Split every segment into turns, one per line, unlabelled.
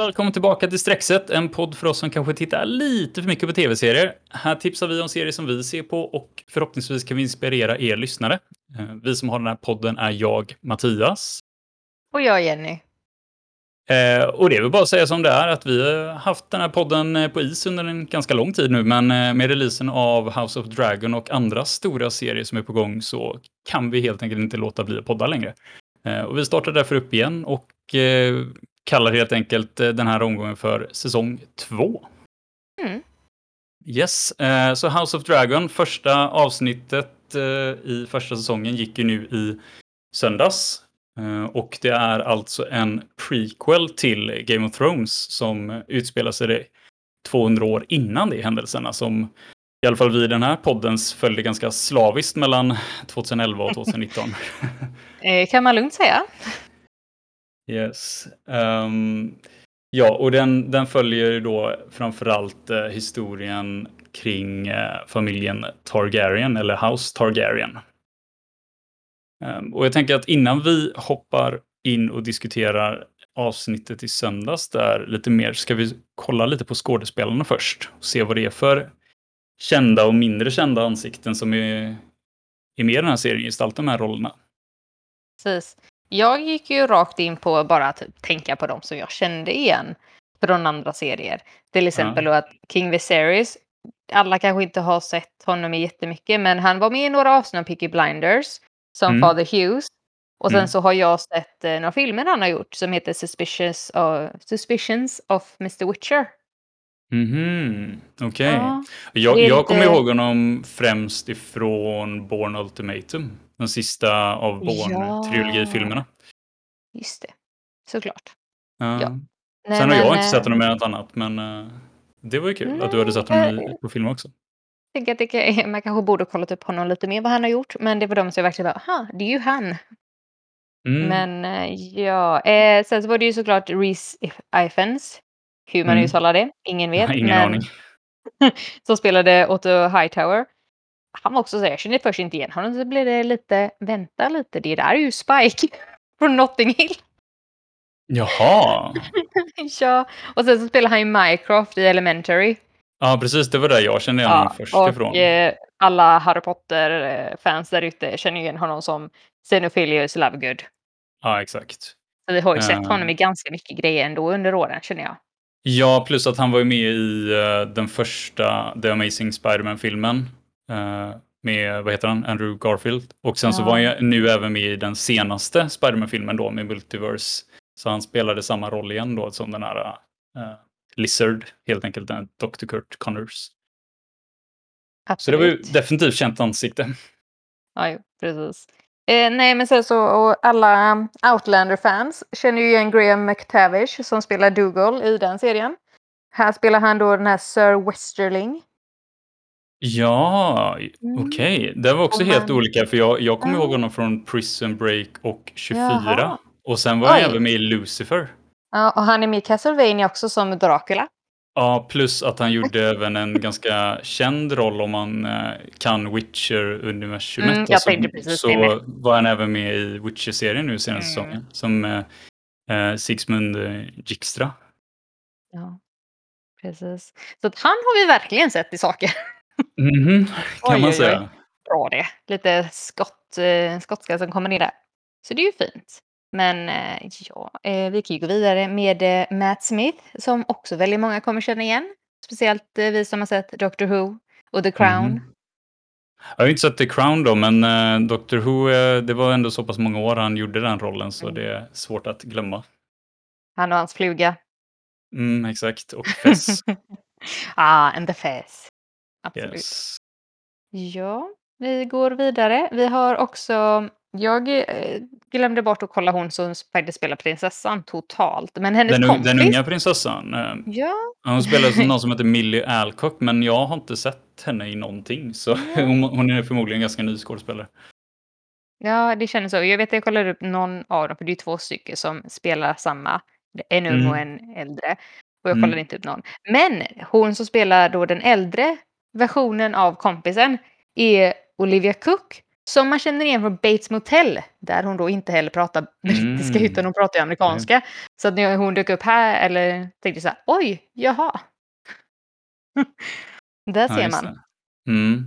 Välkommen tillbaka till Streckset, en podd för oss som kanske tittar lite för mycket på tv-serier. Här tipsar vi om serier som vi ser på och förhoppningsvis kan vi inspirera er lyssnare. Eh, Vi som har den här podden är jag, Mattias.
Och jag Jenny.
Eh, Och det är väl bara att säga som det är, att vi har haft den här podden eh, på is under en ganska lång tid nu, men eh, med releasen av House of Dragon och andra stora serier som är på gång så kan vi helt enkelt inte låta bli att podda längre. Och vi startar därför upp igen och kallar helt enkelt eh, den här omgången för säsong 2.
Mm.
Yes, eh, så House of Dragon, första avsnittet eh, i första säsongen gick ju nu i söndags. Och det är alltså en prequel till Game of Thrones som utspelar sig 200 år innan de händelserna som i alla fall vi i den här poddens följde ganska slaviskt mellan 2011 och 2019.
Eh, kan man lugnt säga.
Yes. Um, ja, och den, den följer ju då framförallt uh, historien kring eh, familjen Targaryen, eller House Targaryen. Um, och jag tänker att innan vi hoppar in och diskuterar avsnittet i söndags där lite mer, ska vi kolla lite på skådespelarna först och se vad det är för kända och mindre kända ansikten som är, är med i den här serien, gestaltar de här rollerna.
Precis. Jag gick ju rakt in på bara att typ tänka på dem som jag kände igen från andra serier. Till exempel då att King Viserys, alla kanske inte har sett honom i jättemycket, men han var med i några avsnitt av Peaky Blinders som
Mm.
Father Hughes. Och sen
Mm.
så har jag sett eh, några filmer han har gjort som heter Suspicious of, Suspicions of Mr. Witcher.
Mhm, okej.
Ja,
Jag, jag kommer ihåg honom främst ifrån Born Ultimatum. Den sista av Born-trilogifilmerna.
just det. Såklart.
Ja.
Ja. Nej,
Sen har jag
men,
inte
eh,
sett honom med något annat, men eh, det var ju kul att du hade sett honom i, på film också.
Jag tänker att det man kanske borde kollat upp honom lite mer vad han har gjort. Men det var de som jag verkligen bara, aha, det är ju han.
Mm.
Men eh, ja, eh, sen så var det ju såklart Reese Ifans. Hur man
Mm.
uttalar det, ingen vet.
Ingen
men,
aning.
som spelade Otto Hightower. Han var också så här, jag kände först inte igen honom. Så blev det lite, vänta lite, det där är ju Spike från Notting Hill.
Jaha!
ja, och sen så spelar han ju Mycroft i Elementary.
Ja, precis. Det var där jag kände igen honom först
och
ifrån.
eh, alla Harry Potter-fans där ute känner igen honom som Xenophilius Lovegood.
Ja, exakt.
Så vi har ju sett
Eh.
honom i ganska mycket grejer ändå under åren känner jag.
Ja, plus att han var ju med i eh, den första The Amazing Spider-Man-filmen. Eh, med, vad heter han, Andrew Garfield. Och sen så
Ja.
var han nu även med i den senaste Spider-Man-filmen då med Multiverse. Så han spelade samma roll igen då som den här eh, Lizard, helt enkelt den Dr. Kurt Connors. Så det var ju
Absolut.
definitivt känt ansikte.
Ja, precis. Eh, nej, men sen så och alla um, Outlander-fans känner ju igen Graham McTavish som spelar Dougal i den serien. Här spelar han då den här Sir Westerling.
Ja,
Mm.
okej. Det var också
Och
helt
han-
olika för jag, jag kommer
Ja.
ihåg honom från Prison Break och 24.
Jaha.
Och sen var han
Oj.
även med i Lucifer.
Ja, och han är med i Castlevania också som Dracula.
Ja, plus att han gjorde även en ganska känd roll om man eh, kan Witcher-universumet.
Mm, jag tänkte precis
så
det med.
var han även med i Witcher-serien nu senaste
Mm.
säsongen. Som eh, eh, Sigmund eh, Dijkstra.
Ja, precis. Så att han har vi verkligen sett i saker.
Mhm, kan
Oj,
man
oj,
säga.
Bra det. Lite skott, eh, skotska som kommer ner där. Så det är ju fint. Men eh, ja, eh, vi kan ju gå vidare med Matt Smith som också väldigt många kommer känna igen. Speciellt vi som har sett Doctor Who och The Crown.
Mhm. Jag har inte sett The Crown då, men Doctor Who, det var ändå så pass många år han gjorde den rollen så
Mm.
det är svårt att glömma.
Han och hans fluga.
Mm, exakt, och Fess.
ah, and the Fez. Absolut.
yes.
Ja, vi går vidare. Vi har också, jag eh, glömde bort att kolla hon som faktiskt spelar prinsessan totalt. Men hennes
den,
kompis.
den unga prinsessan. eh,
Ja,
Hon spelar som någon som heter Millie Alcock, men jag har inte sett henne i någonting. Så hon, hon är förmodligen ganska ny skådespelare.
ja, det känns så. Jag vet att jag kollade upp någon av dem, för det är två stycken som spelar samma. En ung och en äldre. Och jag
Mm.
kollade inte upp någon. Men hon som spelar då den äldre versionen av kompisen är Olivia Cook Som man känner igen från Bates Motel, där hon då inte heller pratar brittiska
Mm.
utan hon pratar ju amerikanska. Så att när hon dök upp här eller tänkte jag så här, oj, jaha. Där
Ja,
ser
just
man.
Mm.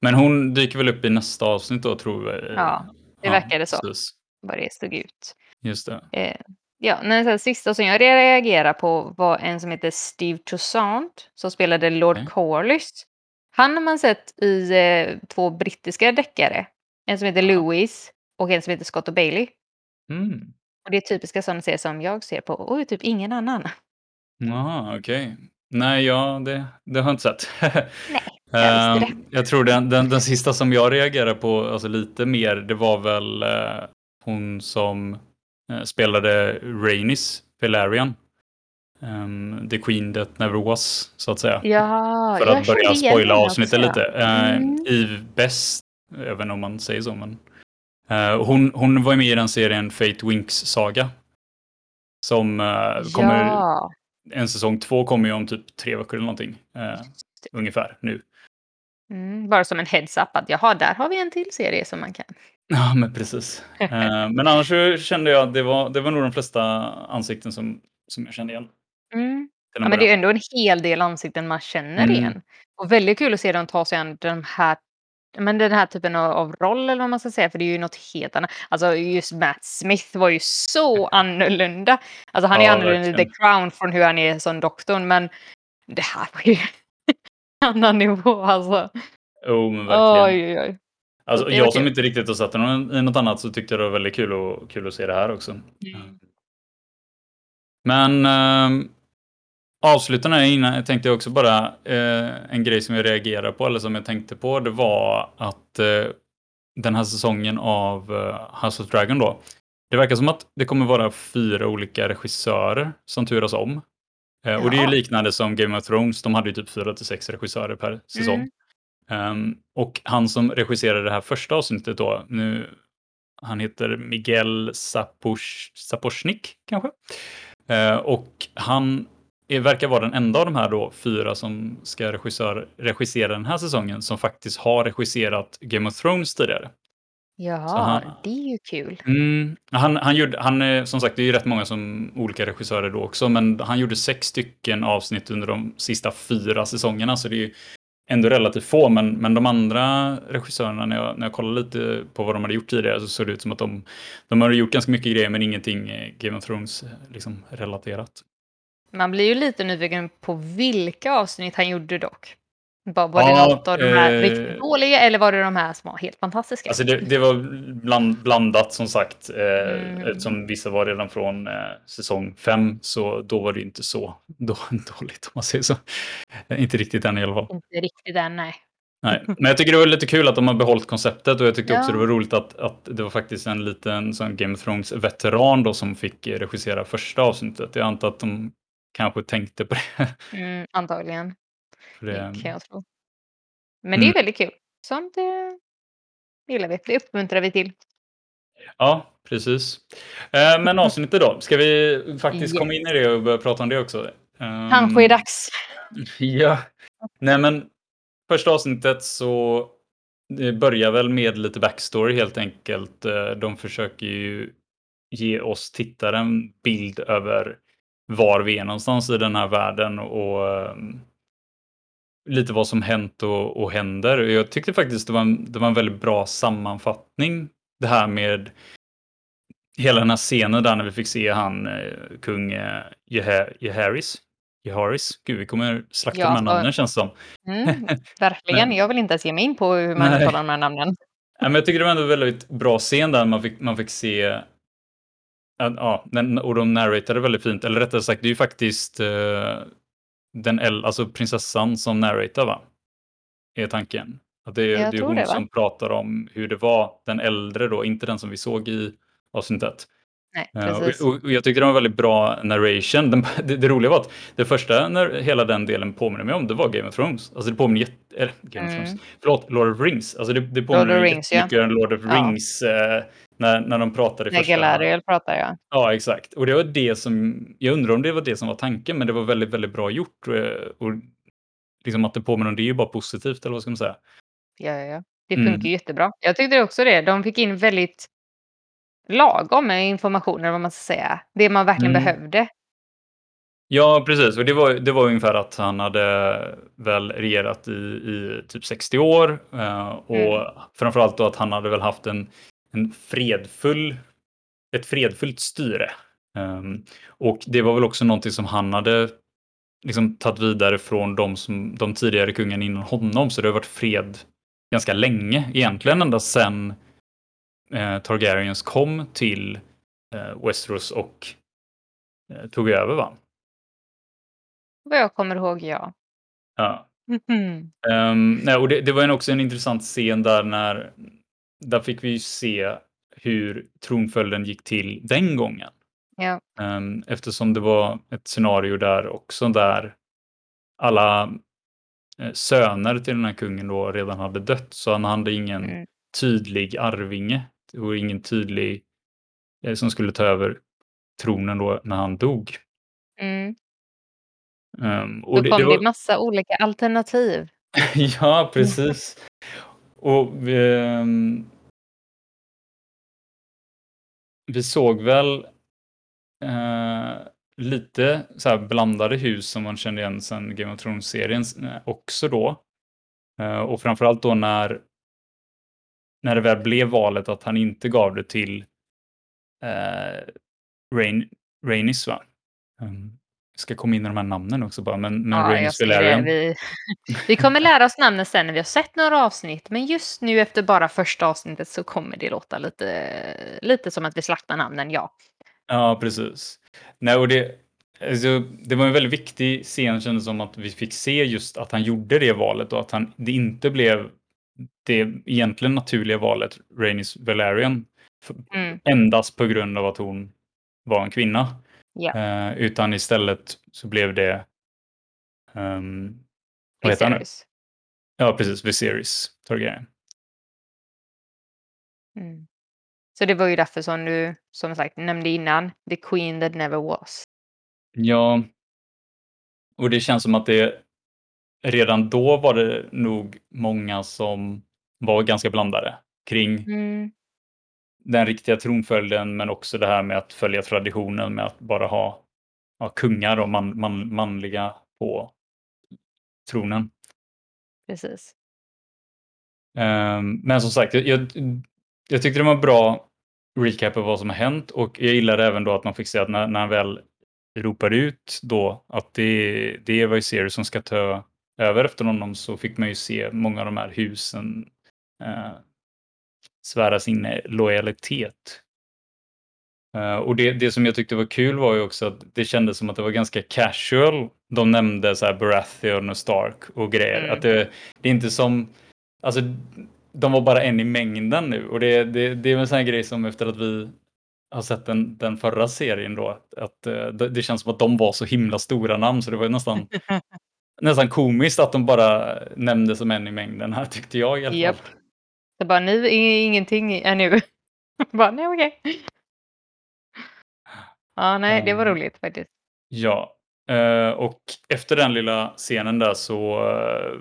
Men hon dyker väl upp i nästa avsnitt då tror vi?
Ja, det verkade så.
Precis.
Vad det stod ut.
Just det.
Eh, ja, men den sista som jag reagerade på var en som heter Steve Toussaint som spelade Lord
Okej.
Corlys. Han har man sett i eh, två brittiska deckare. En som heter
Ja.
Louis och en som heter Scott och Bailey.
Mm.
Och det är typiska sådana serier som jag ser på och typ ingen annan.
Jaha, okej. Nej, ja, det, det har jag inte sett.
Nej, jag visste
Ehm, jag tror den, den, den sista som jag reagerade på, alltså lite mer, det var väl eh, hon som eh, spelade Rainis Velaryon. Ehm, the Queen That Never Was, så att säga.
Ja,
För att börja spoila avsnittet lite. Uh,
Mm.
Eve Best, även om man säger så. Men, eh, hon, hon var med i den serien Fate Winks Saga. Som eh, kommer,
Ja,
en säsong två kommer ju om typ tre veckor eller någonting. eh, ungefär nu.
mm, bara som en heads up att jaha, där har vi en till serie som man kan.
Ja, men precis. Men annars så kände jag att det var, det var nog de flesta ansikten som, som jag kände igen.
Mm.
till
Ja, men det är ändå en hel del ansikten man känner
Mm.
igen. Och väldigt kul att se dem ta sig an de här, men den här typen av, av roll eller vad man ska säga, för det är ju något helt annat. Alltså just Matt Smith var ju så annorlunda. Alltså han är
Ja,
annorlunda i The
verkligen.
Crown från hur han är som doktorn, men det här var ju en annan nivå alltså.
Jo, men verkligen.
Oj, oj, oj.
Alltså,
det var
jag som
kul.
inte riktigt har sett den i något annat så tyckte jag det var väldigt kul, och, kul att se det här också.
Mm.
Men eh, avslutande innan tänkte jag också bara eh, en grej som jag reagerade på eller som jag tänkte på. Det var att eh, den här säsongen av eh, House of Dragon då. Det verkar som att det kommer vara fyra olika regissörer som turas om. Eh, och det är ju liknande som Game of Thrones. De hade ju typ fyra till sex regissörer per säsong.
Mm.
Ehm, och han som regisserade det här första avsnittet då, nu, han heter Miguel Sapoch, Sapochnik kanske? Eh, och han är, verkar vara den enda av de här då fyra som ska regissör, regissera den här säsongen som faktiskt har regisserat Game of Thrones tidigare.
Jaha,
han-
det är ju kul.
Mm, han, han gjorde, han, är- som sagt, det är ju rätt många som olika regissörer då också, men han gjorde sex stycken avsnitt under de sista fyra säsongerna, så det är ju ändå relativt få, men, men de andra regissörerna, när jag, när jag kollade lite på vad de hade gjort tidigare, så såg det ut som att de, de har gjort ganska mycket grejer, men ingenting eh, Game of Thrones eh, liksom, relaterat.
Man blir ju lite nyfiken på vilka avsnitt han gjorde dock. Var, var det
Ja,
något av de här
eh,
riktigt dåliga eller var det de här som var helt fantastiska?
Alltså det, det var bland, blandat som sagt, eh,
Mm.
eftersom vissa var redan från eh, säsong fem, så då var det inte så då, dåligt om man säger så. Eh, inte riktigt än i alla fall.
Inte riktigt än, nej.
Nej. Men jag tycker det var lite kul att de har behållit konceptet och jag tyckte också
Ja.
det var roligt att, att det var faktiskt en liten sån Game of Thrones-veteran då som fick regissera första avsnittet. Jag antar att de kanske tänkte på det.
Mm, antagligen,
För
det kan jag tro. Men det är
Mm.
väldigt kul. Sånt det gillar vi. Det uppmuntrar vi till.
ja, precis. Eh, men avsnittet då, ska vi faktiskt
Ja.
komma in i det och börja prata om det också? Ehm,
Kanske är dags.
Ja, nej men första avsnittet så börjar väl med lite backstory helt enkelt. Eh, De försöker ju ge oss tittare en bild över var vi är någonstans i den här världen och ehm, lite vad som hänt och, och händer. Jag tyckte faktiskt det var, en, det var en väldigt bra sammanfattning det här med hela den här scenen där när vi fick se han eh, kung eh, Jeha- Jeharis. Jeharis. Gud, vi kommer slakta
Ja,
de här namnen känns det som.
Mm, verkligen.
Men-
Jag vill inte ens ge mig in på hur man
Nej.
uttalar de här namnen.
Ja, men jag tycker det var ändå en väldigt bra scen där man fick, man fick se ja, och de narratade väldigt fint, eller rättare sagt, det är ju faktiskt eh, den äl- alltså prinsessan som narratar va? Är tanken. Att det är, det är hon
det,
som pratar om hur det var, den äldre då, inte den som vi såg i avsnittet.
Nej,
Eh. Och, och, och jag tycker det var en väldigt bra narration. Den, det, det roliga var att det första när hela den delen påminner mig om, det var Game of Thrones. Alltså det påminner jätte... Eller, Game of
Mm.
Thrones. Förlåt, Lord of Rings. Alltså det, det
of
påminner mig
Rings, ja.
jättemycket om Lord of
Ja.
Rings. Eh, när, när de pratade i
När
första...
Galadriel pratar jag.
Ja, exakt. Och det var det som... Jag undrar om det var det som var tanken, men det var väldigt, väldigt bra gjort. Och, och liksom att det påminner om det är ju bara positivt, eller vad ska man säga?
Ja, ja, ja. Det funkar
Mm.
jättebra. Jag tyckte också det. De fick in väldigt lagom med information eller vad man ska säga. Det man verkligen
Mm.
behövde.
Ja, precis. Och det var, det var ungefär att han hade väl regerat i, i typ 60 år. eh, och
Mm.
framförallt då att han hade väl haft en, en fredfull, ett fredfullt styre. Ehm, och det var väl också någonting som han hade liksom tagit vidare från de, som, de tidigare kungarna innan honom. Så det har varit fred ganska länge, egentligen ända sedan eh, Targaryens kom till eh, Westeros och eh, tog över va?
Vad jag kommer ihåg, ja.
Ja. Ehm, nej, och det, det var en också en intressant scen där när där fick vi ju se hur tronföljden gick till den gången.
Ja.
Ehm, eftersom det var ett scenario där också där alla eh, söner till den här kungen då redan hade dött så han hade ingen
Mm.
tydlig arvinge och ingen tydlig eh, som skulle ta över tronen då när han dog.
Mm. Då
och det,
kom
det var,
massa olika alternativ.
ja, precis. Och ehm, vi såg väl eh, lite så här blandade hus som man kände igen sedan Game of Thrones-serien eh, också då. Eh, och framförallt då när, när det väl blev valet att han inte gav det till eh, Rain, Rainis va? Mm ska komma in i de här namnen också bara, men, men
Ja, det.
Velaryon.
Vi, vi kommer lära oss namnen sen när vi har sett några avsnitt. Men just nu efter bara första avsnittet så kommer det låta lite, lite som att vi slaktar namnen, ja.
Ja, precis. Nej, och det, alltså, det var en väldigt viktig scen kändes som att vi fick se just att han gjorde det valet och att han, det inte blev det egentligen naturliga valet, Rainis Velaryon,
Mm.
endast på grund av att hon var en kvinna.
Ja.
Eh, utan istället så blev det um, vad heter han. Ja, precis, Viserys Targaryen.
Mm. Så det var ju därför som du, som sagt, nämnde innan, the queen that never was.
Ja, och det känns som att det redan då var det nog många som var ganska blandade kring
Mm.
Den riktiga tronföljden, men också det här med att följa traditionen med att bara ha, ha kungar och man, man, manliga på tronen.
Precis.
Ehm, men som sagt, jag, jag, tyckte det var bra recap av vad som har hänt och jag gillade även då att man fick se att när, när han väl ropade ut då att det, det är Viserys som ska ta över efter honom så fick man ju se många av de här husen eh, svära sin lojalitet. Eh, och det, det som jag tyckte var kul var ju också att det kändes som att det var ganska casual. De nämnde så här Baratheon och Stark och grejer.
Mm.
Att det, det är inte som, alltså de var bara en i mängden nu och det, det, det är en sån här grej som efter att vi har sett den, den förra serien då, att, att eh, det, det känns som att de var så himla stora namn så det var nästan, nästan komiskt att de bara nämnde som en i mängden här tyckte jag i alla fall.
Japp. Så bara nu är ingenting ännu. bara nej okej. Ja nej det var
Mm.
roligt faktiskt.
Ja, eh, och efter den lilla scenen där så, eh,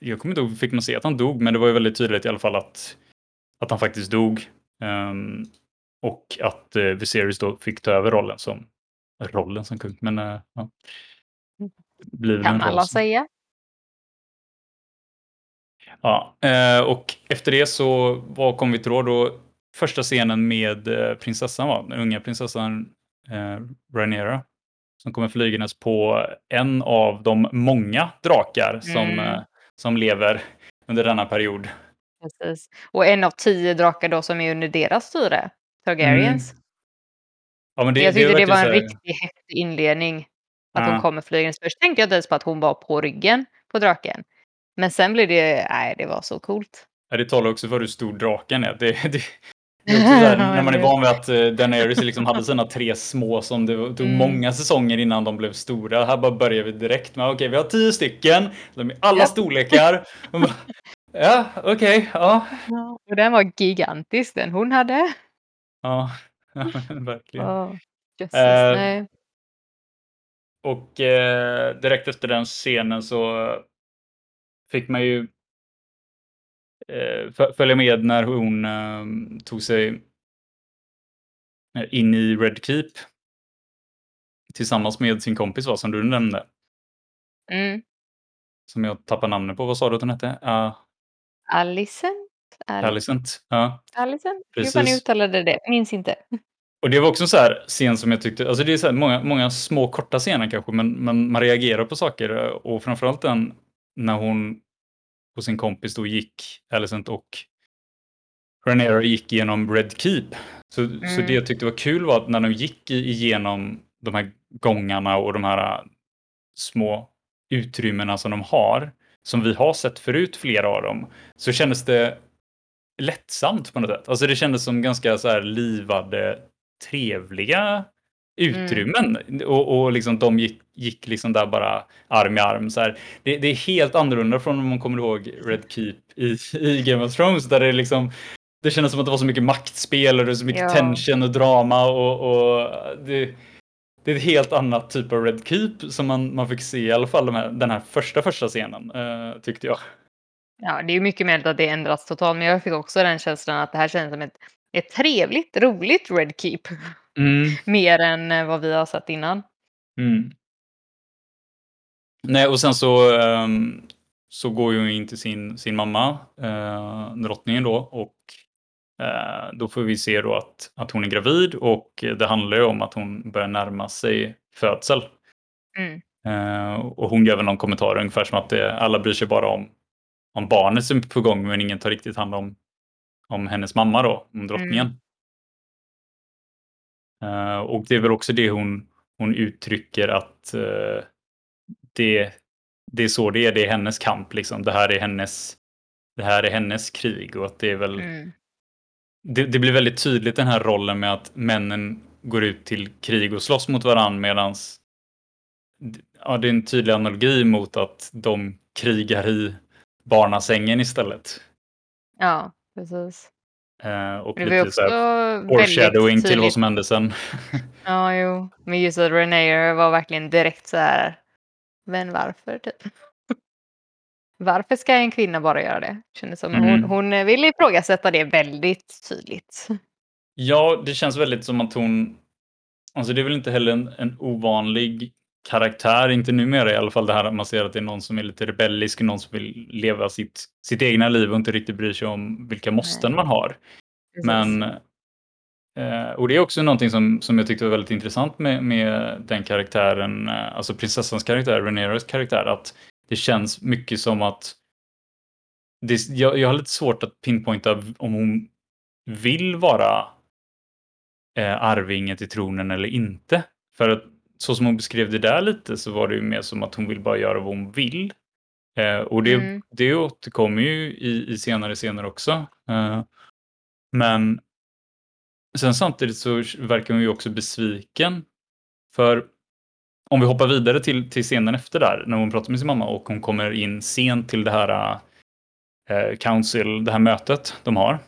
jag kommer inte ihåg, fick man se att han dog, men det var ju väldigt tydligt i alla fall att, att han faktiskt dog. Ehm, och att eh, Viserys då fick ta över rollen som, rollen som kung, men ja. Blir
Kan alla
som-
säga.
Ja, eh, och efter det så, vad kom vi till då? då? Första scenen med eh, prinsessan var, den unga prinsessan eh, Rhaenyra. Som kommer flygandes på en av de många drakar som,
Mm.
eh, som lever under denna period.
Precis. Och en av tio drakar då som är under deras styre. Targaryens.
Ja, men det,
jag tyckte det,
verkar
var en riktigt häftig inledning. Att hon
Ja.
kommer flygandes. Först tänkte jag ens på att hon var på ryggen på draken. Men sen blev det, nej det var så coolt.
Ja, det talar också för hur stor draken är. Det, det, det är också så här, när man är van vid att uh, Daenerys liksom hade sina tre små som det tog
Mm.
många säsonger innan de blev stora. Här bara börjar vi direkt med, okej vi har tio stycken, de är alla
Japp.
storlekar. Bara, ja, okej, ja.
Ja, och den var gigantisk den hon hade.
Ja, verkligen.
Oh, jösses,
Eh. Och eh, direkt efter den scenen så fick man ju eh, följa med när hon eh, tog sig in i Red Keep. Tillsammans med sin kompis va, som du nämnde.
Mm.
Som jag tappar namnet på. Vad sa du att hon hette? Uh,
Alicent?
Al Alicent, ja.
Alicent? Hur fan uttalade det? Minns inte.
Och det var också en så här scen som jag tyckte, alltså det är så många, många små korta scener kanske, men, men man reagerar på saker och framförallt den när hon och sin kompis då gick, Alicent och Rhaenyra gick igenom Red Keep. Så, mm. så det mm. jag tyckte var kul var att när de gick igenom de här gångarna och de här äh, små utrymmena som de har, som vi har sett förut, flera av dem, så kändes det lättsamt på något sätt. Alltså det kändes som ganska så här livade, trevliga utrymmen. Mm. Och, och liksom de gick, gick liksom där bara arm i arm. Så. Det, det, är helt annorlunda från om man kommer ihåg Red Keep i, i Game of Thrones där det liksom det kändes som att det var så mycket maktspel och det så mycket ja. tension och drama och, och det, det, är ett helt annat typ av Red Keep som man, man fick se i alla fall de här, den här första första scenen uh, tyckte jag.
Ja, det är mycket möjligt att det ändras totalt, men jag fick också den känslan att det här känns som ett, ett trevligt, roligt Red Keep. Mm. Mer än eh, vad vi har sett innan.
Mm. Nej, och sen så, um, så går hon in till sin, sin mamma, uh, drottningen då, och uh, då får vi se då att, att hon är gravid och det handlar ju om att hon börjar närma sig födsel. Mm. Uh, och hon gör väl någon kommentar ungefär som att det, alla bryr sig bara om, om barnet som är på gång men ingen tar riktigt hand om, om hennes mamma då, om drottningen. Mm. Uh, och det är väl också det hon, hon uttrycker att uh, det, det är så det är, det är hennes kamp liksom. Det här är hennes, det här är hennes krig och att det är väl mm. det, det, blir väldigt tydligt den här rollen med att männen går ut till krig och slåss mot varandra medans ja, det är en tydlig analogi mot att de krigar i barnasängen istället.
Ja, precis.
Uh, och det lite så här foreshadowing till vad som hände sen.
ja, jo. Men just att René var verkligen direkt så här. Men varför typ? Varför ska en kvinna bara göra det? Kändes som mm. hon, hon vill ifrågasätta det väldigt tydligt.
Ja, det känns väldigt som att hon... Alltså det är väl inte heller en, en ovanlig karaktär, inte numera i alla fall det här att man ser att det är någon som är lite rebellisk, någon som vill leva sitt, sitt egna liv och inte riktigt bryr sig om vilka måsten Nej. man har. Precis. Men eh, och det är också någonting som, som jag tyckte var väldigt intressant med, med den karaktären, eh, alltså prinsessans karaktär, Reneras karaktär, att det känns mycket som att det, jag, jag har lite svårt att pinpointa om hon vill vara eh, arvinge till tronen eller inte. För att så som hon beskrev det där lite så var det ju mer som att hon vill bara göra vad hon vill. Eh, och det, mm. det återkommer ju i, i senare scener också. Eh, men sen samtidigt så verkar hon ju också besviken. För om vi hoppar vidare till, till scenen efter där, när hon pratar med sin mamma och hon kommer in sent till det här eh, council, det här mötet de har.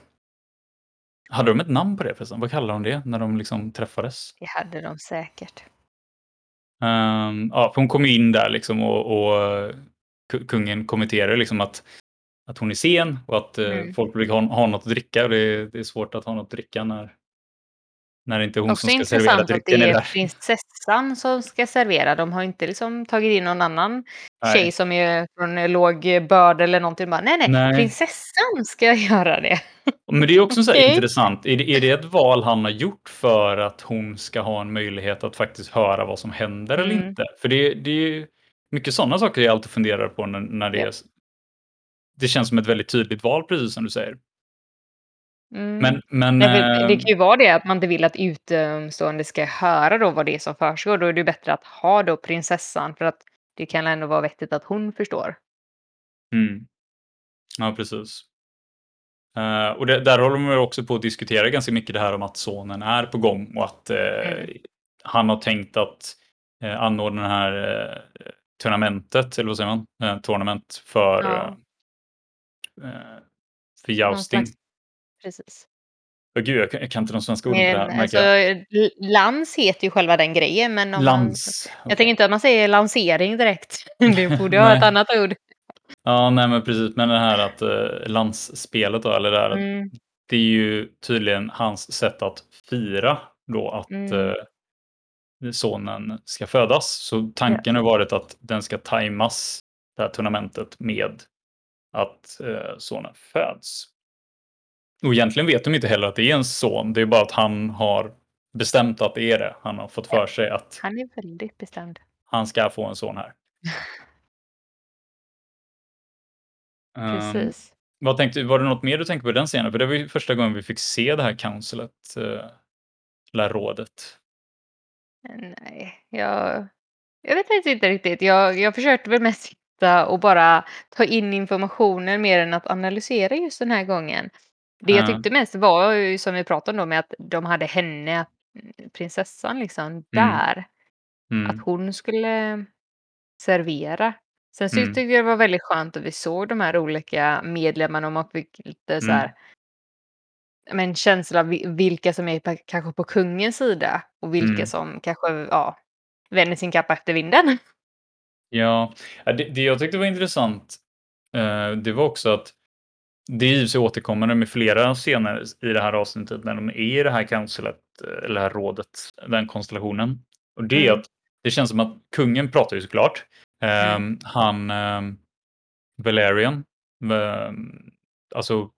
Hade de ett namn på det förresten? Vad kallar de det när de liksom träffades?
Det hade de säkert.
Um, ja, hon kommer in där liksom och, och kungen kommenterar liksom att, att hon är sen och att eh, mm. folk vill ha, ha något att dricka och det är, det är svårt att ha något att dricka när, när det inte är hon Också som ska servera drycken.
Det är prinsessan som ska servera. De har inte liksom tagit in någon annan nej. tjej som är från låg börd eller någonting. Bara, nej, nej, nej, prinsessan ska göra det.
Men det är också så okay. intressant. Är det, är det ett val han har gjort för att hon ska ha en möjlighet att faktiskt höra vad som händer mm. eller inte? För det, det är mycket sådana saker jag alltid funderar på när, när det yep. är det känns som ett väldigt tydligt val, precis som du säger.
Mm. Men, men, Nej, det kan ju vara det att man inte vill att utomstående ska höra då vad det är som försiggår. Då är det bättre att ha då prinsessan för att det kan ändå vara vettigt att hon förstår.
Mm. Ja, precis. Uh, och det, där håller man också på att diskutera ganska mycket det här om att sonen är på gång och att uh, mm. han har tänkt att uh, anordna det här uh, turnamentet, eller vad säger man? Uh, tournament för, ja. för jousting
precis.
Oh, gud, jag kan, jag kan inte de svenska orden
alltså, Lans heter ju själva den grejen. Men om
lans.
Man, jag okay. tänker inte att man säger lansering direkt. Det borde ha ett annat ord.
Ja, nej men precis. Men det här att eh, landspelet då, eller det här,
Mm.
det är ju tydligen hans sätt att fira då att
Mm.
eh, sonen ska födas. Så
Ja.
tanken har varit att den ska tajmas, det här turnamentet, med att eh, sonen föds. Och egentligen vet de inte heller att det är en son. Det är bara att han har bestämt att det är det. Han har fått för sig att
Han är väldigt bestämd.
han ska få en son här. Ehm,
Precis.
vad tänkte, var det något mer du tänkte på i den scenen? För det var ju första gången vi fick se det här councilet, eh, här rådet.
Nej, jag jag vet faktiskt inte riktigt. Jag jag försökte väl mest sitta och bara ta in informationen mer än att analysera just den här gången. Det jag
Ja.
tyckte mest var ju som vi pratade om då med att de hade henne, mm, prinsessan liksom
Mm.
där. Att
Mm.
hon skulle servera. Sen så
Mm.
tyckte jag det var väldigt skönt att vi såg de här olika medlemmarna och man fick lite så
Mm.
här men känsla av vi vilka som är på kanske på kungens sida och vilka
Mm.
som kanske, ja, vänder sin kappa efter vinden.
Ja, ja, det det jag tyckte var intressant, eh, det var också att det är sig återkommande med flera scener i det här avsnittet när de är i det här councilet, eh, eller det här rådet, den konstellationen. Och det är
Mm.
att det känns som att kungen pratar ju såklart.
Mm.
Ehm, han, ehm, Valerian, ehm, alltså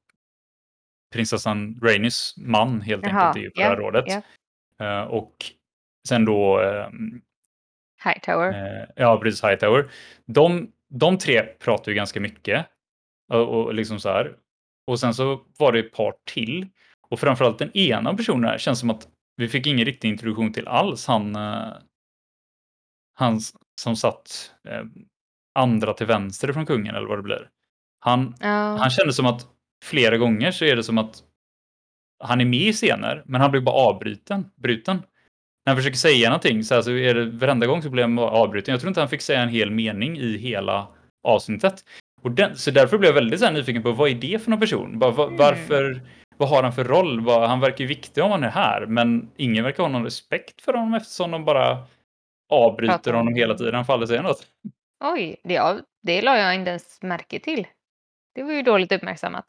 prinsessan Rhaenys man helt
Jaha,
enkelt är ju på det här rådet.
ja.
Eh, och sen då ehm,
Hightower.
Eh, ja, precis. Hightower. De, de tre pratar ju ganska mycket. Och, och liksom så här. Och sen så var det ett par till. Och framförallt den ena personen här känns som att vi fick ingen riktig introduktion till alls. Han, eh, han som satt eh, andra till vänster från kungen eller vad det blir. Han,
Ja.
han kände som att flera gånger så är det som att han är med i scener, men han blir bara avbruten. Bruten. När han försöker säga någonting så, här, så är det varenda gång så blir han bara avbruten. Jag tror inte han fick säga en hel mening i hela avsnittet. Och den, så därför blev jag väldigt så nyfiken på vad är det för någon person? Bara, va,
Mm.
varför, vad har han för roll? Vad, han verkar ju viktig om han är här, men ingen verkar ha någon respekt för honom eftersom de bara avbryter
Pratar
honom hela tiden. Han faller säga något.
Oj, det, det la jag inte ens märke till. Det var ju dåligt uppmärksammat.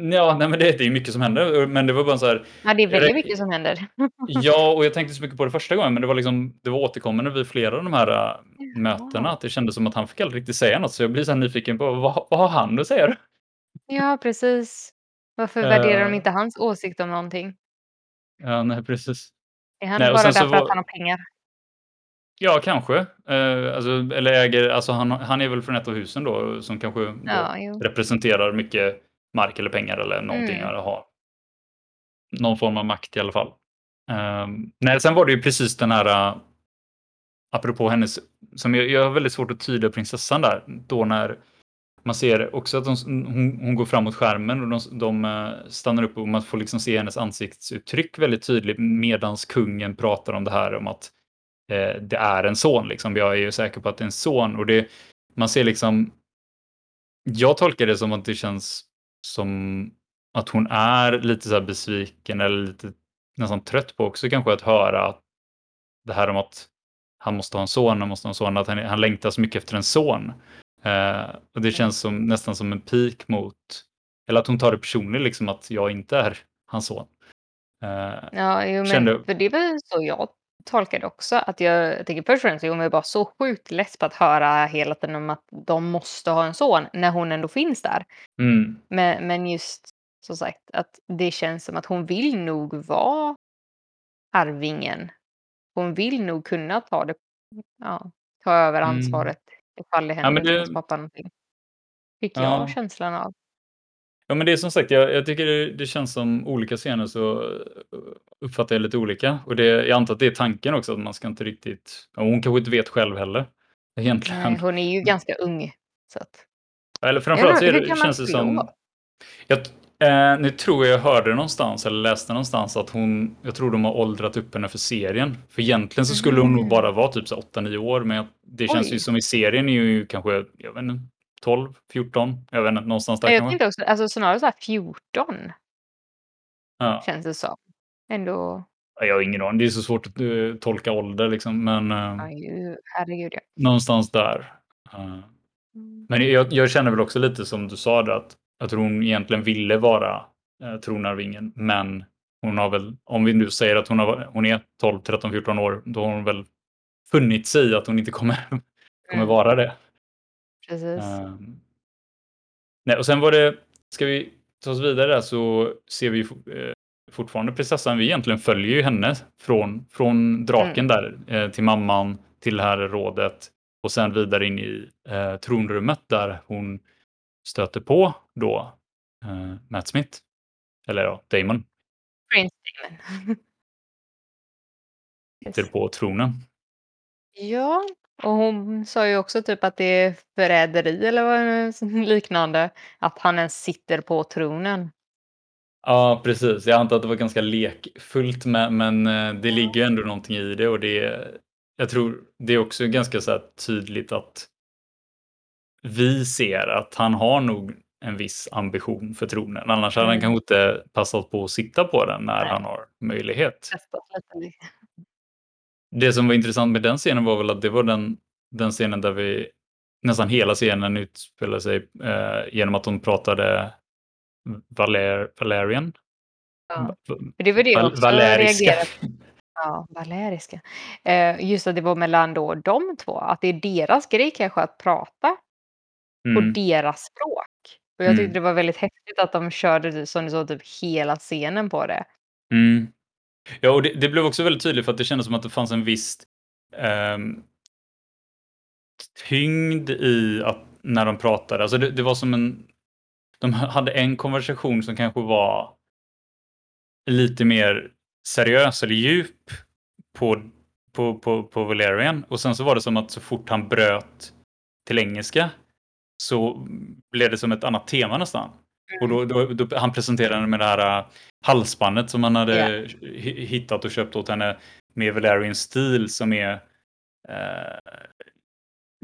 Ja, nej, men det, det är mycket som händer, men det var bara så här.
Ja, det är väldigt mycket som händer.
Ja, och jag tänkte så mycket på det första gången, men det var liksom, det var återkommande vid flera av de här äh, mötena, att det kändes som att han fick aldrig riktigt säga något, så jag blir så här nyfiken på vad, vad har han att säga? då?
Ja, precis. Varför värderar de inte hans åsikt om någonting?
Ja, nej, precis.
Är han
Nej,
bara
sen
där
så
för att
var-
han har pengar?
Ja, kanske. Eh, alltså, eller äger, alltså han, han är väl från ett av husen då, som kanske då
Ja, jo.
representerar mycket mark eller pengar eller någonting,
Mm.
eller har någon form av makt i alla fall. Um, nej, sen var det ju precis den här, uh, apropå hennes, som jag, jag har väldigt svårt att tyda prinsessan där, då när man ser också att de, hon, hon går fram mot skärmen och de, de eh, stannar upp och man får liksom se hennes ansiktsuttryck väldigt tydligt medans kungen pratar om det här om att eh, det är en son. Liksom. Jag är ju säker på att det är en son och det, man ser liksom, jag tolkar det som att det känns som att hon är lite så besviken eller lite nästan trött på också kanske att höra att det här om att han måste ha en son, han måste ha en son, att han, han längtar så mycket efter en son. Eh, och det känns som, nästan som en pik mot, eller att hon tar det personligt, liksom att jag inte är hans son. Eh,
Ja, jo, men
Kände-
för det var så jag tolkade också. Att jag, tänker först och främst, hon är bara så sjukt less på att höra hela tiden om att de måste ha en son när hon ändå finns där.
mm,
Men, men just som sagt att det känns som att hon vill nog vara arvingen. Hon vill nog kunna ta det, ja, ta över
Mm.
ansvaret ifall det händer
men det-
pappa någonting. Fick
Ja.
jag känslan av.
Ja, men det är som sagt, jag, jag tycker det, det känns som olika scener så eh, uppfattar jag lite olika. Och det, jag antar att det är tanken också, att man ska inte riktigt, och hon kanske inte vet själv heller. Egentligen.
Nej, hon är ju ganska ung. Så att,
Eller framförallt så är
hur
det, känns det som... Jag, eh, nu tror jag jag hörde någonstans, eller läste någonstans, att hon, jag tror de har åldrat upp henne för serien. För egentligen så skulle hon nog
Mhm.
bara vara typ så 8-9 år, men det känns
Oj.
ju som i serien är ju kanske, jag vet inte, 12, 14, jag vet inte, någonstans där
jag
kanske.
tänkte också, alltså snarare så här 14
Ja.
känns det som. Ändå,
Ja, Jag har ingen aning, det är så svårt att eh, tolka ålder liksom, men eh,
ja, ju, herregud ja.
någonstans där. Eh,
Mm.
Men jag, jag känner väl också lite som du sa där, att, att hon egentligen ville vara eh, tronarvingen, men hon har väl, om vi nu säger att hon, har, hon är 12, 13, 14 år, då har hon väl funnit sig i att hon inte kommer, kommer
Mm.
vara det.
Precis.
Ehm, nej, och sen var det, ska vi ta oss vidare där så ser vi eh, fortfarande prinsessan, vi egentligen följer ju henne från, från draken där eh, till mamman, till det här rådet och sen vidare in i eh, tronrummet där hon stöter på då eh, Matt Smith. Eller ja, Damon
Prince Damon.
sitter på tronen.
Ja, och hon sa ju också typ att det är förräderi eller vad liknande. Att han ens sitter på tronen.
Ja, precis. Jag antar att det var ganska lekfullt, men, men eh, det ligger ändå någonting i det och det, jag tror det är också ganska så tydligt att vi ser att han har nog en viss ambition för tronen. Annars hade han
Mm.
kanske inte passat på att sitta på den när
Nej.
han har möjlighet. Det som var intressant med den scenen var väl att det var den, den scenen där vi nästan hela scenen utspelar sig eh, genom att de pratade Valer, Valerian.
Ja. För det var det jag också
Valeriska.
Ja, valeriska. Eh, just att det var mellan då de två. Att det är deras grej kanske att prata på
Mm.
deras språk. Och jag
Mm.
tyckte det var väldigt häftigt att de körde, som du sa, typ hela scenen på det.
Mm. Ja, och det, det blev också väldigt tydligt för att det kändes som att det fanns en viss ehm, tyngd i att när de pratade. Alltså det, det var som en... De hade en konversation som kanske var lite mer seriös eller djup på, på, på, på Valerian. Och sen så var det som att så fort han bröt till engelska så blev det som ett annat tema nästan. Och då, då, då han presenterade med det här äh, halsbandet som han hade hi- hittat och köpt åt henne med Valerian stil som är eh,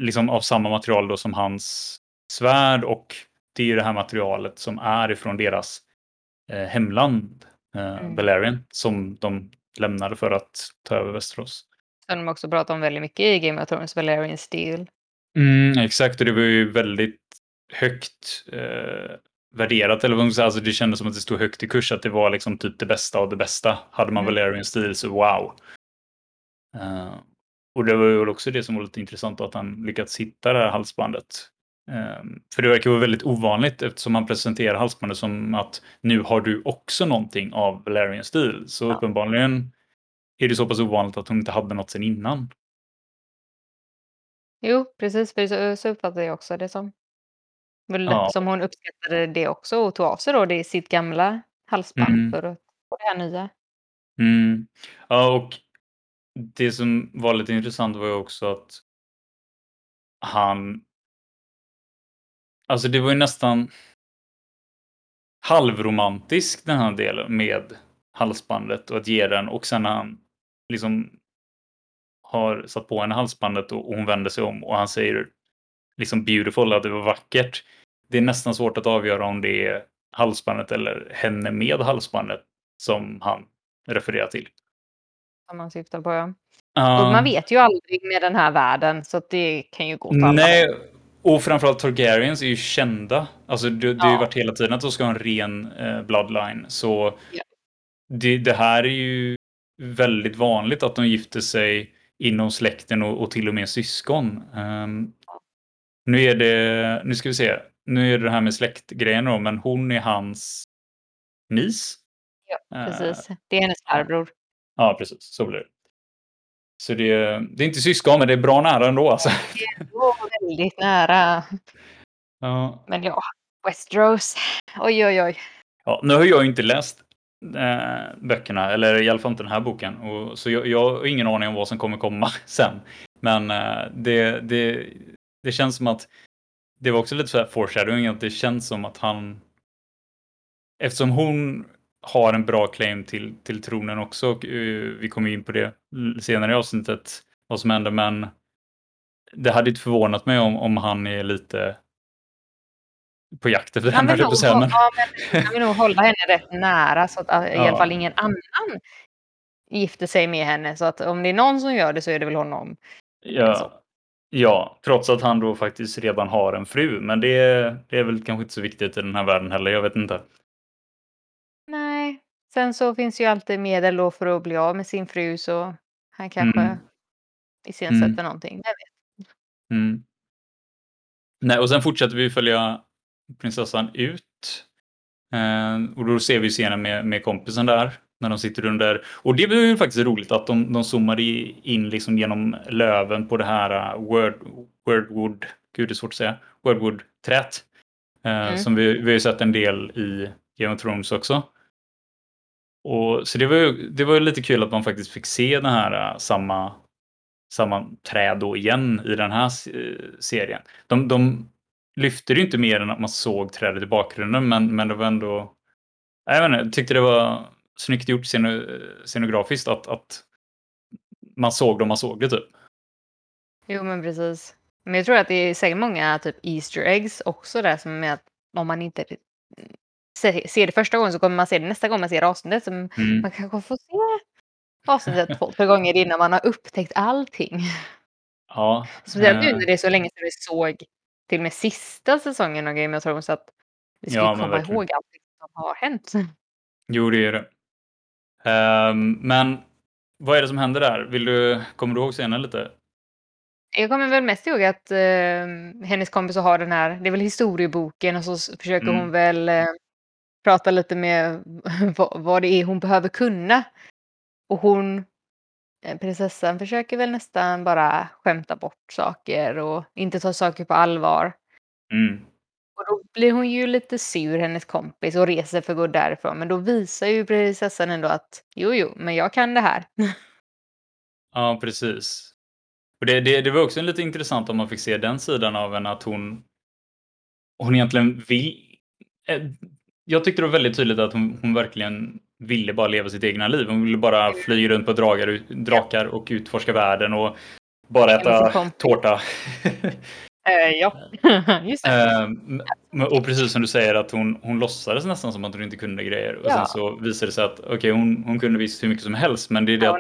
liksom av samma material då som hans svärd och det är ju det här materialet som är ifrån deras eh, hemland, eh,
Mm.
Valerian, som de lämnade för att ta över Västerås.
Som de också pratar om väldigt mycket i Game of Thrones, Valerian Steel.
Mm, exakt, och det var ju väldigt högt eh, värderat. Eller vad man ska säga, alltså det kändes som att det stod högt i kurs, att det var liksom typ det bästa av det bästa. Hade man
Mm.
Valerian stil så wow. Eh, och det var ju också det som var lite intressant, att han lyckats hitta det här halsbandet. Eh, för det verkar vara väldigt ovanligt eftersom han presenterar halsbandet som att nu har du också någonting av Valerian stil. Så
Ja.
uppenbarligen är det så pass ovanligt att hon inte hade något sen innan.
Jo, precis. För så, så uppfattade jag också det som. Väl
Ja.
Som hon uppskattade det också och tog av sig då det i sitt gamla halsband
Mm.
för att få det här nya.
Mm. Ja, och det som var lite intressant var ju också att han... Alltså det var ju nästan halvromantisk den här delen med halsbandet och att ge den och sen när han liksom har satt på henne halsbandet och hon vänder sig om och han säger liksom beautiful, att det var vackert. Det är nästan svårt att avgöra om det är halsbandet eller henne med halsbandet som han refererar till.
Som man syftar på. Ja.
Ja.
Och man vet ju aldrig med den här världen så det kan ju gå åt alla.
Nej, och framförallt Targaryens är ju kända. Alltså det, det har ju
Ja.
varit hela tiden att de ska ha en ren eh, bloodline. Så
Ja.
det, det här är ju väldigt vanligt att de gifter sig inom släkten och, och till och med syskon. Ehm, nu är det, nu ska vi se, nu är det det här med släktgrejen då, men hon är hans nis.
Ja,
Eh,
precis. Det är hennes farbror.
Ja, precis. Så blir det. Så det, det är inte syskon, men det är bra nära ändå. Alltså.
Det var väldigt nära.
Ja.
Men ja, Westeros. Oj, oj, oj.
Ja, nu har jag ju inte läst eh, böckerna, eller i alla fall inte den här boken. Och, så jag, jag har ingen aning om vad som kommer komma sen. Men eh, det, det, det känns som att det var också lite så här foreshadowing, att det känns som att han... Eftersom hon har en bra claim till, till tronen också, och eh, vi kommer in på det senare i avsnittet, vad som händer, men det hade inte förvånat mig om, om han är lite på jakt efter
Han
henne,
vill,
höll jag
nog,
säga, men-
ja, men han vill nog hålla henne rätt nära så att i
Ja.
alla fall ingen annan gifter sig med henne. Så att om det är någon som gör det så är det väl honom.
Ja. Ja, trots att han då faktiskt redan har en fru. Men det, det är väl kanske inte så viktigt i den här världen heller, jag vet inte.
Nej, sen så finns ju alltid medel då för att bli av med sin fru så han kanske
Mm.
iscensätter
Mm.
någonting. Vem vet?
Mm. Nej, och sen fortsätter vi följa prinsessan ut. Eh, och då ser vi scenen med, med kompisen där. När de sitter under... Och det var ju faktiskt roligt att de, de zoomade in liksom genom löven på det här uh, Word, Wordwood... Gud, det är svårt att säga. Wordwood-trät. Eh,
Mm.
Som vi, vi har ju sett en del i Game of Thrones också. Och, så det var ju det var ju lite kul att man faktiskt fick se den här uh, samma, samma träd då igen i den här serien. De, de lyfte det ju inte mer än att man såg trädet i bakgrunden, men, men det var ändå... Jag, inte, jag tyckte det var snyggt gjort sceno, scenografiskt att, att man såg det man såg det typ.
Jo, men precis. Men jag tror att det är säkert många typ Easter eggs också där som är att om man inte se- ser det första gången så kommer man se det nästa gång man ser avsnittet. Så
Mm.
Man kanske får se avsnittet två, tre gånger innan man har upptäckt allting.
Ja,
Speciellt nu
eh,
när det är så länge sedan vi såg till och med sista säsongen av Game of Thrones. Att vi ska
Ja,
komma
verkligen.
ihåg allt som har hänt.
jo det är det. Ehm, men vad är det som händer där? Vill du, kommer du ihåg scenen lite?
Jag kommer väl mest ihåg att eh, hennes kompis har den här, det är väl historieboken och så försöker
Mm.
hon väl eh, prata lite med vad, vad det är hon behöver kunna. Och hon, eh, prinsessan, försöker väl nästan bara skämta bort saker och inte ta saker på allvar.
Mm.
Och då blir hon ju lite sur, hennes kompis, och reser för att gå därifrån. Men då visar ju prinsessan ändå att jo, jo, men jag kan det här.
Ja, precis. Och det, det, det var också lite intressant om man fick se den sidan av henne, att hon, hon egentligen vill... eh, Jag tyckte det var väldigt tydligt att hon, hon verkligen ville bara leva sitt egna liv. Hon ville bara flyga runt på dragar, drakar och utforska världen och bara äta tårta.
Eh, ja, just det.
Men- och precis som du säger att hon, hon låtsades nästan som att hon inte kunde grejer. Och
Ja.
sen så visade det sig att okej, hon, hon kunde visst hur mycket som helst, men det är det
Ja,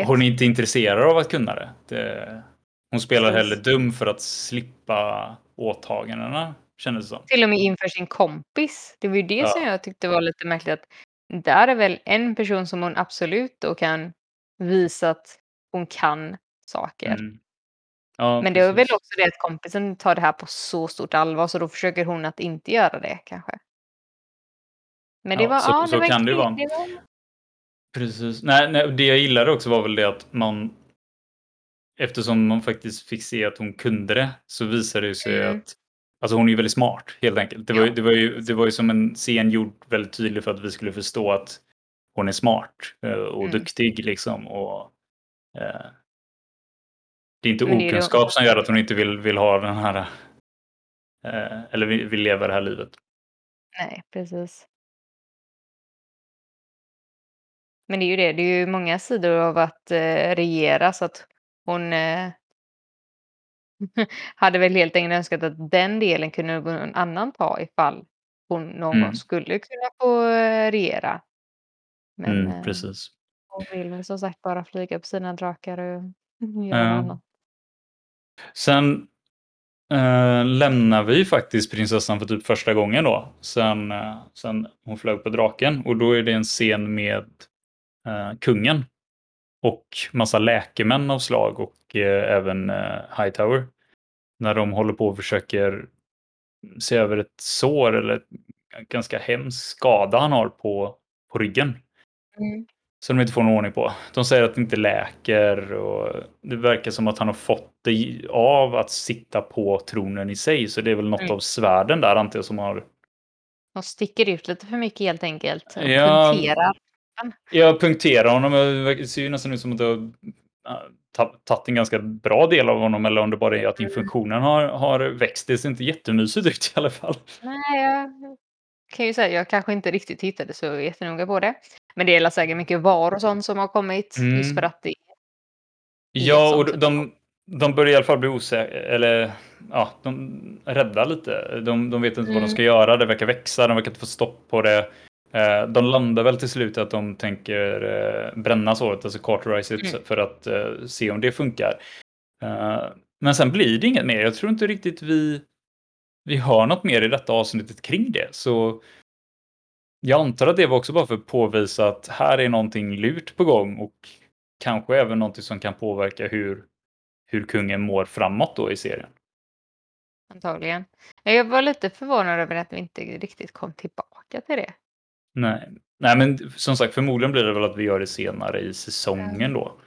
att
hon
är inte intresserad av att kunna det. det hon spelar
Precis.
hellre dum för att slippa åtagandena, kändes det som.
Till och med inför sin kompis. Det var ju det
Ja.
som jag tyckte var lite märkligt. Att där är väl en person som hon absolut då kan visa att hon kan saker.
Mm. Ja,
Men det är väl också det att kompisen tar det här på så stort allvar så då försöker hon att inte göra det kanske. Men det
Ja,
var,
så-
ja,
så
det var
kan det vara.
Var,
Precis. Nej, nej, det jag gillade också var väl det att man eftersom man faktiskt fick se att hon kunde det så visade det sig
Mm.
att alltså hon är ju väldigt smart helt enkelt. Det var,
Ja.
det, var ju, det var ju som en scen gjord väldigt tydlig för att vi skulle förstå att hon är smart eh, och
Mm.
duktig liksom. Och, eh, det är inte
Men är
okunskap som gör att hon inte vill, vill ha den här eh, eller vill, vill leva det här livet.
nej, precis. Men det är ju det, det är ju många sidor av att eh, regera så att hon eh, hade väl helt enkelt önskat att den delen kunde någon annan ta ifall hon någon
Mm.
gång skulle kunna få regera. Men
Mm, precis.
hon vill som sagt bara flyga på sina drakar och göra
Ja.
annat.
Sen eh, lämnar vi faktiskt prinsessan för typ första gången då. Sen, eh, sen hon flög på draken. Och då är det en scen med eh, kungen. Och massa läkemän av slag och eh, även eh, Hightower. När de håller på och försöker se över ett sår eller ganska hemsk skada han har på, på ryggen.
Mm.
Som de inte får någon ordning på. De säger att det inte läker och det verkar som att han har fått det i- av att sitta på tronen i sig. Så det är väl något
Mm.
av svärden där antar jag som har...
De sticker ut lite för mycket helt enkelt. Och
Ja.
Punkterar.
Jag punkterar honom. Det ser ju nästan ut som att ja, ta- tagit en ganska bra del av honom. Eller om det bara är att
Mm.
infektionen har, har växt. Det ser inte jättemysigt ut i alla fall.
Nej, jag kan ju säga jag kanske inte riktigt tittade så jättenoga på det. Men det är säkert mycket var och sånt som har kommit just
Mm.
för att det
Ja,
sånt
och de, de börjar i alla fall bli osäkra, eller ja, de rädda lite. De, de vet inte vad de
Mm.
ska göra, det verkar växa, de verkar inte få stopp på det. Eh, De landar väl till slut att de tänker eh, bränna såret, alltså cauterize it,
Mm.
för att eh, se om det funkar. Eh, men sen blir det inget mer. Jag tror inte riktigt vi, vi hör något mer i detta avsnittet kring det. Så jag antar att det var också bara för att påvisa att här är någonting lurt på gång och kanske även någonting som kan påverka hur, hur kungen mår framåt då i serien.
Antagligen. Jag var lite förvånad över att vi inte riktigt kom tillbaka till det.
Nej, Nej men som sagt förmodligen blir det väl att vi gör det senare i säsongen då.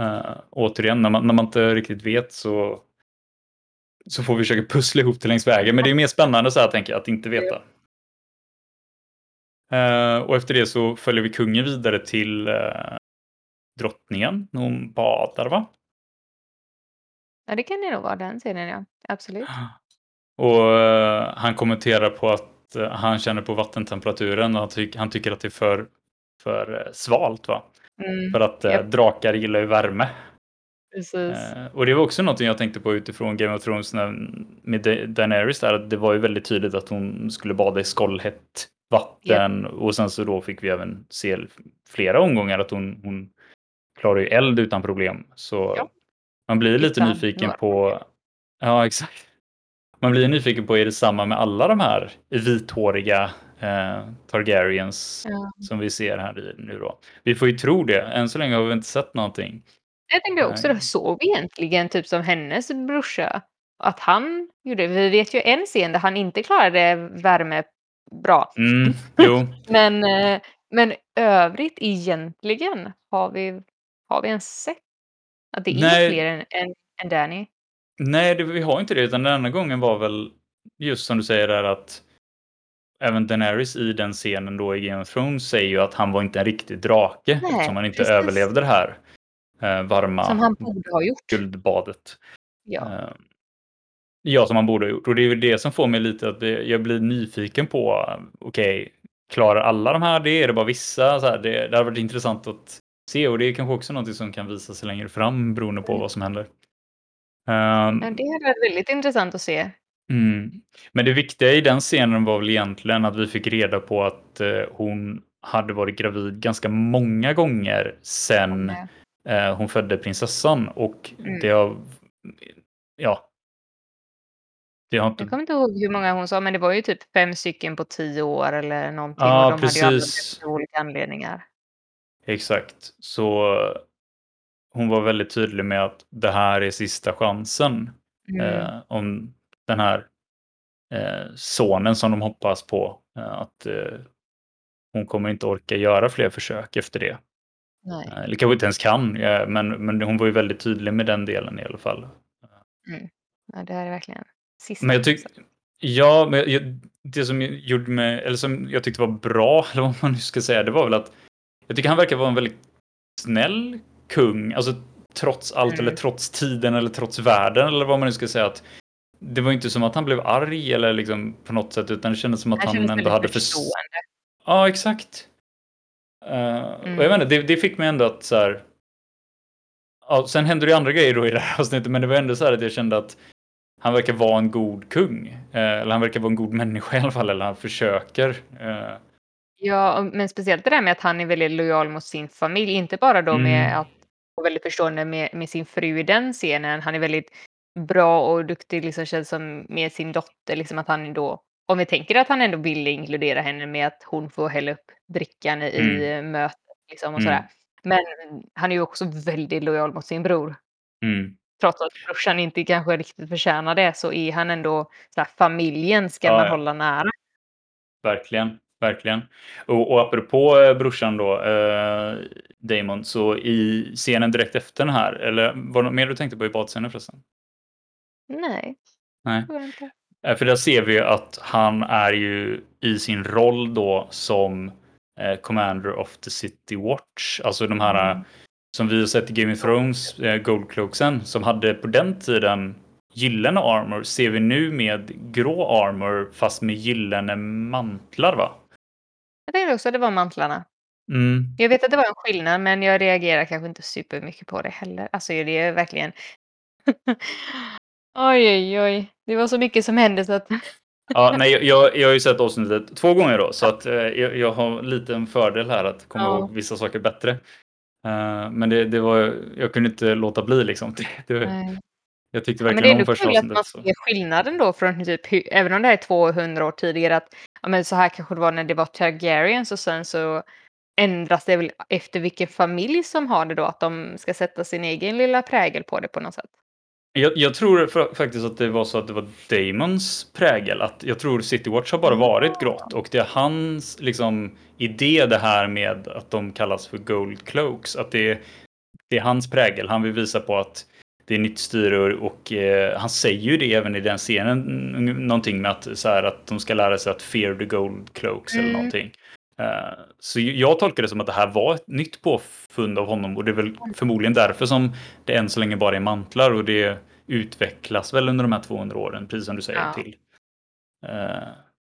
Uh, återigen, när man, när man inte riktigt vet så, så får vi försöka pussla ihop det längs vägen. Men det är mer spännande så här tänker jag, att inte veta. Uh, och efter det så följer vi kungen vidare till uh, drottningen. Hon badar va?
Ja, det kan det nog vara den scenen ja. Absolut.
Och uh, han kommenterar på att uh, han känner på vattentemperaturen och han, ty han tycker att det är för, för uh, svalt va? Mm. För att yep. drakar gillar ju värme.
Precis.
och det var också någonting jag tänkte på utifrån Game of Thrones när, med Daenerys där. Det var ju väldigt tydligt att hon skulle bada i skållhett vatten yep. och sen så då fick vi även se flera omgångar att hon, hon klarar ju eld utan problem. Så ja. Man blir lite utan nyfiken på... Ja, exakt. Man blir nyfiken på, är det samma med alla de här vithåriga eh, Targaryens ja. som vi ser här nu då? Vi får ju tro det. Än så länge har vi inte sett någonting.
Jag tänkte också, det såg vi egentligen typ som hennes brorsa. Att han gjorde, vi vet ju en scen där han inte klarade värme bra.
Mm,
men, eh, men övrigt egentligen har vi, har vi ens sett att det är Nej. fler än, än, än Danny?
Nej, det, vi har inte det, utan den enda gången var väl just som du säger där att även Daenerys i den scenen då i Game of Thrones säger ju att han var inte en riktig drake Nej, eftersom han inte precis. överlevde det här eh, varma
som han borde ha gjort.
guldbadet.
Ja. Eh,
ja, som han borde ha gjort. Och det är ju det som får mig lite att jag blir nyfiken på, okej, okay, klarar alla de här det? Är det bara vissa? Så här, det, det hade varit intressant att se och det är kanske också något som kan visa sig längre fram beroende på mm. vad som händer.
Um, det hade varit väldigt intressant att se.
Mm. Men det viktiga i den scenen var väl egentligen att vi fick reda på att uh, hon hade varit gravid ganska många gånger sen mm. uh, hon födde prinsessan och mm. det har, ja.
Det har inte... Jag kommer inte ihåg hur många hon sa, men det var ju typ fem stycken på tio år eller någonting.
Ja,
och de
precis.
hade ju olika anledningar.
Exakt, så hon var väldigt tydlig med att det här är sista chansen. Mm. Eh, om den här eh, sonen som de hoppas på. Eh, att eh, hon kommer inte orka göra fler försök efter det.
Nej.
Eh, eller kanske inte ens kan, men, men hon var ju väldigt tydlig med den delen i alla fall.
Mm. Ja, det här är verkligen sista
men jag tyck, Ja, men jag, det som gjorde mig, eller som jag tyckte var bra, eller vad man nu ska säga, det var väl att jag tycker han verkar vara en väldigt snäll kung, alltså trots allt mm. eller trots tiden eller trots världen eller vad man nu ska säga. att Det var inte som att han blev arg eller liksom på något sätt utan det kändes som att han, han ändå hade förstående. Ja, exakt. Uh, mm. Och jag menar, det, det fick mig ändå att så här. Ja, sen hände det andra grejer då i det här avsnittet, men det var ändå så här att jag kände att han verkar vara en god kung. Uh, eller han verkar vara en god människa i alla fall, eller han försöker. Uh,
Ja, men speciellt det där med att han är väldigt lojal mot sin familj, inte bara då med mm. att och väldigt förstående med, med sin fru i den scenen. Han är väldigt bra och duktig, liksom känns som med sin dotter, liksom att han då, om vi tänker att han ändå ville inkludera henne med att hon får hälla upp drickan i mm. mötet liksom och mm. sådär. Men han är ju också väldigt lojal mot sin bror.
Mm.
Trots att brorsan inte kanske riktigt förtjänar det så är han ändå så här, familjen ska ja, man hålla nära.
Verkligen. Verkligen. Och, och apropå eh, brorsan då, eh, Damon, så i scenen direkt efter den här, eller var det något mer du tänkte på i badscenen förresten?
Nej.
Nej. Eh, för där ser vi att han är ju i sin roll då som eh, Commander of the City Watch, alltså de här mm. som vi har sett i Game of Thrones, eh, Goldcloaksen, som hade på den tiden gyllene armor ser vi nu med grå armor fast med gyllene mantlar va?
Jag tänkte också att det var mantlarna.
Mm.
Jag vet att det var en skillnad, men jag reagerar kanske inte supermycket på det heller. Alltså det är verkligen... oj, oj, oj. Det var så mycket som hände så att...
ja, nej, jag, jag har ju sett avsnittet två gånger då, så att, eh, jag, jag har lite en fördel här att komma ja. ihåg vissa saker bättre. Uh, men det, det var, jag kunde inte låta bli liksom. Det, det, Jag tyckte
Ja, men det är
verkligen om första
kul att man
avsnittet. Så.
ser skillnaden då från typ även om det är 200 år tidigare att ja, men så här kanske det var när det var Targaryens och sen så ändras det väl efter vilken familj som har det då, att de ska sätta sin egen lilla prägel på det på något sätt.
Jag, jag tror fa- faktiskt att det var så att det var Damons prägel. Att jag tror City Watch har bara
Ja.
varit grått och det är hans liksom, idé det här med att de kallas för Gold Cloaks. Att det, det är hans prägel. Han vill visa på att det är nytt styre och eh, han säger ju det även i den scenen. n- Någonting med att, så här, att de ska lära sig att fear the Gold Cloaks eller
Mm.
någonting. Eh, så jag tolkar det som att det här var ett nytt påfund av honom och det är väl förmodligen därför som det än så länge bara är mantlar och det utvecklas väl under de här 200 åren, precis som du säger
Ja.
till. Eh,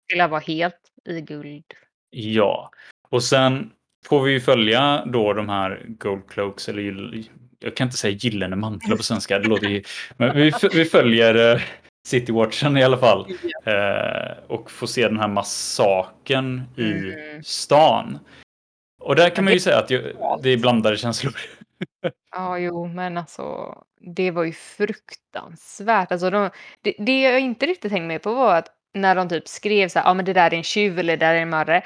Till att vara helt i guld.
ja, och sen får vi ju följa då de här Gold Cloaks, eller jag kan inte säga gyllene mantlar på svenska, det låter ju, men vi, vi följer eh, City Watchen i alla fall eh, och får se den här massakern i
Mm.
stan. Och där kan man ju säga att det är blandade känslor.
Ja, jo, men alltså det var ju fruktansvärt. Alltså, de, det, det jag inte riktigt hängde med på var att när de typ skrev så här, ja men det där är en tjuv eller det där är en mördare.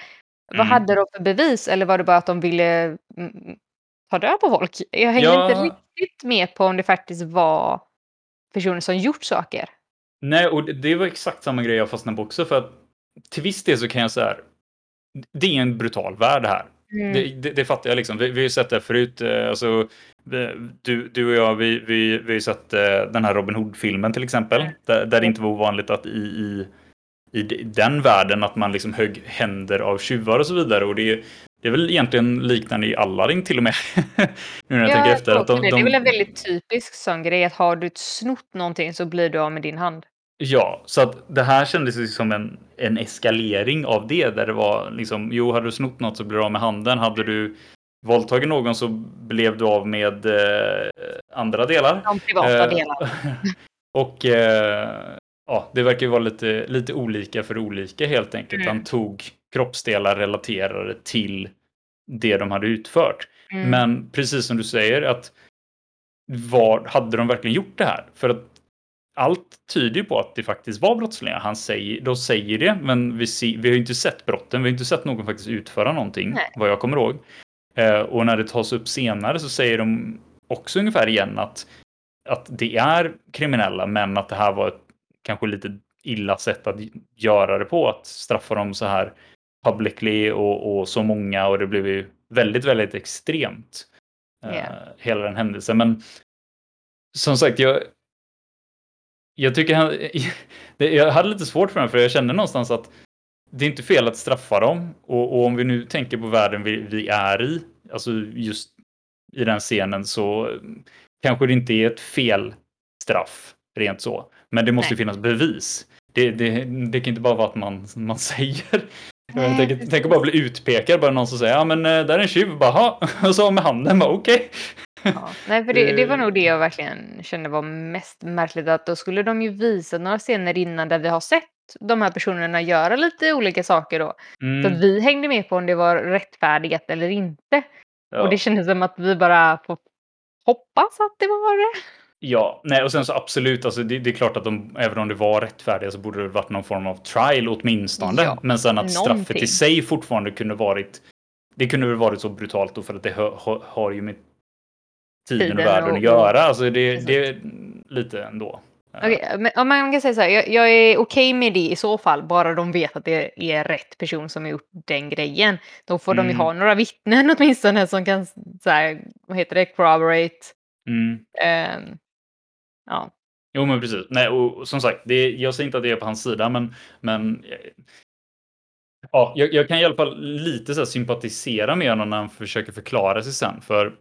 Vad
Mm.
hade de för bevis eller var det bara att de ville ta död på folk? Jag hängde
Ja.
inte riktigt med på om det faktiskt var personer som gjort saker.
Nej, och det- var exakt samma grej jag fastnade på också för att till viss del så kan jag säga det är en brutal värld här.
Mm.
Det, det, det fattar jag liksom. Vi, vi har ju sett det förut. eh, Alltså, du, du och jag, vi, vi, vi har ju sett eh, den här Robin Hood-filmen till exempel.
Mm.
Där, där det inte var ovanligt att i, i, i den världen att man liksom högg händer av tjuvar och så vidare. Och det, det är väl egentligen liknande i Aladdin till och med. nu när jag tänker efter.
jag
Att
tror
de,
det. är väl
de,
en väldigt typisk sån grej att har du snott någonting så blir du av med din hand.
Ja, så att det här kändes ju som en, en eskalering av det. Där det var liksom, jo, hade du snott något så blir du av med handen. Hade du våldtagit någon så blev du av med eh, andra delar.
De privata
Eh,
delarna.
och eh, ja, det verkar ju vara lite, lite olika för olika helt enkelt.
Mm.
Han tog kroppsdelar relaterade till det de hade utfört.
Mm.
Men precis som du säger att var, hade de verkligen gjort det här? För att allt tyder på att det faktiskt var brottslingar. Han säger, de säger det, men vi, ser, vi har ju inte sett brotten. Vi har inte sett någon faktiskt utföra någonting,
Nej.
vad jag kommer ihåg. Eh, och när det tas upp senare så säger de också ungefär igen att, att det är kriminella, men att det här var ett kanske lite illa sätt att göra det på. Att straffa dem så här publicly och, och så många och det blev ju väldigt, väldigt extremt. eh,
Ja.
Hela den händelsen. Men som sagt, jag, jag tycker han, jag hade lite svårt för den för jag kände någonstans att det är inte fel att straffa dem och, och om vi nu tänker på världen vi, vi är i, alltså just i den scenen så kanske det inte är ett fel straff rent så. Men det måste
Nej.
finnas bevis. Det, det, det kan inte bara vara att man, man säger. Jag tänker,
precis.
tänk att bara bli utpekad, bara någon som säger ja men eh, där är en tjuv, bara "Ha." och så med handen, bara okej.
Ja. Nej, för det, det var nog det jag verkligen kände var mest märkligt. Att då skulle de ju visa några scener innan där vi har sett de här personerna göra lite olika saker då. Så
Mm,
att vi hängde med på om det var rättfärdigat eller inte.
ja.
Och det kändes som att vi bara får hoppas att det var det.
Ja, nej och sen så absolut, alltså det, det är klart att de, även om det var rättfärdiga så borde det varit någon form av trial åtminstone.
Ja,
Men sen att straffet
någonting.
i sig fortfarande kunde varit, det kunde väl varit så brutalt då för att det har, har ju med tiden,
Tiden
och världen
och-
att göra. Alltså det, det är lite ändå. Ja.
Okej, men om man kan säga så här, jag, jag är okej med det i så fall, bara de vet att det är rätt person som har gjort den grejen. Då får de ju
Mm.
ha några vittnen åtminstone som kan, så här, vad heter det, corroborate.
Mm.
ehm, ja,
Jo men precis. Nej, och som sagt, det, jag säger inte att det är på hans sida, men, men eh, ja, jag, jag kan i alla fall lite så här sympatisera med honom när han försöker förklara sig sen. För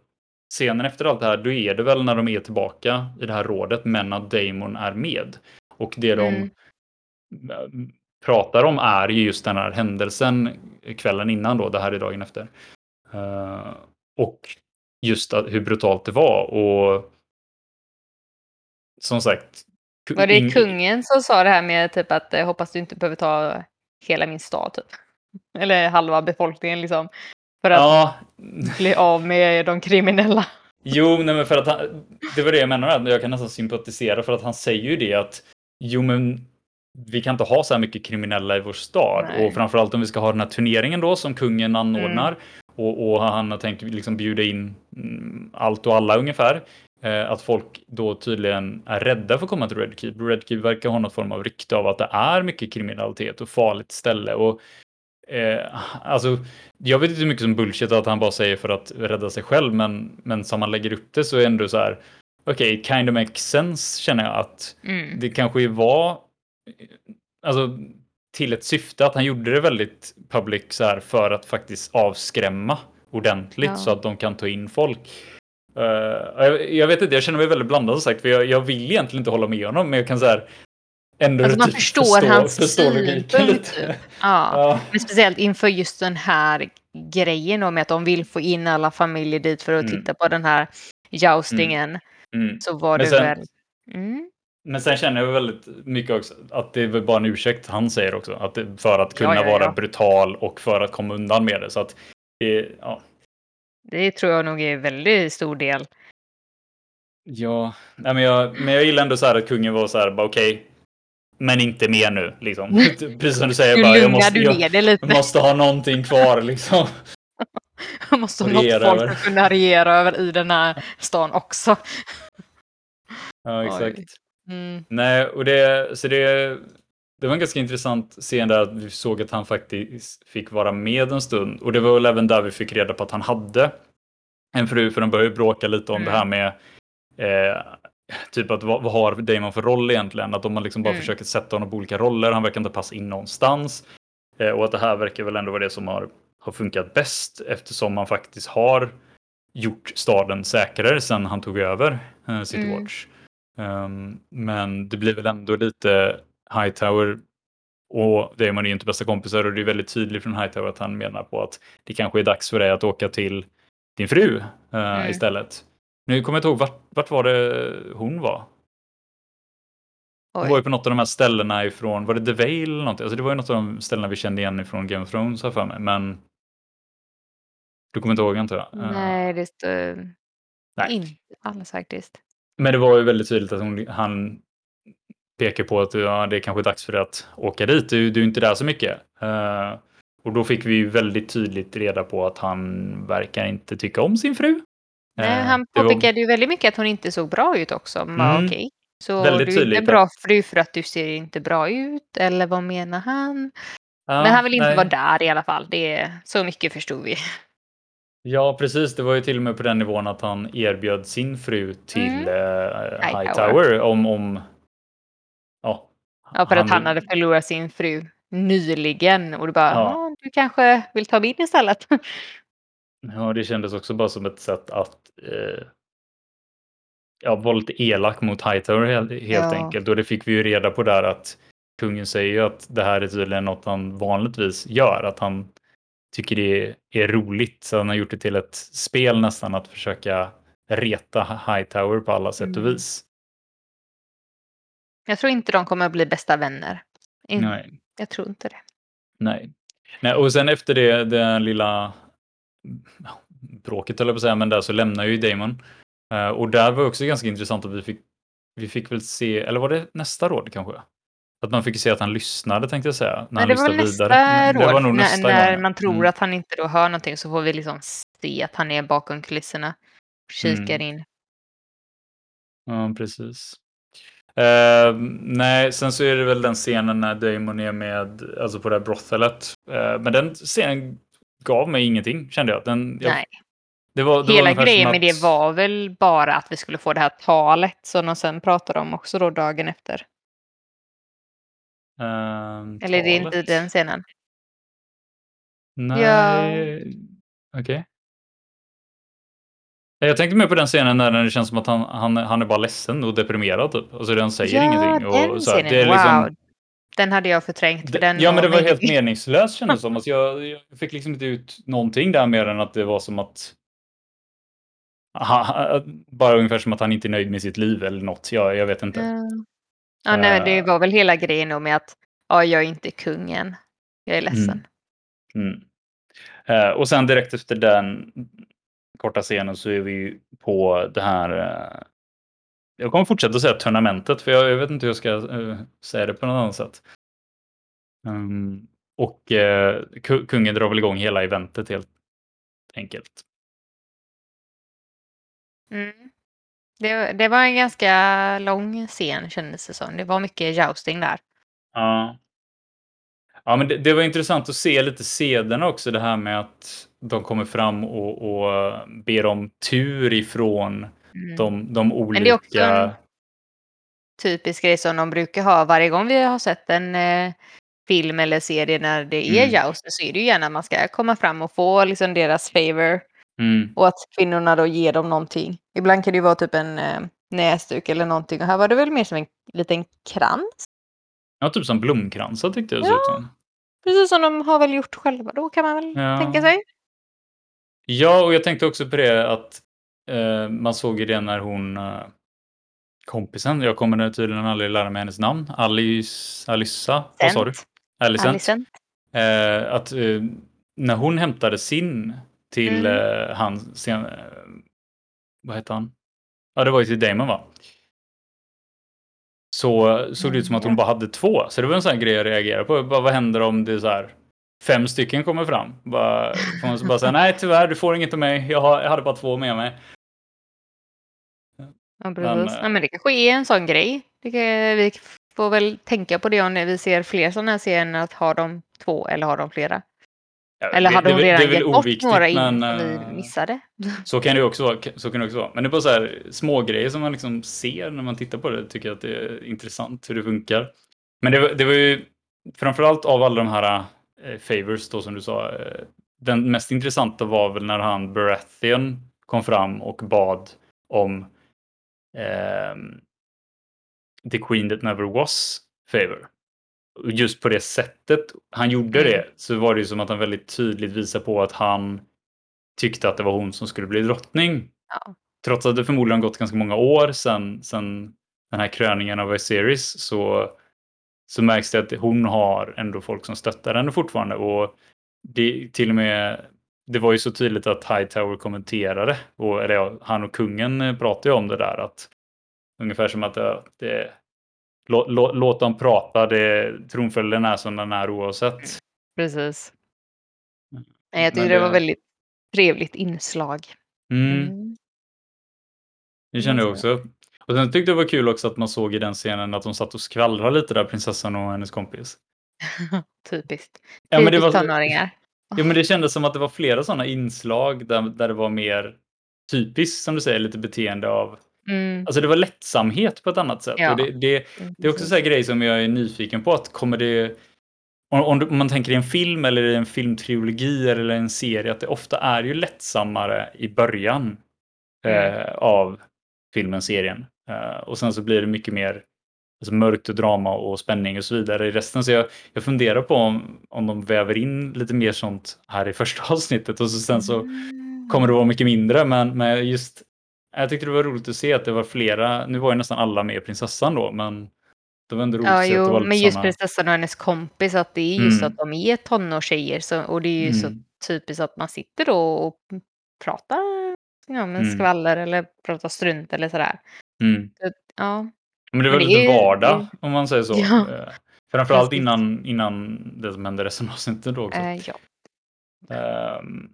scenen efter allt det här, då är det väl när de är tillbaka i det här rådet, men att Damon är med. Och det de
Mm.
eh, pratar om är ju just den här händelsen kvällen innan då, det här är dagen efter. Eh, och just att, hur brutalt det var. Och som sagt.
var det kungen som sa det här med typ att eh, hoppas du inte behöver ta hela min stad typ? Eller halva befolkningen liksom. För att
Ja,
bli av med de kriminella.
Jo, nej, men för att han, det var det jag menade, jag kan nästan sympatisera för att han säger ju det att jo, men vi kan inte ha så här mycket kriminella i vår stad
Nej.
och framförallt om vi ska ha den här turneringen då som kungen anordnar
Mm.
och, och han har tänkt liksom bjuda in mm, allt och alla ungefär. Eh, att folk då tydligen är rädda för att komma till Red Keep. Red Keep verkar ha något form av rykte av att det är mycket kriminalitet och farligt ställe och Eh, alltså, jag vet inte hur mycket som bullshit att han bara säger för att rädda sig själv, men, men som man lägger upp det så är det ändå så här. Okej, okay, kind of makes sense känner jag att
Mm.
det kanske var alltså till ett syfte att han gjorde det väldigt public så här för att faktiskt avskrämma ordentligt
Ja.
så att de kan ta in folk. Eh, jag, jag vet inte, jag känner mig väldigt blandad som sagt, för jag, jag vill egentligen inte hålla med honom, men jag kan så här ändå
Alltså man
typ
förstår
förstå,
hans
förstå logiken lite.
Ja.
Ja.
Men speciellt inför just den här grejen om att de vill få in alla familjer dit för att
Mm.
titta på den här joustingen.
Mm.
Så var
Men
det
sen-
väl... Mm.
Men sen känner jag väldigt mycket också att det är väl bara en ursäkt han säger också. Att det, för att kunna
ja, ja.
vara brutal och för att komma undan med det. Så att det, ja.
Det tror jag nog är en väldigt stor del.
Ja, nej, men, jag, men jag gillar ändå så här att kungen var så här, bara okej. men inte mer nu, liksom. Precis som du säger, bara, jag måste, jag, måste ha någonting kvar, liksom.
Jag måste ha något folk
över.
att kunna regera över i den här stan också.
Ja, exakt.
Mm.
Nej, och det, så det, det var en ganska intressant scen där vi såg att han faktiskt fick vara med en stund. Och det var väl även där vi fick reda på att han hade en fru, för de började bråka lite om
Mm.
det här med eh, typ att vad, vad har Damon för roll egentligen? Att de har liksom bara
Mm.
försöker sätta honom på olika roller, han verkar inte passa in någonstans. Eh, och att det här verkar väl ändå vara det som har, har funkat bäst eftersom man faktiskt har gjort staden säkrare sedan han tog över eh, City
Mm.
Watch. Um, men det blir väl ändå lite Hightower och Damon är ju inte bästa kompisar och det är väldigt tydligt från Hightower att han menar på att det kanske är dags för dig att åka till din fru eh,
Mm.
istället. Nu kommer jag inte ihåg vart, vart var det hon var? Hon
Oj.
var ju på något av de här ställena ifrån, var det The Vale eller någonting? Alltså det var ju något av de ställena vi kände igen ifrån Game of Thrones har för mig, men du kommer inte ihåg antar jag? Eh,
Nej, det står
nej.
inte alls faktiskt.
Men det var ju väldigt tydligt att hon, han pekar på att ja, det är kanske dags för dig att åka dit. Du, du är inte där så mycket. Eh, och då fick vi ju väldigt tydligt reda på att han verkar inte tycka om sin fru.
Nej,
Eh,
han
det var-
påpekade ju väldigt mycket att hon inte såg bra ut också. Bara,
Mm.
Okej, så
Väldigt
du är
tydligt
inte bra fru för att du ser inte bra ut? Eller vad menar han?
Ja,
Men han vill inte
nej.
vara där i alla fall. Det är, så mycket förstod vi.
Ja, precis. Det var ju till och med på den nivån att han erbjöd sin fru till
Mm.
eh,
Hightower.
Hightower om, om ja,
för att han hade förlorat sin fru nyligen. Och du bara,
Ja.
ja. du kanske vill ta min istället?
Ja, det kändes också bara som ett sätt att eh, ja, vara lite elak mot Hightower helt, helt
Ja.
enkelt. Och det fick vi ju reda på där att kungen säger ju att det här är tydligen något han vanligtvis gör. Att han tycker det är roligt. Så han har gjort det till ett spel nästan att försöka reta Hightower på alla sätt och
Mm.
vis.
Jag tror inte de kommer att bli bästa vänner. In,
Nej.
Jag tror inte det.
Nej. Nej, och sen efter det, det lilla bråket jag på att säga, men där så lämnar ju Damon. Eh, och där var också ganska intressant att vi fick, vi fick väl se, eller var det nästa råd kanske? Att man fick se att han lyssnade tänkte jag säga. När
Nej, det var nästa
Men
råd.
Det var nog
när
nästa
när
gång.
man tror
Mm.
att han inte då hör någonting så får vi liksom se att han är bakom kulisserna. Kikar
Mm.
in.
Ja, precis. Eh, nej, sen så är det väl den scenen när Damon är med, alltså på det här brotthelet. Eh, men den scenen gav mig ingenting, kände jag. Den, jag
Nej.
det var, det var
Hela
ungefär
grejen
som
med det
att-
var väl bara att vi skulle få det här talet som de sen pratade om också då dagen efter.
Ehm,
Eller är det inte
talet?
den scenen?
Nej. Okej. Jag tänkte mer på den scenen när det känns som att han, han, han är bara ledsen och deprimerad typ. Alltså den säger
ja,
ingenting.
den
Och så här, det är liksom,
Wow. Den hade jag förträngt. För den
ja men det var helt meningslöst kändes det som. Alltså, jag, jag fick liksom inte ut någonting där mer än att det var som att ha, ha, bara ungefär som att han inte är nöjd med sitt liv eller något. Jag, jag vet inte.
Ja, ja nej, det
Eh.
var väl hela grejen med att ja, jag är inte kungen. Jag är ledsen.
Mm. Mm. Och sen direkt efter den korta scenen så är vi på det här eh, jag kommer fortsätta säga turnamentet för jag, jag vet inte hur jag ska uh, säga det på något annat sätt. Um, och uh, kungen drar väl igång hela eventet helt enkelt.
Mm. Det, det var en ganska lång scen kändes det som. Det var mycket jousting där.
Ja. Ja, men det, det, var intressant att se lite sederna också, det här med att de kommer fram och, och ber om tur ifrån mm. de, de olika... Men det är också en
typisk grej som de brukar ha varje gång vi har sett en eh, film eller serie när det är mm. joust så är det ju gärna att man ska komma fram och få liksom deras favor. Mm. Och att kvinnorna då ger dem någonting. Ibland kan det ju vara typ en eh, näsduk eller någonting och här var det väl mer som en liten krans.
Ja, typ som blomkransar tyckte jag det ja. ut som.
Precis som de har väl gjort själva då kan man väl ja. tänka sig.
Ja, och jag tänkte också på det att eh, man såg ju det när hon eh, kompisen, jag kommer tydligen aldrig lära mig hennes namn, Alice, Alyssa, vad sa du? Alicent. Alicent. Eh, att eh, när hon hämtade sin till mm. eh, han, sen, eh, vad heter han? Ja, det var ju till Damon va? Så såg det ut som att hon bara hade två. Så det var en sån här grej jag reagerade på. Bara, vad händer om det är så här fem stycken kommer fram? Bara, får man bara säga nej tyvärr, du får inget av mig. Jag, har, jag hade bara två med mig.
Ja, precis. Men, ja, men det kanske är en sån grej. Kan, vi får väl tänka på det om vi ser fler sådana här scener, att ha de två eller har de flera. Ja, eller hade hon redan gett bort några innan men, vi eh, missade?
Så kan det också vara. Så kan det också vara. Men det är bara så här små grejer som man liksom ser när man tittar på det. Tycker jag att det är intressant hur det funkar. Men det, det var ju framförallt av alla de här eh, favors då som du sa. Eh, den mest intressanta var väl när han Baratheon kom fram och bad om eh, The Queen That Never Was favor. Just på det sättet han gjorde mm. det så var det ju som att han väldigt tydligt visade på att han tyckte att det var hon som skulle bli drottning. Ja. Trots att det förmodligen gått ganska många år sedan, sedan den här kröningen av series så, så märks det att hon har ändå folk som stöttar henne fortfarande. Och det, till och med, det var ju så tydligt att Hightower kommenterade, och, eller ja, han och kungen pratade ju om det där att ungefär som att det, det lå, lå, låt dem prata, det, tronföljden är som den är oavsett.
Precis. Nej, jag tycker det, det var väldigt trevligt inslag. Mm. Mm.
Det kände jag också. Och sen tyckte jag det var kul också att man såg i den scenen att de satt och skvallrade lite där, prinsessan och hennes kompis.
Typiskt. Ja, men det var, tonåringar.
Ja, men det kändes som att det var flera sådana inslag där, där det var mer typiskt, som du säger, lite beteende av Mm. Alltså det var lättsamhet på ett annat sätt. Ja. Det, det, det, är också en grej som jag är nyfiken på. att kommer det... Om, om, man tänker i en film eller i en filmtrilogi eller en serie, att det ofta är ju lättsammare i början mm. eh, av filmen, serien. Eh, och sen så blir det mycket mer alltså mörkt och drama och spänning och så vidare i resten. Så jag, jag funderar på om, om de väver in lite mer sånt här i första avsnittet och så sen så mm. kommer det vara mycket mindre. Men, men just jag tyckte det var roligt att se att det var flera, nu var ju nästan alla med prinsessan då, men det var ändå roligt
ja,
att se jo, att det var
men just prinsessan och hennes kompis, att det är ju mm. så att de är tonårstjejer så, och det är ju mm. så typiskt att man sitter då och pratar ja, med mm. skvaller eller pratar strunt eller sådär. Mm. Så, ja.
Men det var men lite är... vardag om man säger så. Ja. Eh, framförallt innan, innan det som hände resten av avsnittet då också. Äh, ja. Um,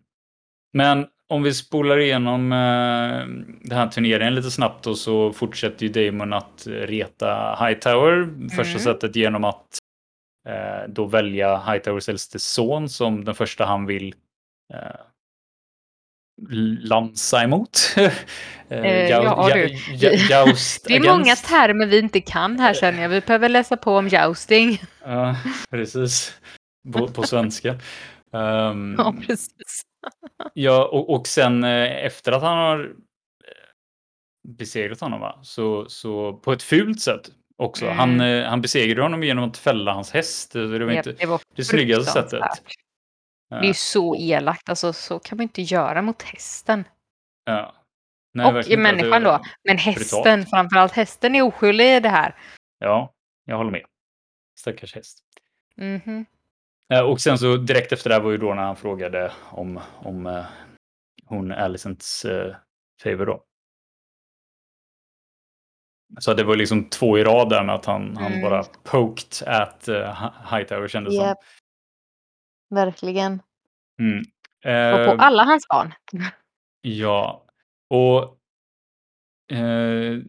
men om vi spolar igenom eh, den här turneringen lite snabbt och så fortsätter ju Damon att reta Hightower. Mm. Första sättet genom att då välja Hightowers äldste son som den första han vill lansa emot.
eh, ja, du. Joust det är många termer vi inte kan här känner jag. Vi behöver läsa på om jousting.
Ja, precis. På, på svenska. Um,
ja, precis.
Ja, och, och sen eh, efter att han har besegrat honom, va? Så, så på ett fult sätt också. Mm. Han, han besegrade honom genom att fälla hans häst. Det var inte det, var det snyggaste sättet.
Det är ju så elakt, alltså så kan man inte göra mot hästen.
Ja.
Nej, och människan då. Men hästen, brutalt. framförallt hästen är oskyldig i det här.
Ja, jag håller med. Stackars häst. Mm -hmm. Och sen så direkt efter det var ju då när han frågade om, om hon Alicents uh, favor då. Så det var liksom två i rad där med att han, mm. han bara poked at uh, Hightower kändes yep. som.
Verkligen.
Mm.
Och på eh, alla hans barn.
Ja, och eh,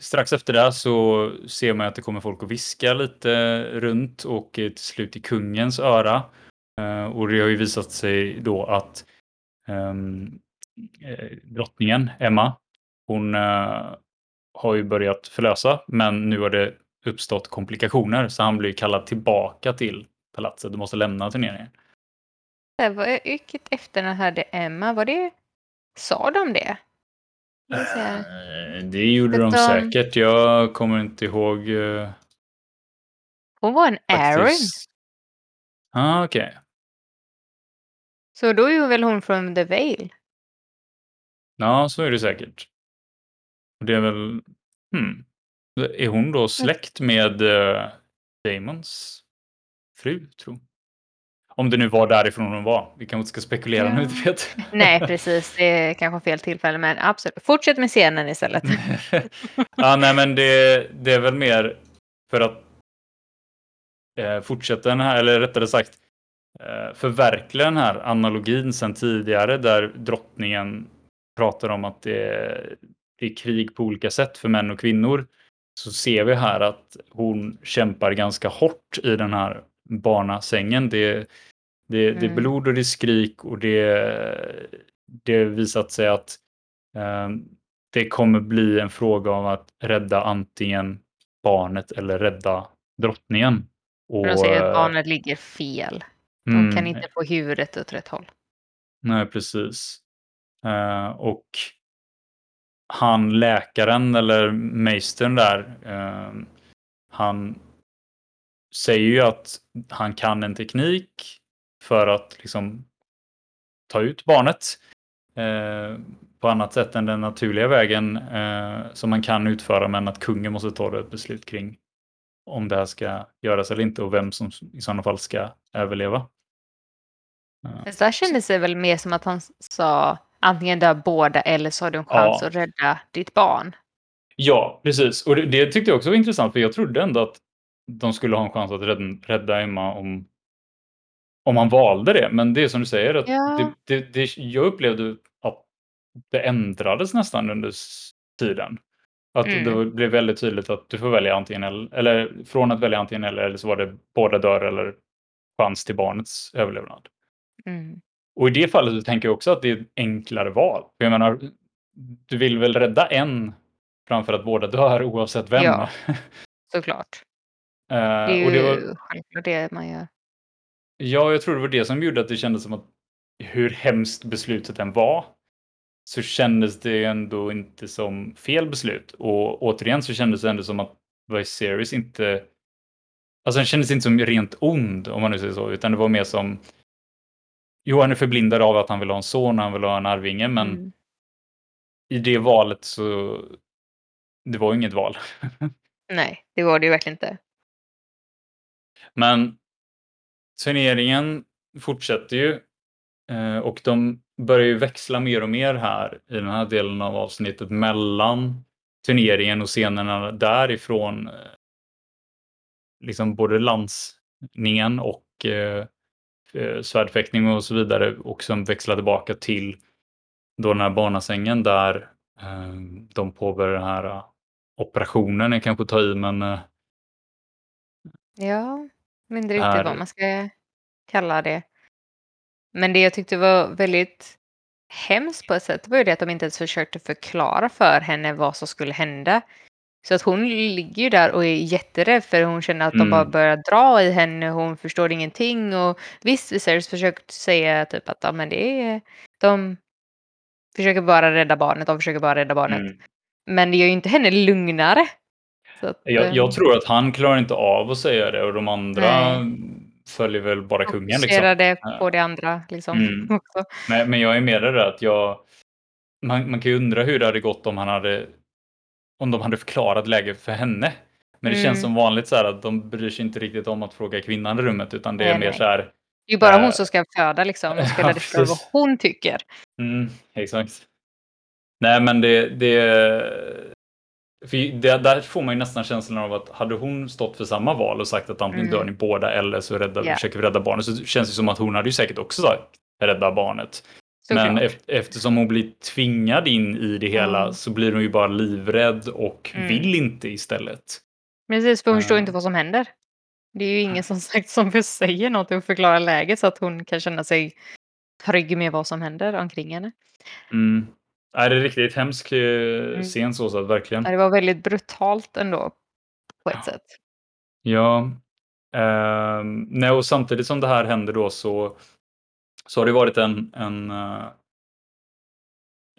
strax efter det så ser man att det kommer folk att viska lite runt och till slut i kungens öra. Eh, och det har ju visat sig då att ehm, eh, drottningen Emma, hon eh, har ju börjat förlösa, men nu har det uppstått komplikationer så han blir kallad tillbaka till palatset. Du måste lämna turneringen.
Vilket efter när hade Emma, var det, sa de det?
Uh, det gjorde de säkert. Jag kommer inte ihåg. Uh,
Hon var en Aaron.
Ah, okej. Okay.
Så då är väl hon från The Vale?
Ja, så är det säkert. Det är väl... Hmm. Är hon då släkt med uh, Damons fru, tror Om det nu var därifrån hon var. Vi kanske inte ska spekulera ja. nu, du vet.
Nej, precis. Det är kanske fel tillfälle, men absolut. Fortsätt med scenen istället.
ja, nej, men det, det är väl mer för att eh, fortsätta den här, eller rättare sagt eh, förverkliga den här analogin sedan tidigare där drottningen pratar om att det är, det är krig på olika sätt för män och kvinnor så ser vi här att hon kämpar ganska hårt i den här barnasängen. Det, det, mm. det är mm. blod och det är skrik och det, det visat sig att eh, det kommer bli en fråga om att rädda antingen barnet eller rädda drottningen.
Och, de säger att eh, barnet ligger fel. De mm, kan inte få huvudet åt rätt håll.
Nej, precis. Uh, och han läkaren eller meistern där, uh, han säger ju att han kan en teknik för att liksom ta ut barnet uh, på annat sätt än den naturliga vägen som man kan utföra men att kungen måste ta ett beslut kring om det här ska göras eller inte och vem som i sådana fall ska överleva.
Så där kändes det väl mer som att han sa antingen dö båda eller så har du en chans ja. att rädda ditt barn.
Ja, precis. Och det, det, tyckte jag också var intressant för jag trodde ändå att de skulle ha en chans att rädda, rädda Emma om, om han valde det. Men det är som du säger, att ja. det, det, det, jag upplevde att det ändrades nästan under tiden. Att mm. det blev väldigt tydligt att du får välja antingen eller, eller från att välja antingen eller, eller så var det båda dör eller chans till barnets överlevnad. Mm. Och i det fallet så tänker jag också att det är ett enklare val. För jag menar, du vill väl rädda en framför att båda dör oavsett vem?
Ja, såklart. Uh, det är ju och det var... självklart det man gör.
Ja, jag tror det var det som gjorde att det kändes som att hur hemskt beslutet än var så kändes det ändå inte som fel beslut. Och återigen så kändes det ändå som att Vice Series inte... Alltså den kändes inte som rent ond om man nu säger så, utan det var mer som Jo, han är förblindad av att han vill ha en son och han vill ha en arvinge, men mm. i det valet så det var inget val.
Nej, det var det ju verkligen inte.
Men turneringen fortsätter ju eh, och de börjar ju växla mer och mer här i den här delen av avsnittet mellan turneringen och scenerna därifrån. Eh, liksom både landsningen och eh, eh, svärdfäktning och så vidare och som växlar tillbaka till då den här barnasängen där eh, de påbörjar den här operationen, Jag kanske tar i men
Ja, mindre riktigt är... vad man ska kalla det. Men det jag tyckte var väldigt hemskt på ett sätt var ju det att de inte ens försökte förklara för henne vad som skulle hända. Så att hon ligger ju där och är jätterädd för hon känner att de bara mm. börjar dra i henne. Hon förstår ingenting. Och visst, Viserys försökt säga typ att ja, men det är, de försöker bara rädda barnet. De försöker bara rädda barnet. Mm. Men det gör ju inte henne lugnare.
Att, jag, jag, eh, tror att han klarar inte av att säga det och de andra nej. följer väl bara kungen. Liksom.
det på det andra liksom. Mm.
Men, men jag är mer rädd att jag man, man kan ju undra hur det hade gått om han hade om de hade förklarat läget för henne. Men det mm. känns som vanligt så här att de bryr sig inte riktigt om att fråga kvinnan i rummet utan det är nej, mer nej. så här.
Det är ju bara äh, hon som ska föda liksom och spelar ja, det för vad hon tycker.
Mm, exakt. Nej, men det, det, för det, där får man ju nästan känslan av att hade hon stått för samma val och sagt att antingen
Mm.
dör ni båda eller så rädda,
Ja.
försöker vi rädda barnet så känns det som att hon hade ju säkert också sagt rädda barnet. Men
Såklart.
eft- eftersom hon blir tvingad in i det hela
Mm.
så blir hon ju bara livrädd och
Mm.
vill inte istället.
Precis, för hon förstår
Ja.
inte vad som händer. Det är ju ingen som sagt som säger något och förklarar läget så att hon kan känna sig trygg med vad som händer omkring henne.
Mm. Nej, det är riktigt hemsk eh,
Mm.
scen så, att verkligen.
Ja, Det var väldigt brutalt ändå på ett sätt.
Ja. Ehm, nej, och samtidigt som det här händer då så, så har det varit en, en eh,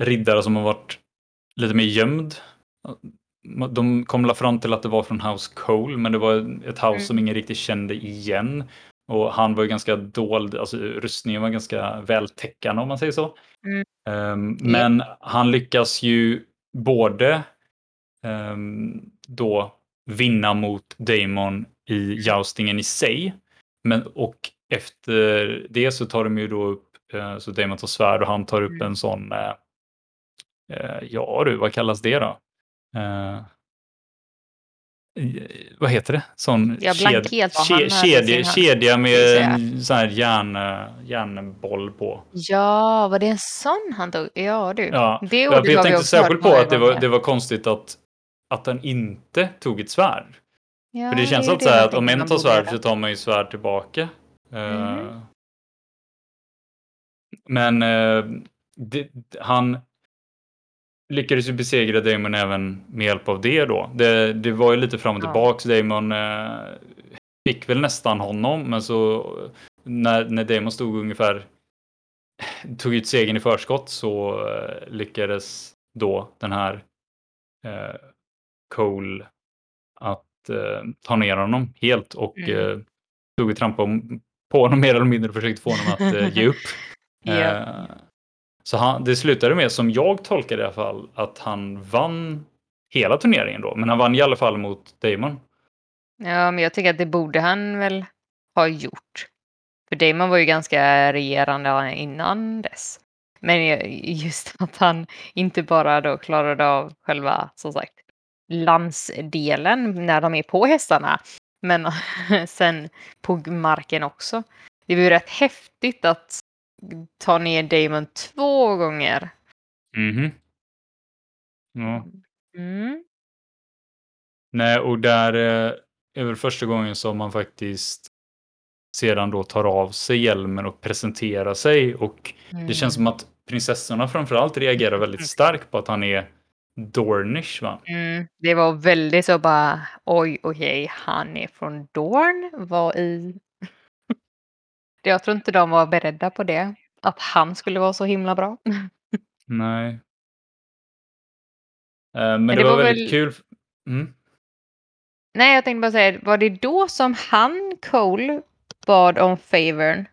riddare som har varit lite mer gömd. De kom la fram till att det var från House Cole, men det var ett house
Mm.
som ingen riktigt kände igen. Och han var ju ganska dold, alltså rustningen var ganska vältäckande om man säger så.
Mm.
Ehm, men han lyckas ju både ehm, då vinna mot Damon i joustingen i sig. Men, och efter det så tar de ju då upp, eh, så Damon tar svärd och han tar upp
Mm.
en sån, eh, ja du, vad kallas det då? I- vad heter det? Sån
Ja,
kedja,
hand,
kedja med sån här järn, eh, järnboll på.
Ja, var det en sån han tog? Ja du.
Ja,
det
jag,
ordet
jag tänkte särskilt på att det var, det var konstigt att, att han inte tog ett svärd.
Ja,
För det känns alltid så här att om en tar svärd så tar man ju svärd tillbaka. Eh,
Mhm.
Men eh, det, han lyckades ju besegra Damon även med hjälp av det då. Det, det var ju lite fram och
Ja.
tillbaks. Damon eh, fick väl nästan honom, men så när, när Damon stod ungefär tog ut segern i förskott så eh, lyckades då den här eh, Cole att eh, ta ner honom helt och
Mm.
eh, tog och trampade på honom mer eller mindre och försökte få honom att eh, ge upp.
Ja.
Så han, det slutade med, som jag tolkade i alla fall, att han vann hela turneringen då. Men han vann i alla fall mot Damon.
Ja, men jag tycker att det borde han väl ha gjort. För Damon var ju ganska regerande innan dess. Men just att han inte bara då klarade av själva, som sagt, landsdelen när de är på hästarna. Men sen på marken också. Det var ju rätt häftigt att ta ner Damon två gånger.
Mhm. Ja.
Mm.
Nej, och där eh, är väl första gången som man faktiskt sedan då tar av sig hjälmen och presenterar sig. Och det känns som att prinsessorna framförallt reagerar väldigt starkt på att han är Dornish va?
Mm, det var väldigt så bara oj, okej, han är från Dorn. Vad i... Jag tror inte de var beredda på det. Att han skulle vara så himla bra.
Nej. Eh, men, det,
det
var,
var
väldigt
väl-
kul. Mm.
Nej, jag tänkte bara säga, var det då som han, Cole, bad om favorn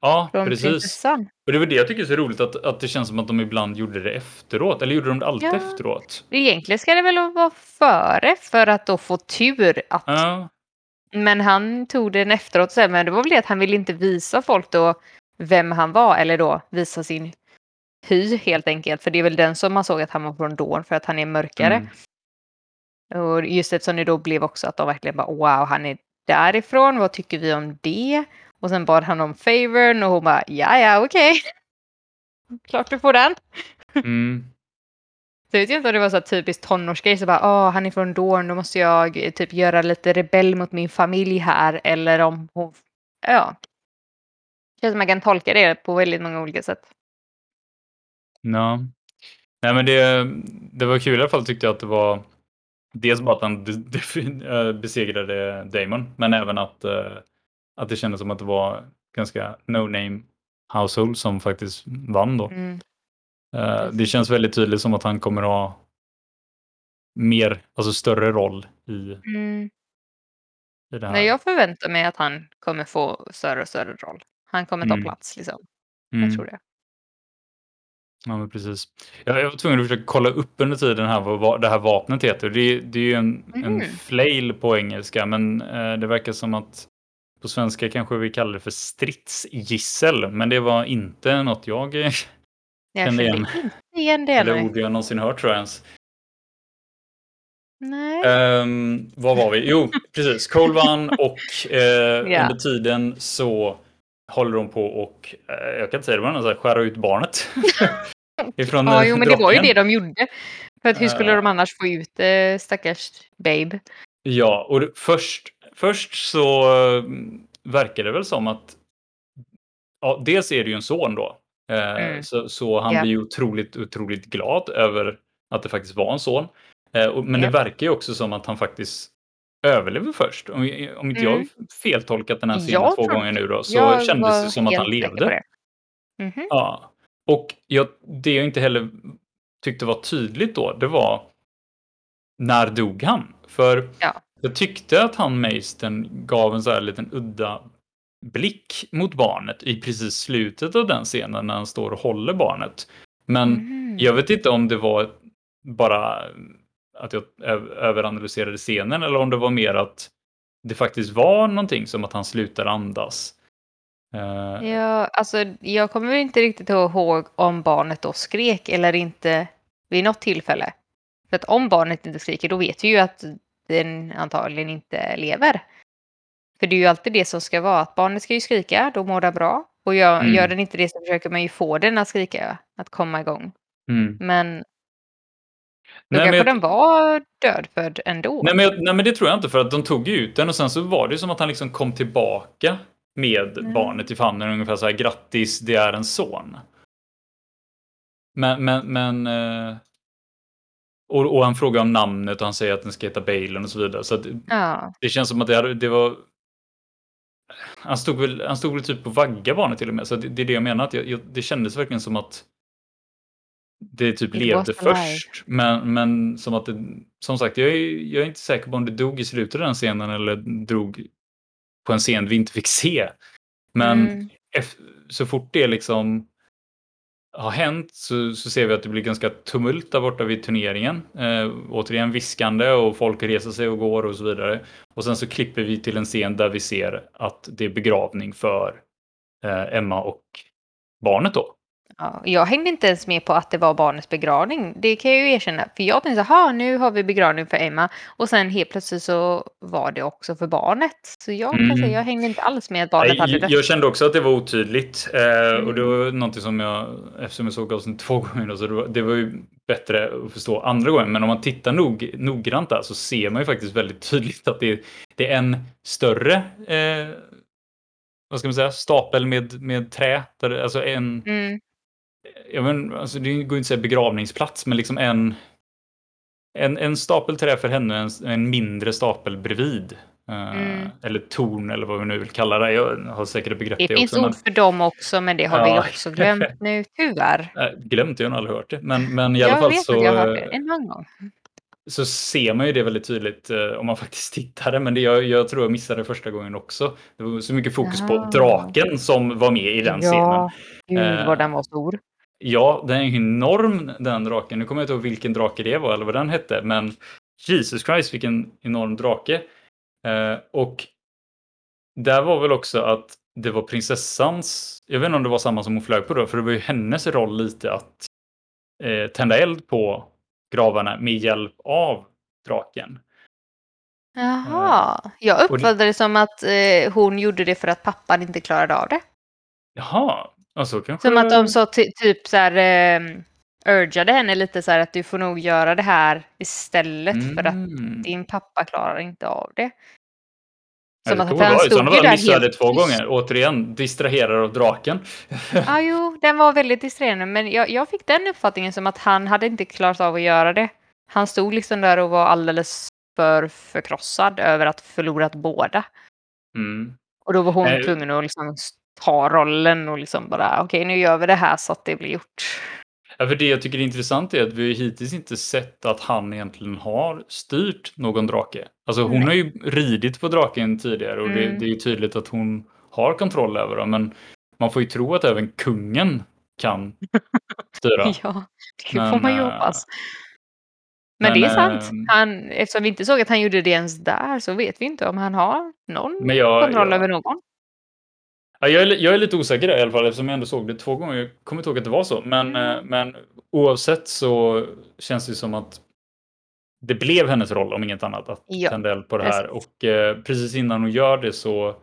Ja,
från
precis.
prinsessan?
Och det var det jag tycker är så roligt att, att det känns som att de ibland gjorde det efteråt. Eller gjorde de det alltid
Ja.
efteråt?
Egentligen ska det väl vara före för att då få tur att
Ja,
Men han tog den efteråt sen, men det var väl det att han ville inte visa folk då vem han var eller då visa sin hy helt enkelt. För det är väl den som man såg att han var från Dorn för att han är mörkare.
mm.
Och just eftersom det då blev också att de verkligen bara wow, han är därifrån, vad tycker vi om det? Och sen bad han om favorn och hon bara ja, ja, okej. Klart du får den.
Mm.
Så jag vet inte om det var så typiskt tonårsgrej, så bara åh, han är från Dorn, då måste jag eh, typ göra lite rebell mot min familj här. Eller om hon, ja. Känns som man kan tolka det på väldigt många olika sätt.
Ja. Nej, men det, det var kul i alla fall tyckte jag att det var dels bara att han eh, besegrade Damon, men även att, eh, att det kändes som att det var ganska no-name household som faktiskt vann då.
Mm.
Eh, Det känns väldigt tydligt som att han kommer ha mer, alltså större roll i,
Mm.
i det här.
Nej, jag förväntar mig att han kommer få större och större roll. Han kommer ta
Mm.
plats liksom.
Mm.
Jag tror det.
Ja, men precis. Jag, jag var tvungen att försöka kolla upp under tiden här vad va- det här vapnet heter. Det, det är ju en, en
Mhm.
flail på engelska, men eh, det verkar som att på svenska kanske vi kallar det för stridsgissel, men det var inte något jag
Jag
Kände igen.
inte igen det,
Eller ord jag någonsin hört tror jag ens.
Nej.
Ehm, var var vi? Jo, precis. Cole vann och eh,
Ja.
under tiden så håller de på och, eh, jag kan inte säga det, men alltså, skära ut barnet. Ifrån
Ja, jo, men det var ju det de gjorde. För att hur skulle
Eh.
de annars få ut eh, stackars Babe?
Ja, och det, först, först så verkar det väl som att ja, dels är det ju en son då. Eh,
Mm.
så, så han
Ja.
blir ju otroligt, otroligt glad över att det faktiskt var en son. Eh, men
Ja.
det verkar ju också som att han faktiskt överlever först. Om, om inte jag
Mm.
har feltolkat den här scenen
Jag
två gånger nu då, så
jag
kändes det som att han levde.
det. Mhm.
Ja. Och jag, det jag inte heller tyckte var tydligt då, det var när dog han? För
Ja.
jag tyckte att han Masten gav en så här liten udda blick mot barnet i precis slutet av den scenen när han står och håller barnet. Men
Mhm.
jag vet inte om det var bara att jag överanalyserade scenen eller om det var mer att det faktiskt var någonting som att han slutar andas. Eh,
Ja, alltså jag kommer inte riktigt ihåg om barnet då skrek eller inte vid något tillfälle. För att om barnet inte skriker då vet vi ju att den antagligen inte lever. För det är ju alltid det som ska vara, att barnet ska ju skrika, då mår den bra. Och gör,
Mm.
gör den inte det så försöker man ju få den att skrika, att komma igång.
mm.
Men då
Nej,
kanske
jag-
den var dödfödd ändå.
Nej men, jag, nej men det tror jag inte för att de tog ju ut den och sen så var det ju som att han liksom kom tillbaka med
Mm.
barnet i famnen ungefär så här grattis det är en son. Men, men, men eh, och, och han frågar om namnet och han säger att den ska heta Balen och så vidare. Så det,
Ja,
det känns som att det, hade, det var han stod, väl, han stod väl typ och vagga barnet till och med. Så det, det är det jag menar. Att jag, jag, det kändes verkligen som att det typ
It
levde först. Men, men som att det, som sagt, jag är, jag är inte säker på om det dog i slutet av den scenen eller drog på en scen vi inte fick se. Men
Mm.
eff- så fort det liksom har hänt så, så ser vi att det blir ganska tumult där borta vid turneringen. Eh, återigen viskande och folk reser sig och går och så vidare. Och sen så klipper vi till en scen där vi ser att det är begravning för eh, Emma och barnet då.
Ja, jag hängde inte ens med på att det var barnets begravning. Det kan jag ju erkänna. För jag tänkte, jaha, nu har vi begravning för Emma. Och sen helt plötsligt så var det också för barnet. Så jag kan
Mm.
säga, jag hängde inte alls med att barnet
Nej,
hade
jag,
dött.
jag kände också att det var otydligt. Eh,
Mm.
Och det var någonting som jag, eftersom jag såg avsnitt två gånger, så det var, det var ju bättre att förstå andra gången. Men om man tittar nog, noggrant där så ser man ju faktiskt väldigt tydligt att det, det är en större, eh, vad ska man säga, stapel med, med trä. Där, alltså en,
Mm.
Jag men, alltså det går inte att säga begravningsplats, men liksom en, en, en stapel trä för henne, en, en mindre stapel bredvid. Eh,
Mm.
Eller torn eller vad vi nu vill kalla det. Jag har säkert begrepp
Det
det
finns
också. men-
ord för dem också, men det har vi
Ja.
också glömt nu, tyvärr.
Glömt, jag har aldrig hört det. Men, men i alla
jag
fall
vet
så,
att jag har hört det
eh,
en gång.
så ser man ju det väldigt tydligt eh, om man faktiskt tittade. Men det, jag, jag tror jag missade det första gången också. Det var så mycket fokus
Ah.
på draken som var med i den scenen.
Ja, gud
Eh,
vad den var stor.
Ja, den är enorm den draken. Nu kommer jag inte ihåg vilken drake det var eller vad den hette. Men Jesus Christ vilken enorm drake. Eh, och där var väl också att det var prinsessans, jag vet inte om det var samma som hon flög på då, för det var ju hennes roll lite att eh, tända eld på gravarna med hjälp av draken.
Jaha, jag
och det-
uppfattade det som att eh, hon gjorde det för att pappan inte klarade av det.
Jaha, alltså kanske...
Som att de så ty- typ så här eh, urgade henne lite så här att du får nog göra det här istället för att
Mm.
din pappa klarar inte av det. Som att han stod ju där
missade
helt
två gånger. Återigen, distraherad av draken.
Ja, jo, den var väldigt distraherande, men jag, jag fick den uppfattningen som att han hade inte klarat av att göra det. Han stod liksom där och var alldeles för förkrossad över att förlorat båda.
Mm.
Och då var hon
Nej.
tvungen att liksom ta rollen och liksom bara okej, nu gör vi det här så att det blir gjort.
Ja, för det jag tycker är intressant är att vi hittills inte sett att han egentligen har styrt någon drake. Alltså hon
Nej.
har ju ridit på draken tidigare och det,
Mm.
det är ju tydligt att hon har kontroll över dem. Men man får ju tro att även kungen kan styra.
Ja, det
Men,
får man ju
eh,
hoppas. Men,
men,
det är sant.
eh,
Han, eftersom vi inte såg att han gjorde det ens där så vet vi inte om han har någon
jag,
kontroll
jag,
över någon.
Ja, jag, är, jag är lite osäker där i alla fall eftersom jag ändå såg det två gånger. Jag kommer inte ihåg att det var så. Men, mm. men oavsett så känns det som att det blev hennes roll om inget annat att ja, tända eld på det här. Precis. Och eh, precis innan hon gör det så,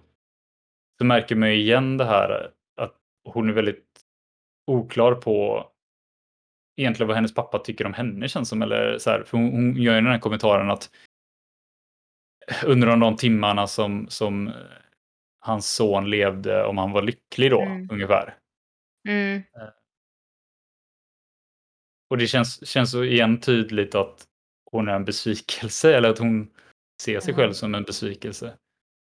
så märker man igen det här att hon är väldigt oklar på egentligen vad hennes pappa tycker om henne känns som. Eller så här, för hon, hon gör ju den här kommentaren att under de timmarna som, som hans son levde, om han var lycklig då, mm. ungefär.
Mm. Eh.
Och det känns, känns så igen tydligt att hon är en besvikelse, eller att hon ser sig själv som en besvikelse.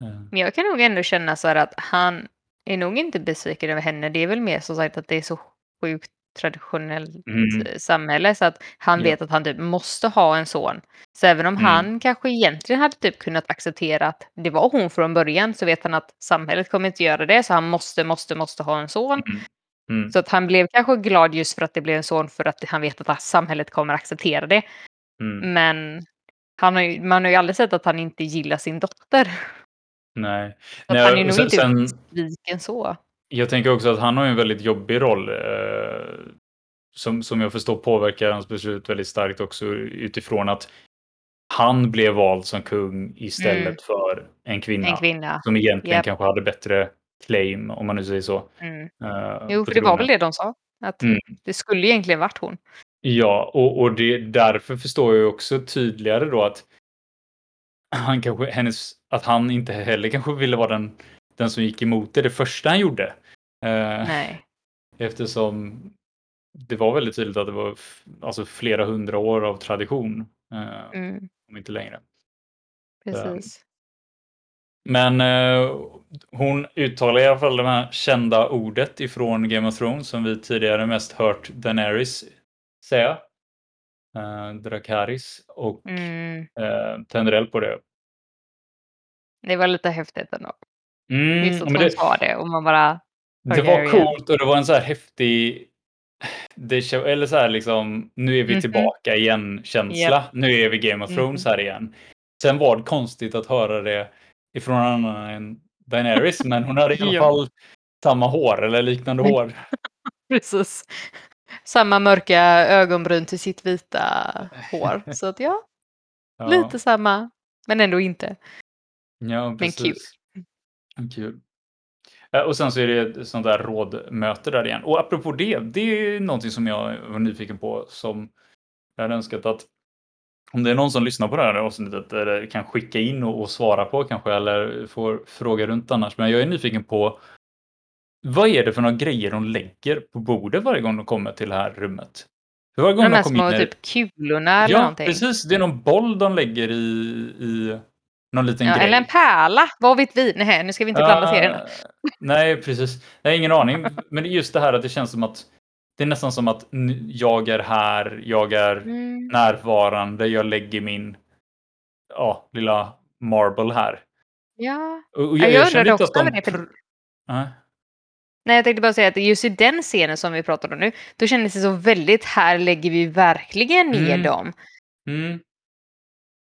Eh. Men jag kan nog ändå känna så här att han är nog inte besviken över henne. Det är väl mer så sagt att det är så sjukt traditionellt mm. samhälle så att han ja. vet att han typ måste ha en son. Så även om mm. han kanske egentligen hade typ kunnat acceptera att det var hon från början så vet han att samhället kommer inte göra det så han måste, måste, måste ha en son. Mm. mm. Så att han blev kanske glad just för att det blev en son för att han vet att samhället kommer acceptera det. Mm. Men han har ju, man har ju aldrig sett att han inte gillar sin dotter.
Nej.
Så Nej, han är nog inte sen, besviken så.
Jag tänker också att han har en väldigt jobbig roll. Eh, som, som jag förstår påverkar hans beslut väldigt starkt också utifrån att han blev vald som kung istället mm. för en kvinna,
en kvinna.
Som egentligen yep. kanske hade bättre claim, om man nu säger så.
Mm. Uh, jo, för det var väl det de sa. Att mm. det skulle egentligen varit hon.
Ja, och, och det, därför förstår jag också tydligare då att han kanske, hennes, att han inte heller kanske ville vara den den som gick emot det det första han gjorde.
Eh, Nej.
Eftersom det var väldigt tydligt att det var alltså flera hundra år av tradition. Eh, mm. Om inte längre.
Precis.
Men eh, hon uttalar i alla fall det här kända ordet ifrån Game of Thrones som vi tidigare mest hört Daenerys säga. Eh, Dracarys och mm. eh, tänder eld på det.
Det var lite häftigt ändå.
Mm,
Just att hon det, sa det och man bara...
Det var coolt och det var en så här häftig... Det, eller så här liksom, nu är vi tillbaka mm -hmm. igen känsla. Yep. Nu är vi Game of Thrones mm. här igen. Sen var det konstigt att höra det ifrån en annan än Daenerys, men hon hade i alla fall samma hår eller liknande hår.
Precis. Samma mörka ögonbryn till sitt vita hår. Så att ja, ja. lite samma, men ändå inte.
Ja, precis. Men kul. Kul. Eh, och sen så är det ett sånt där rådmöte där igen. Och apropå det, det är någonting som jag var nyfiken på som jag hade önskat att om det är någon som lyssnar på det här avsnittet eller kan skicka in och, och svara på kanske eller får fråga runt annars. Men jag är nyfiken på vad är det för några grejer de lägger på bordet varje gång de kommer till det här rummet?
För varje gång de, de små in, typ kulorna eller
ja,
någonting.
Ja, precis. Det är någon boll de lägger i, i någon liten ja, grej.
Eller en pärla, vad vet vi? Nej, nu ska vi inte blanda serierna.
Nej, precis. Jag har ingen aning. Men just det här att det känns som att det är nästan som att jag är här, jag är mm. närvarande, jag lägger min ja, lilla marble här.
Ja,
och jag, jag, jag också att de...
det. För... Äh. Nej, jag tänkte bara säga att just i den scenen som vi pratar om nu, då kändes det så väldigt, här lägger vi verkligen ner mm. dem.
Mm.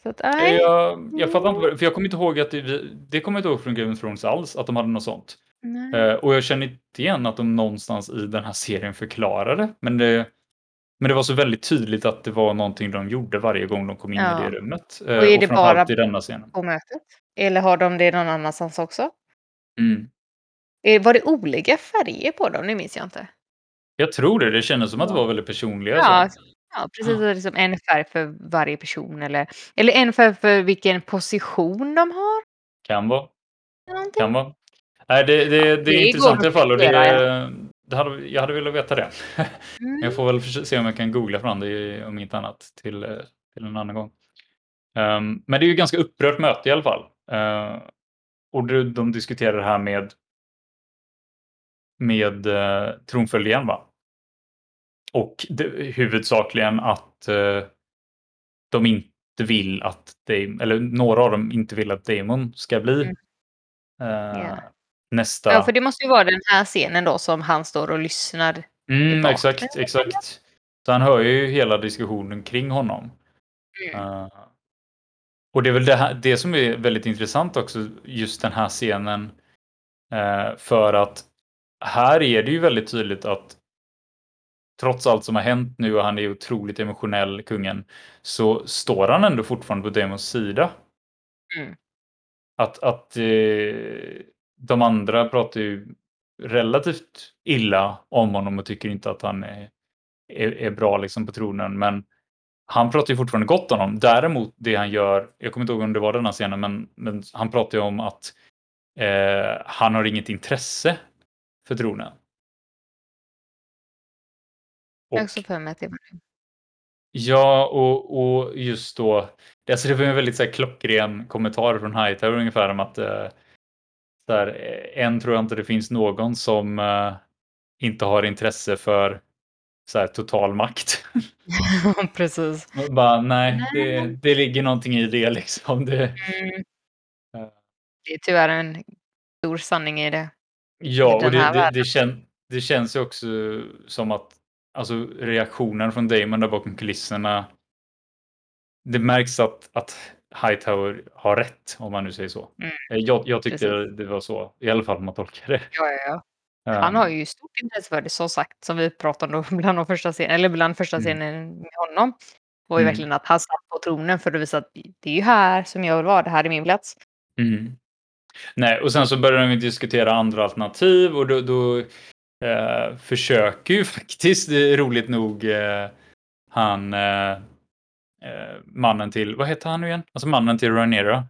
Så att, nej.
Jag, jag fattar inte, för jag kommer inte ihåg att det, det kommer jag inte ihåg från Game of Thrones alls, att de hade något sånt. Uh, och jag känner inte igen att de någonstans i den här serien förklarade, men det, men det var så väldigt tydligt att det var någonting de gjorde varje gång de kom in ja. i det rummet.
Uh, och är det och bara i denna scenen. på mötet? Eller har de det någon annanstans också?
Mm.
Var det olika färger på dem? Det minns jag inte.
Jag tror det. Det kändes som att det var väldigt personliga.
Ja, så. Ja, precis. Ja. Liksom en färg för varje person eller, eller en färg för vilken position de har.
Kan vara. Kan vara. Nej, det, det, det, det är intressant i alla fall. Och det, det hade, jag hade velat veta det. Mm. Jag får väl se om jag kan googla fram det om inte annat till, eh, till en annan gång. Um, men det är ju ganska upprört möte i alla fall. Uh, och de, de diskuterar det här med med uh, tronföljden va? Och det, huvudsakligen att eh, de inte vill att, Damon, eller några av dem inte vill att Damon ska bli mm. eh, yeah. nästa.
Ja, för det måste ju vara den här scenen då som han står och lyssnar.
Mm, exakt, exakt. Så han hör ju hela diskussionen kring honom. Mm. Uh, och det är väl det, här, det som är väldigt intressant också, just den här scenen Eh, för att här är det ju väldigt tydligt att trots allt som har hänt nu och han är otroligt emotionell, kungen, så står han ändå fortfarande på Damons sida.
Mm.
Att, att eh, de andra pratar ju relativt illa om honom och tycker inte att han är, är, är bra liksom på tronen. Men han pratar ju fortfarande gott om honom. Däremot det han gör, jag kommer inte ihåg om det var den här scenen, men, men han pratar ju om att eh, han har inget intresse för tronen.
Jag har också för mig att det var det.
Ja, och, och just då, alltså det var en väldigt så här, klockren kommentar från Hightower ungefär om att eh, så här, än tror jag inte det finns någon som eh, inte har intresse för så här, total makt.
Precis.
Bara, nej, det, det ligger någonting i det liksom. Det,
Mm. Det är tyvärr en stor sanning i det.
ja,
den
och det, det, det, kän, det känns ju också som att alltså, reaktionen från Damon där bakom kulisserna. Det märks att, att Hightower har rätt, om man nu säger så.
Mm.
Eh, Jag, jag tyckte
Precis.
det var så, i alla fall om man tolkar det.
Ja, ja, ja. Han har ju stort intresse för det, som sagt, som vi pratade om bland de första scenen, eller bland första
Mm.
scenen med honom. Var ju
Mm.
verkligen att han satt på tronen för att visa att det är ju här som jag vill vara, det här är min plats.
Mm. Nej, och sen så började vi diskutera andra alternativ och då, då eh, försöker ju faktiskt, roligt nog, eh, han eh, eh, mannen till, vad heter han nu igen? Alltså mannen till Rhaenyra.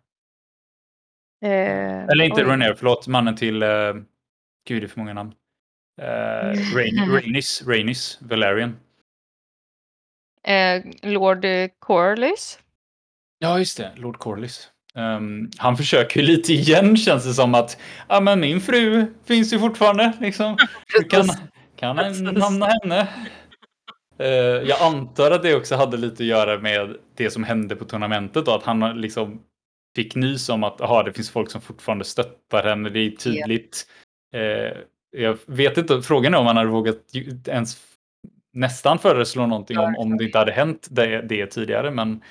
Eh,
Eller inte. Rhaenyra, förlåt, mannen till, eh, gud det är för många namn. Eh, Rain, Rainis, Rainis, Valerian.
Eh, Lord Corlys.
Ja, just det, Lord Corlys. Ehm, han försöker ju lite igen känns det som att, ja men min fru finns ju fortfarande liksom. Du kan, kan namna henne. Eh, jag antar att det också hade lite att göra med det som hände på tournamentet då, att han liksom fick nys om att aha, det finns folk som fortfarande stöttar henne. Det är tydligt. Eh, jag vet inte, frågan är om han hade vågat ens nästan föreslå någonting om, om det inte hade hänt det, det tidigare. Men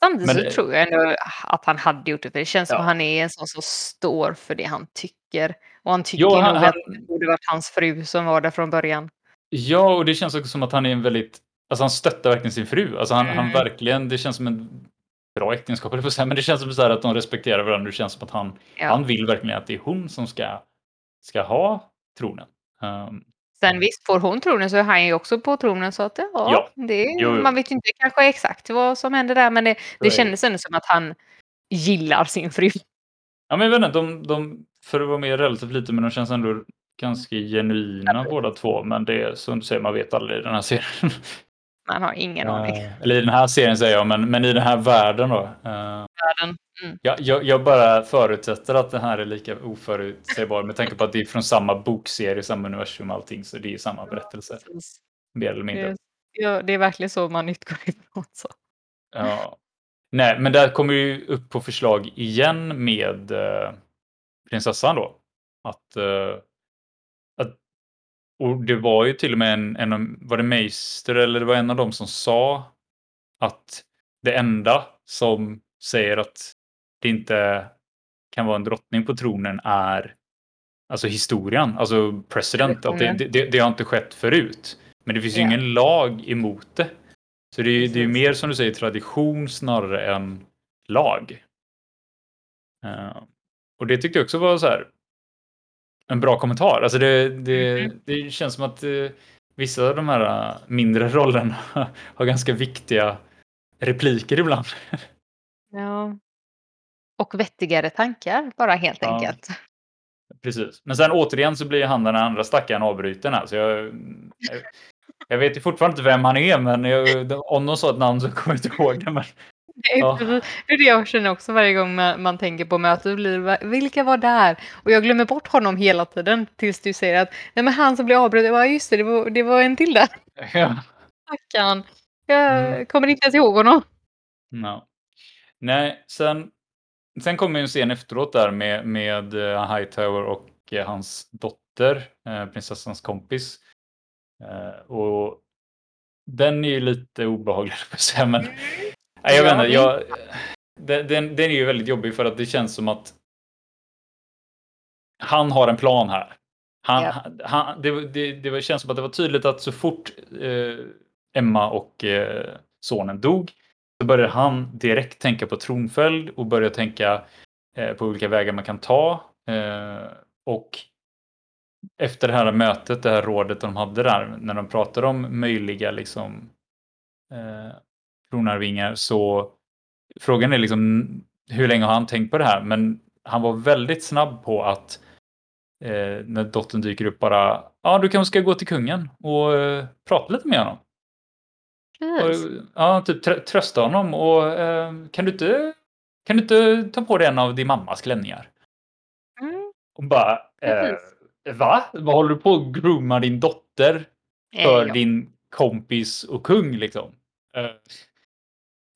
Samtidigt
Men
så
det-
tror jag ändå att han hade gjort det, för det känns som
Ja.
att han är en sån som står för det han tycker. Och han tycker
Jo, han-
nog
han-
att det borde varit hans fru som var där från början.
Ja, och det känns också som att han är en väldigt, alltså han stöttar verkligen sin fru. Alltså han, han
Mm.
verkligen, det känns som en bra äktenskap, eller på säga, men det känns som så att de respekterar varandra. Det känns som att han,
Ja.
han vill verkligen att det är hon som ska, ska ha tronen. Um,
Sen visst, får hon tronen så är han ju också på tronen så att ja,
Ja.
det,
Jo, jo.
man vet ju inte kanske exakt vad som händer där men det, det kändes ändå som att han gillar sin fru.
ja, men jag vet inte, de, de, för att vara med relativt lite, men de känns ändå ganska genuina
Ja.
båda två. Men det är som du säger, man vet aldrig i den här serien.
Man har ingen aning.
Eh, eller i den här serien säger jag, men, men i den här världen då. eh,
Världen.
Ja, jag, jag bara förutsätter att den här är lika oförutsägbar med tanke på att det är från samma bokserie, samma universum och allting, så det är samma berättelse, mer eller mindre.
Det, ja, det är verkligen så man utgår ifrån. Så.
Ja. Nej, men där kommer ju upp på förslag igen med eh, prinsessan då. Att, eh, att, och det var ju till och med en, en var det Meister eller det var en av dem som sa att det enda som säger att det inte kan vara en drottning på tronen är alltså historien, alltså president. Att det, det, det har inte skett förut. Men det finns ju
Ja.
ingen lag emot det. Så det är, ju- det är mer som du säger tradition snarare än lag. Eh, och det tyckte jag också var så här en bra kommentar. Alltså det, det,
Mhm.
det känns som att eh, vissa av de här eh, mindre rollerna har ganska viktiga repliker ibland.
Ja. Och vettigare tankar bara helt
Ja.
enkelt.
Precis. Men sen återigen så blir han den andra stackaren avbruten här. Så jag, jag, jag vet ju fortfarande inte vem han är, men jag, om de sa ett namn så kommer jag inte ihåg det. Men, Ja.
det är det jag känner också varje gång man, tänker på mötet. Blir, vilka var där? Och jag glömmer bort honom hela tiden tills du säger att nej men han som blev avbruten, ja just det, det var, det var en till där.
ja.
Stackarn. Jag
Mm.
kommer inte ens ihåg honom.
No. Nej, sen, sen kommer ju en scen efteråt där med, med eh, Hightower och eh, hans dotter, eh, prinsessans kompis. Och den är ju lite obehaglig, men nej, jag vet inte, jag, den, den, är ju väldigt jobbig för att det känns som att han har en plan här. Han, han, han, det, det, det känns som att det var tydligt att så fort eh, Emma och eh, sonen dog så började han direkt tänka på tronföljd och började tänka eh, på olika vägar man kan ta. Eh, och efter det här mötet, det här rådet de hade där, när de pratade om möjliga liksom, eh, tronarvingar, så frågan är liksom hur länge har han tänkt på det här? Men han var väldigt snabb på att eh, när dottern dyker upp bara, ja du kanske ska gå till kungen och eh, prata lite med honom.
Precis.
Och, ja, typ trö trösta honom och eh, kan du inte kan du inte ta på dig en av din mammas klänningar?
Mm,
Och bara, eh, va? Vad håller du på att grooma din dotter
eh,
för
ja.
din kompis och kung liksom? Eh,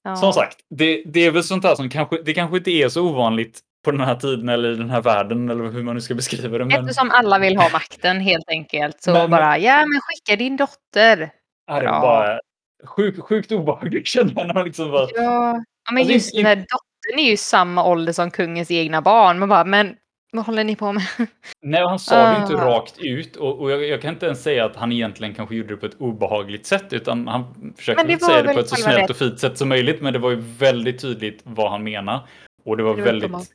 Ja.
Som sagt, det, det är väl sånt där som kanske, det kanske inte är så ovanligt på den här tiden eller i den här världen eller hur man nu ska beskriva det. Men
Eftersom alla vill ha makten helt enkelt så
Men-
bara, ja men skicka din dotter.
ja, det
bra.
var bara sjukt, sjukt obehagligt kände jag när man liksom bara,
Ja, ja men
Alltså,
just
in-
när dottern är ju samma ålder som kungens egna barn. Man bara, men vad håller ni på med?
Nej, han sa det ju inte
Ah.
rakt ut och, och jag, jag kan inte ens säga att han egentligen kanske gjorde det på ett obehagligt sätt utan han försökte
det
säga det på ett så snällt och fint sätt som möjligt men det var ju väldigt tydligt vad han menade. Och det var
Det var
väldigt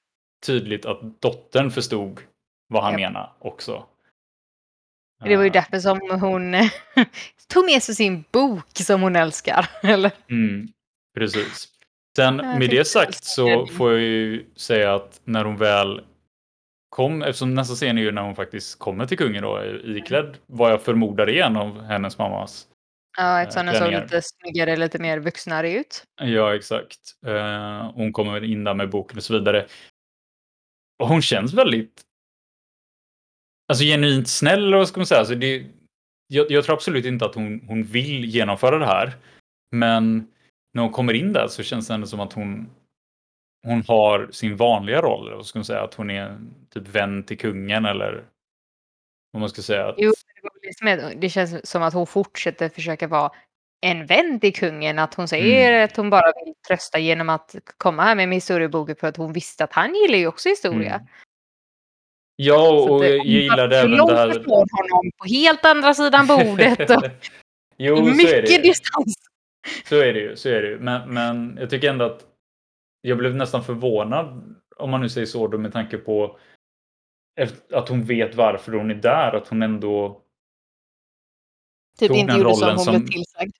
tydligt att dottern förstod vad han
Japp.
menade också.
Det var ju därför som hon tog med sig sin bok som hon älskar. Eller?
Mm, precis. Sen med det sagt så får jag ju säga att när hon väl kom, eftersom nästa scen är ju när hon faktiskt kommer till kungen då iklädd vad jag förmodar är en av hennes mammas
Ja, eftersom den såg lite snyggare, lite mer vuxnare ut.
Ja, exakt. Eh, hon kommer in där med boken och så vidare. Och hon känns väldigt alltså genuint snäll, eller vad ska man säga. Alltså det, jag, jag tror absolut inte att hon, hon vill genomföra det här. Men när hon kommer in där så känns det ändå som att hon hon har sin vanliga roll. Vad ska man säga? Att hon är typ vän till kungen eller vad man ska säga. Att,
Jo, det känns som att hon fortsätter försöka vara en vän till kungen. Att hon säger
Mm.
att hon bara vill trösta genom att komma här med historieboken för att hon visste att han gillar ju också historia.
Mm. Ja, och
att,
jag
hon
gillade även det här.
ifrån honom på helt andra sidan bordet. Och
jo, så är det
mycket distans.
Så är det ju, så är det ju. Men, men jag tycker ändå att jag blev nästan förvånad, om man nu säger så, då, med tanke på att hon vet varför hon är där, att hon ändå
Typ
Tog
inte
den
gjorde som hon
som-
blev tillsagd.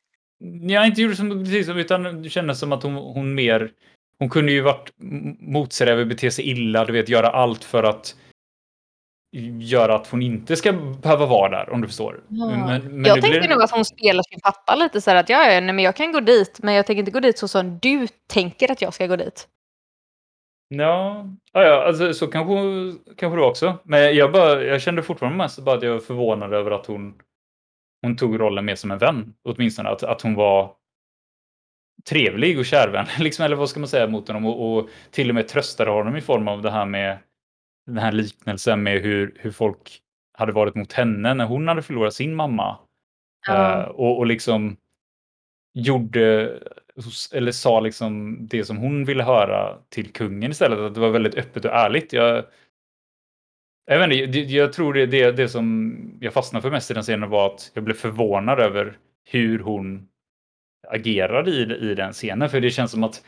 jag inte gjorde som precis som, utan det kändes som att hon, hon mer hon kunde ju varit motsträvig, bete sig illa, du vet, göra allt för att göra att hon inte ska behöva vara där, om du förstår.
Ja.
Men, men
jag tänkte
blir-
nog att hon spelar sin pappa lite så här att ja, nej, men jag kan gå dit, men jag tänker inte gå dit så som du tänker att jag ska gå dit.
Ja, ja, ja alltså, så kanske, kanske det också. Men jag, bara, jag kände fortfarande mest bara att jag var förvånad över att hon, hon tog rollen mer som en vän. Åtminstone att, att hon var trevlig och kärvän, liksom, eller vad ska man säga mot honom och, och till och med tröstade honom i form av det här med den här liknelsen med hur, hur folk hade varit mot henne när hon hade förlorat sin mamma.
Ja.
Eh, och, och liksom gjorde, eller sa liksom det som hon ville höra till kungen istället. Att det var väldigt öppet och ärligt. Jag, jag, vet inte, det- jag tror det, det, det som jag fastnade för mest i den scenen var att jag blev förvånad över hur hon agerade i, i den scenen. För det känns som att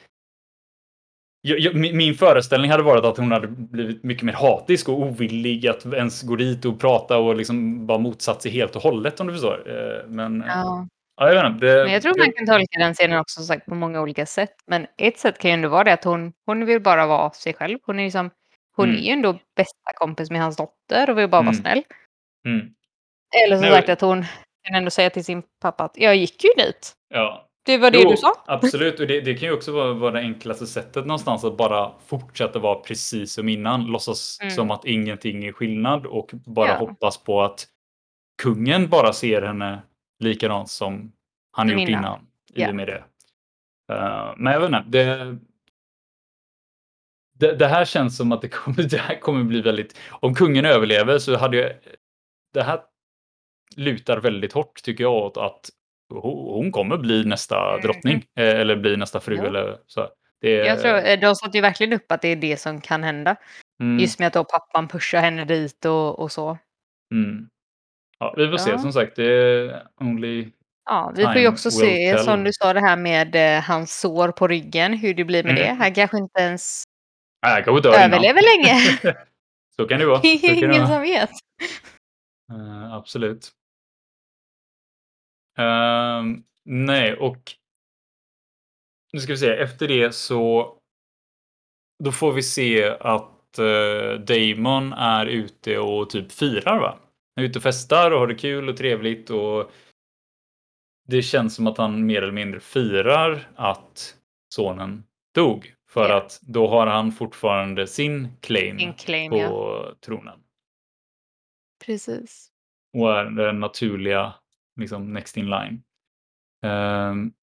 jag, jag, min föreställning hade varit att hon hade blivit mycket mer hatisk och ovillig att ens gå dit och prata och liksom bara motsatt sig helt och hållet om du förstår. Eh, Men ja.
Ja.
Ja, jag vet inte. Det,
Men jag tror
det,
man kan tolka den scenen också sagt på många olika sätt. Men ett sätt kan ju ändå vara det att hon, hon vill bara vara sig själv. Hon är, liksom, hon
Mm.
är ju ändå bästa kompis med hans dotter och vill bara vara
Mm.
snäll.
Mm.
Eller som
Nej,
sagt att hon kan ändå säga till sin pappa att jag gick ju dit.
Ja,
Det var det
Jo,
du sa.
Absolut, och det, det kan ju också vara, vara det enklaste sättet någonstans att bara fortsätta vara precis som innan. Låtsas
Mm.
som att ingenting är skillnad och bara
Ja.
hoppas på att kungen bara ser henne likadant som han
Som
gjort
innan.
innan. I och med det. Eh, men jag vet inte. Det, det, det här känns som att det kommer, det här kommer bli väldigt... Om kungen överlever så hade jag... Det här lutar väldigt hårt tycker jag åt att hon kommer bli nästa
Mm.
drottning. eh, Eller bli nästa fru
Ja.
eller så. Det,
Jag tror, eh, de satte ju verkligen upp att det är det som kan hända.
Mm.
Just med att då pappan pushar henne dit och, och så.
Mm. Ja, vi får se
Ja.
som sagt. Det är only
Ja, vi får ju också se,
tell.
som du sa, det här med eh, hans sår på ryggen, hur det blir med
Mm.
det. Han kanske inte ens
Nej, kanske dör innan.
överlever länge.
Så kan det vara.
Det är ingen som vet.
Eh, absolut. Ehm, nej, och nu ska vi se. Efter det så då får vi se att eh, Damon är ute och typ firar va? Han är ute och festar och har det kul och trevligt och det känns som att han mer eller mindre firar att sonen dog. För
Ja.
att då har han fortfarande sin claim
Sin claim,
på
ja.
tronen.
Precis.
och är den naturliga liksom next in line. Um,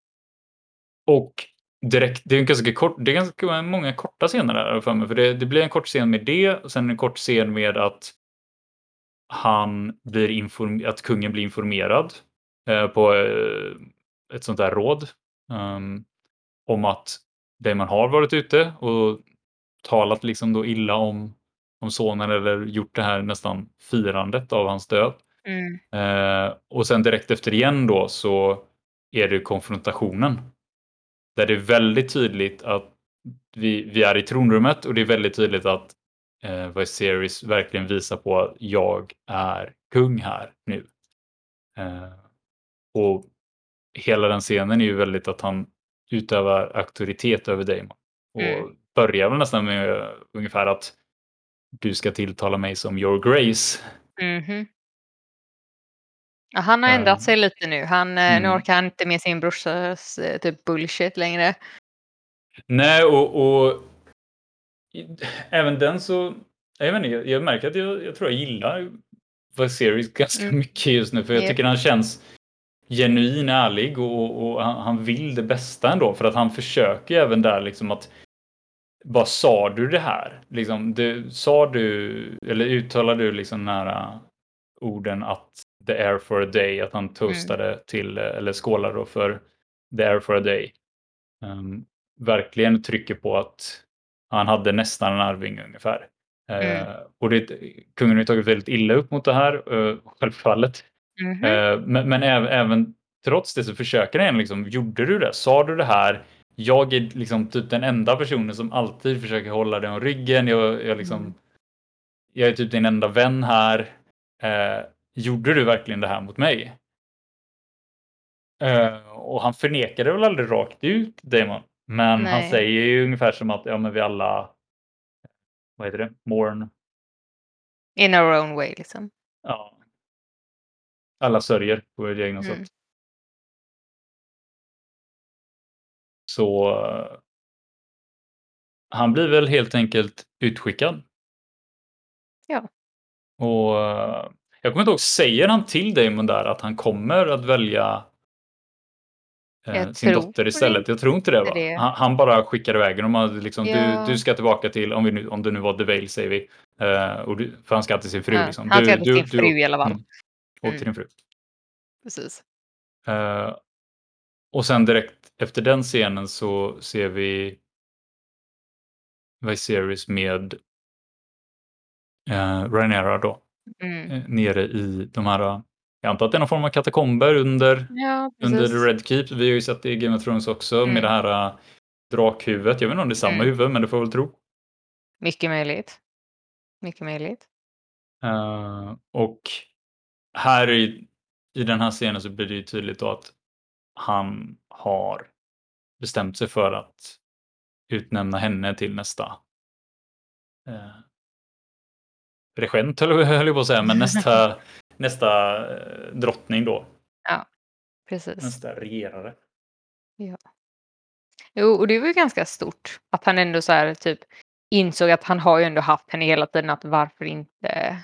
och direkt, det är en ganska kort, det är ganska många korta scener där för mig, för det, det blir en kort scen med det och sen en kort scen med att han blir inform, att kungen blir informerad eh, på eh, ett sånt där råd um, om att Damon har varit ute och talat liksom då illa om, om sonen eller gjort det här nästan firandet av hans död.
Mm.
Eh, och sen direkt efter igen då så är det konfrontationen. Där det är väldigt tydligt att vi, vi är i tronrummet och det är väldigt tydligt att eh, Viserys verkligen visar på att jag är kung här nu. Eh, och hela den scenen är ju väldigt att han utövar auktoritet över Daemon. Och
Mm.
börjar väl nästan med ungefär att du ska tilltala mig som your grace.
Mhm. Ja, han har ändrat sig lite nu. Han, eh, Nu
Mm.
orkar han inte med sin brorsas eh, typ bullshit längre.
Nej, och, och även den så, jag, vet inte, jag, märker att jag, jag tror jag gillar Viserys ganska
Mm.
mycket just nu, för jag
Ja.
tycker han känns genuin ärlig och, och han, han vill det bästa ändå, för att han försöker även där liksom att vad sa du det här? Liksom, du, sa du, eller uttalade du liksom nära orden att the air for a day, att han toastade till, eh, eller skålade då för the air for a day. Ehm, verkligen trycker på att han hade nästan en arving ungefär. Eh,
Mm.
och det, kungen har tagit väldigt illa upp mot det här, uh, självfallet.
Mhm.
Eh, men men även, även trots det så försöker han liksom, gjorde du det? Sa du det här? Jag är liksom typ den enda personen som alltid försöker hålla dig om ryggen. Jag, jag, liksom,
Mm.
jag är typ din enda vän här. Gjorde du verkligen det här mot mig? Eh, och han förnekade väl aldrig rakt ut Damon. Men han
Nej.
säger ju ungefär som att ja, men vi alla, vad heter det, mourn.
In our own way liksom.
Ja. Alla sörjer på ett egna
Mm.
sätt. Så eh, han blir väl helt enkelt utskickad.
Ja.
Och eh, jag kommer inte ihåg, säger han till Damon där att han kommer att välja eh, sin dotter istället? Jag tror inte det va?
det.
Han, han bara skickar iväg och Liksom,
Ja.
du, du ska tillbaka till, om, vi nu, om det nu var The Vale säger vi. Eh, och du, för han ska till sin fru.
Ja,
Liksom.
han
du,
ska till
du,
sin
du,
fru i alla fall.
Mm, och
Mm.
till din fru.
Precis.
Eh, och sen direkt efter den scenen så ser vi Viserys med uh, Rhaenyra då.
Mm.
eh, nere i de här, jag antar att det är någon form av katakomber under,
Ja,
under. The Red Keep. Vi har ju sett det i Game of Thrones också
Mm.
med det här äh, drakhuvudet. Jag vet inte om det är samma
Mm.
huvud, men det får jag väl tro.
Mycket möjligt. Mycket möjligt.
Eh, och här i, i den här scenen så blir det ju tydligt då att han har bestämt sig för att utnämna henne till nästa eh, regent höll jag på att säga, men nästa, nästa eh, drottning då.
Precis.
Nästa regerare.
Jo, och det var ju ganska stort att han ändå så här typ insåg att han har ju ändå haft henne hela tiden. Att varför inte?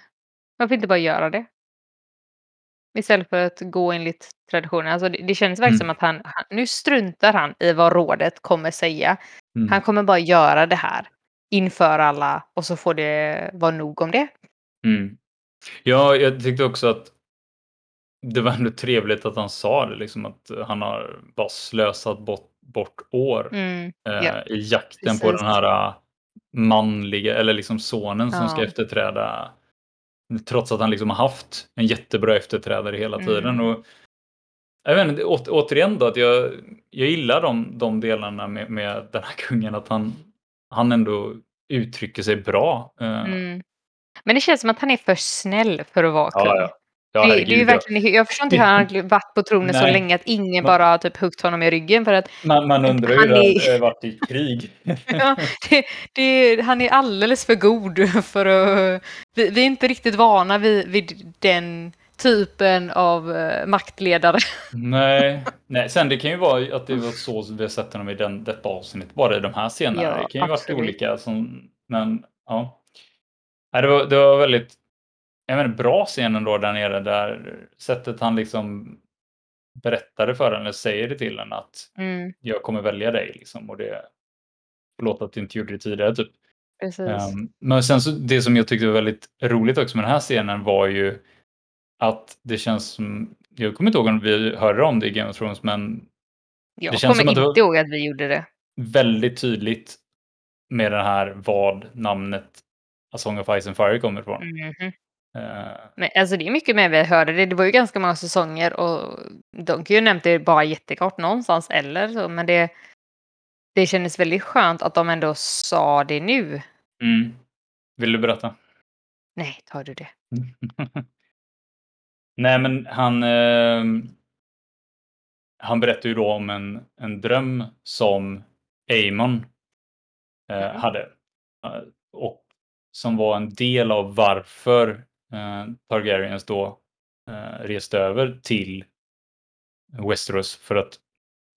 Varför inte bara göra det? Istället för att gå enligt traditionen. Alltså det, det känns verkligen
Mm.
som att han, han nu struntar han i vad rådet kommer säga.
Mm.
Han kommer bara göra det här inför alla och så får det vara nog om det.
Mm. Ja, jag tyckte också att det var ändå trevligt att han sa det, liksom att han har bara slösat bort, bort år
Mm.
eh,
ja,
i jakten på
precis.
den här, manliga, eller liksom sonen som ska efterträda trots att han liksom har haft en jättebra efterträdare hela tiden.
Mm.
Och jag vet inte, å återigen då att jag jag gillar de de delarna med med den här kungen, att han han ändå uttrycker sig bra. Eh,
Mm. Men det känns som att han är för snäll för att vara
Ja,
kung.
ja. Ja,
Det det är
ja.
verkligen jag förstår inte hur han har varit på tronen så länge, att ingen bara har typ huggt honom i ryggen för att
man man undrar ju hur
han
det
är
hade varit i krig.
Ja, det det han är alldeles för god för att vi vi är inte riktigt vana vid vid den typen av, eh, maktledare.
Nej, nej, sen det kan ju vara att det var så vi har sett honom i den detta avsnitt, bara i de här scenerna.
Ja,
det kan ju varit
absolut.
olika som men ja. Nej, det var det var väldigt jag menar bra scen ändå där nere där sättet han liksom berättade för henne, säger det till henne att
Mm.
jag kommer välja dig liksom och det förlåt att du inte gjorde det tidigare typ. Ehm, men sen så det som jag tyckte var väldigt roligt också med den här scenen var ju att det känns som jag kommer inte ihåg om vi hörde om det i Game of Thrones, men
Jag
det känns som
kommer
att det var
inte ihåg att vi gjorde det.
väldigt tydligt med det här vad namnet A Song of Ice and Fire kommer ifrån.
Mhm.
Eh,
Men alltså det är mycket mer vi hörde det. Det var ju ganska många säsonger och de kan ju nämnt det bara jättekort någonstans eller så, men det det kändes väldigt skönt att de ändå sa det nu.
mm. Vill du berätta?
Nej, tar du det?
Nej, men han, ehm han berättar ju då om en en dröm som Aemon eh,
Mhm.
hade. Eh, och som var en del av varför, eh, Targaryens då, eh, reste över till Westeros för att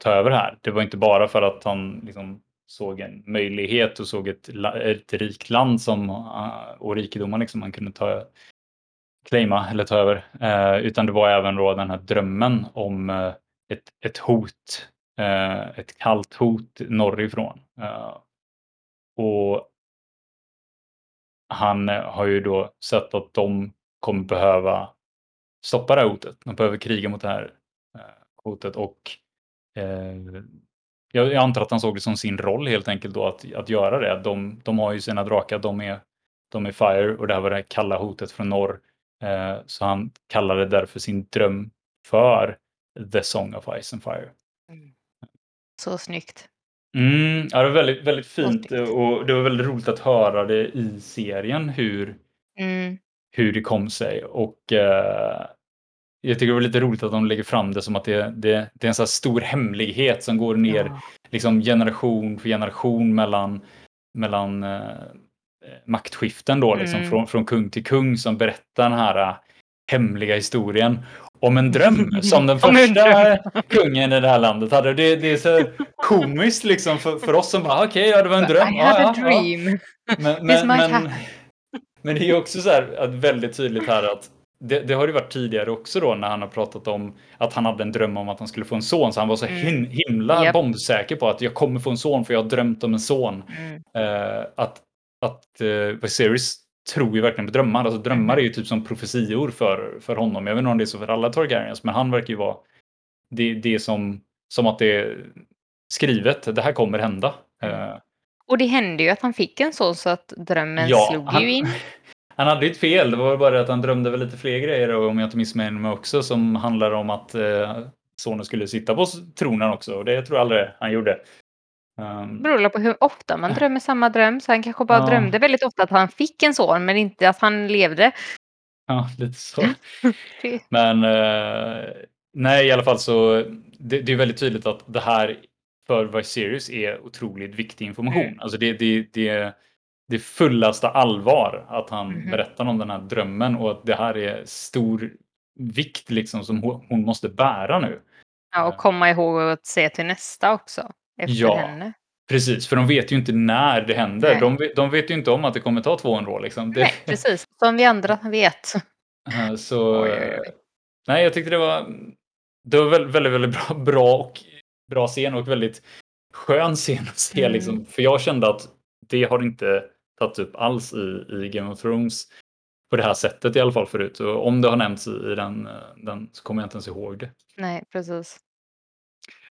ta över här. Det var inte bara för att han liksom såg en möjlighet och såg ett ett rikt land som, ah, och rikedomar liksom han kunde ta claima eller ta över. Eh, utan det var även då den här drömmen om, eh, ett ett hot, eh, ett kallt hot norrifrån. Eh, och han eh, har ju då sett att de kommer behöva stoppa det här hotet. De behöver kriga mot det här, eh, hotet och, eh, jag jag antar att han såg det som sin roll helt enkelt då att att göra det. De de har ju sina drakar, de är de är Fire och det här var det här kalla hotet från norr. Eh, så han kallade därför sin dröm för The Song of Ice and Fire.
Mm. Så snyggt.
Mm, ja det var väldigt väldigt fint och det var väldigt roligt att höra det i serien hur
Mm.
hur det kom sig och, eh, jag tycker det var lite roligt att de lägger fram det som att det det det är en så stor hemlighet som går ner
Ja.
liksom generation för generation mellan mellan, eh, maktskiften då liksom
Mm.
från från kung till kung som berättar den här eh, hemliga historien om en dröm som den första kungen i det här landet hade. Det det är så komiskt liksom för för oss som bara okej, ja det var en dröm.
I
Ja,
had a
ja, ja.
dream.
Men
This
men men
happen.
men det är också så här att väldigt tydligt här att det det har det varit tidigare också då när han har pratat om att han hade en dröm om att han skulle få en son. Så han var så
Mm.
him himla
Japp.
bombsäker på att jag kommer få en son för jag har drömt om en son.
Mm.
Eh, att att, eh, Viserys tror ju verkligen på drömmar. Alltså drömmar är ju typ som profetior för för honom. Jag vet inte om det är så för alla Targaryens, men han verkar ju vara det det som som att det är skrivet. Det här kommer hända.
Mm.
Eh,
Och det hände ju att han fick en son så att drömmen
Ja,
slog
han
ju in.
han hade ju inte fel. Det var bara det att han drömde väl lite fler grejer om jag inte missminner mig också som handlar om att, eh, sonen skulle sitta på tronen också och det tror jag aldrig han gjorde. Ehm,
Beror på hur ofta man drömmer samma dröm, så han kanske bara
Ja.
drömde väldigt ofta att han fick en son, men inte att han levde.
ja, lite så.
Det
Men, eh, nej i alla fall så det det är väldigt tydligt att det här för Viserys är otroligt viktig information.
Mm.
Alltså det det det det är fullaste allvar att han
Mhm.
berättar om den här drömmen och att det här är stor vikt liksom som ho hon måste bära nu.
ja, och komma ihåg att se till nästa också, efter
Ja.
henne.
Precis, för de vet ju inte när det händer. De de vet ju inte om att det kommer ta 200 år liksom. Det
Nej, precis. Som vi andra vet.
Så
Oj, oj, oj.
nej, jag tyckte det var det var väl väldigt, väldigt bra bra och bra scen och väldigt skön scen att se
Mm.
liksom. För jag kände att det har inte tagits upp alls i i Game of Thrones på det här sättet i alla fall förut. Och om det har nämnts i i den eh, den så kommer jag inte ens ihåg det.
Nej, precis.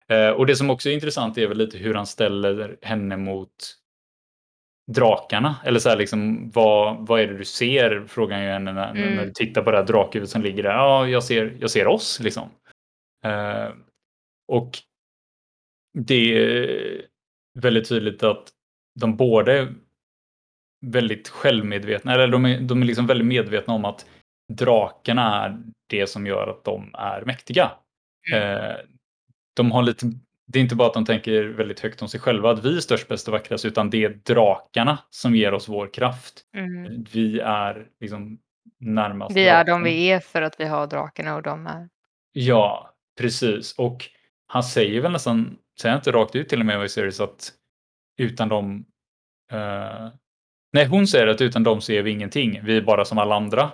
Eh, och det som också är intressant är väl lite hur han ställer henne mot drakarna. Eller så här, liksom, vad, vad är det du ser? Frågar ju henne när,
Mm.
när du tittar på det här drakhuvudet som ligger där. Ja, jag ser, jag ser oss liksom. Eh, och det är väldigt tydligt att de båda är väldigt självmedvetna, eller de är, de är liksom väldigt medvetna om att drakarna är det som gör att de är mäktiga. Eh, de har lite, det är inte bara att de tänker väldigt högt om sig själva, att vi är störst, bäst och vackrast, utan det är drakarna som ger oss vår kraft.
Mm.
Vi är liksom närmast
Vi är
drakarna.
de vi är för att vi har drakarna och de är...
Ja, precis. Och han säger väl nästan, säger han inte rakt ut till och med i Series att utan dem... eh, nej, hon säger att utan dem så är vi ingenting. Vi är bara som alla andra.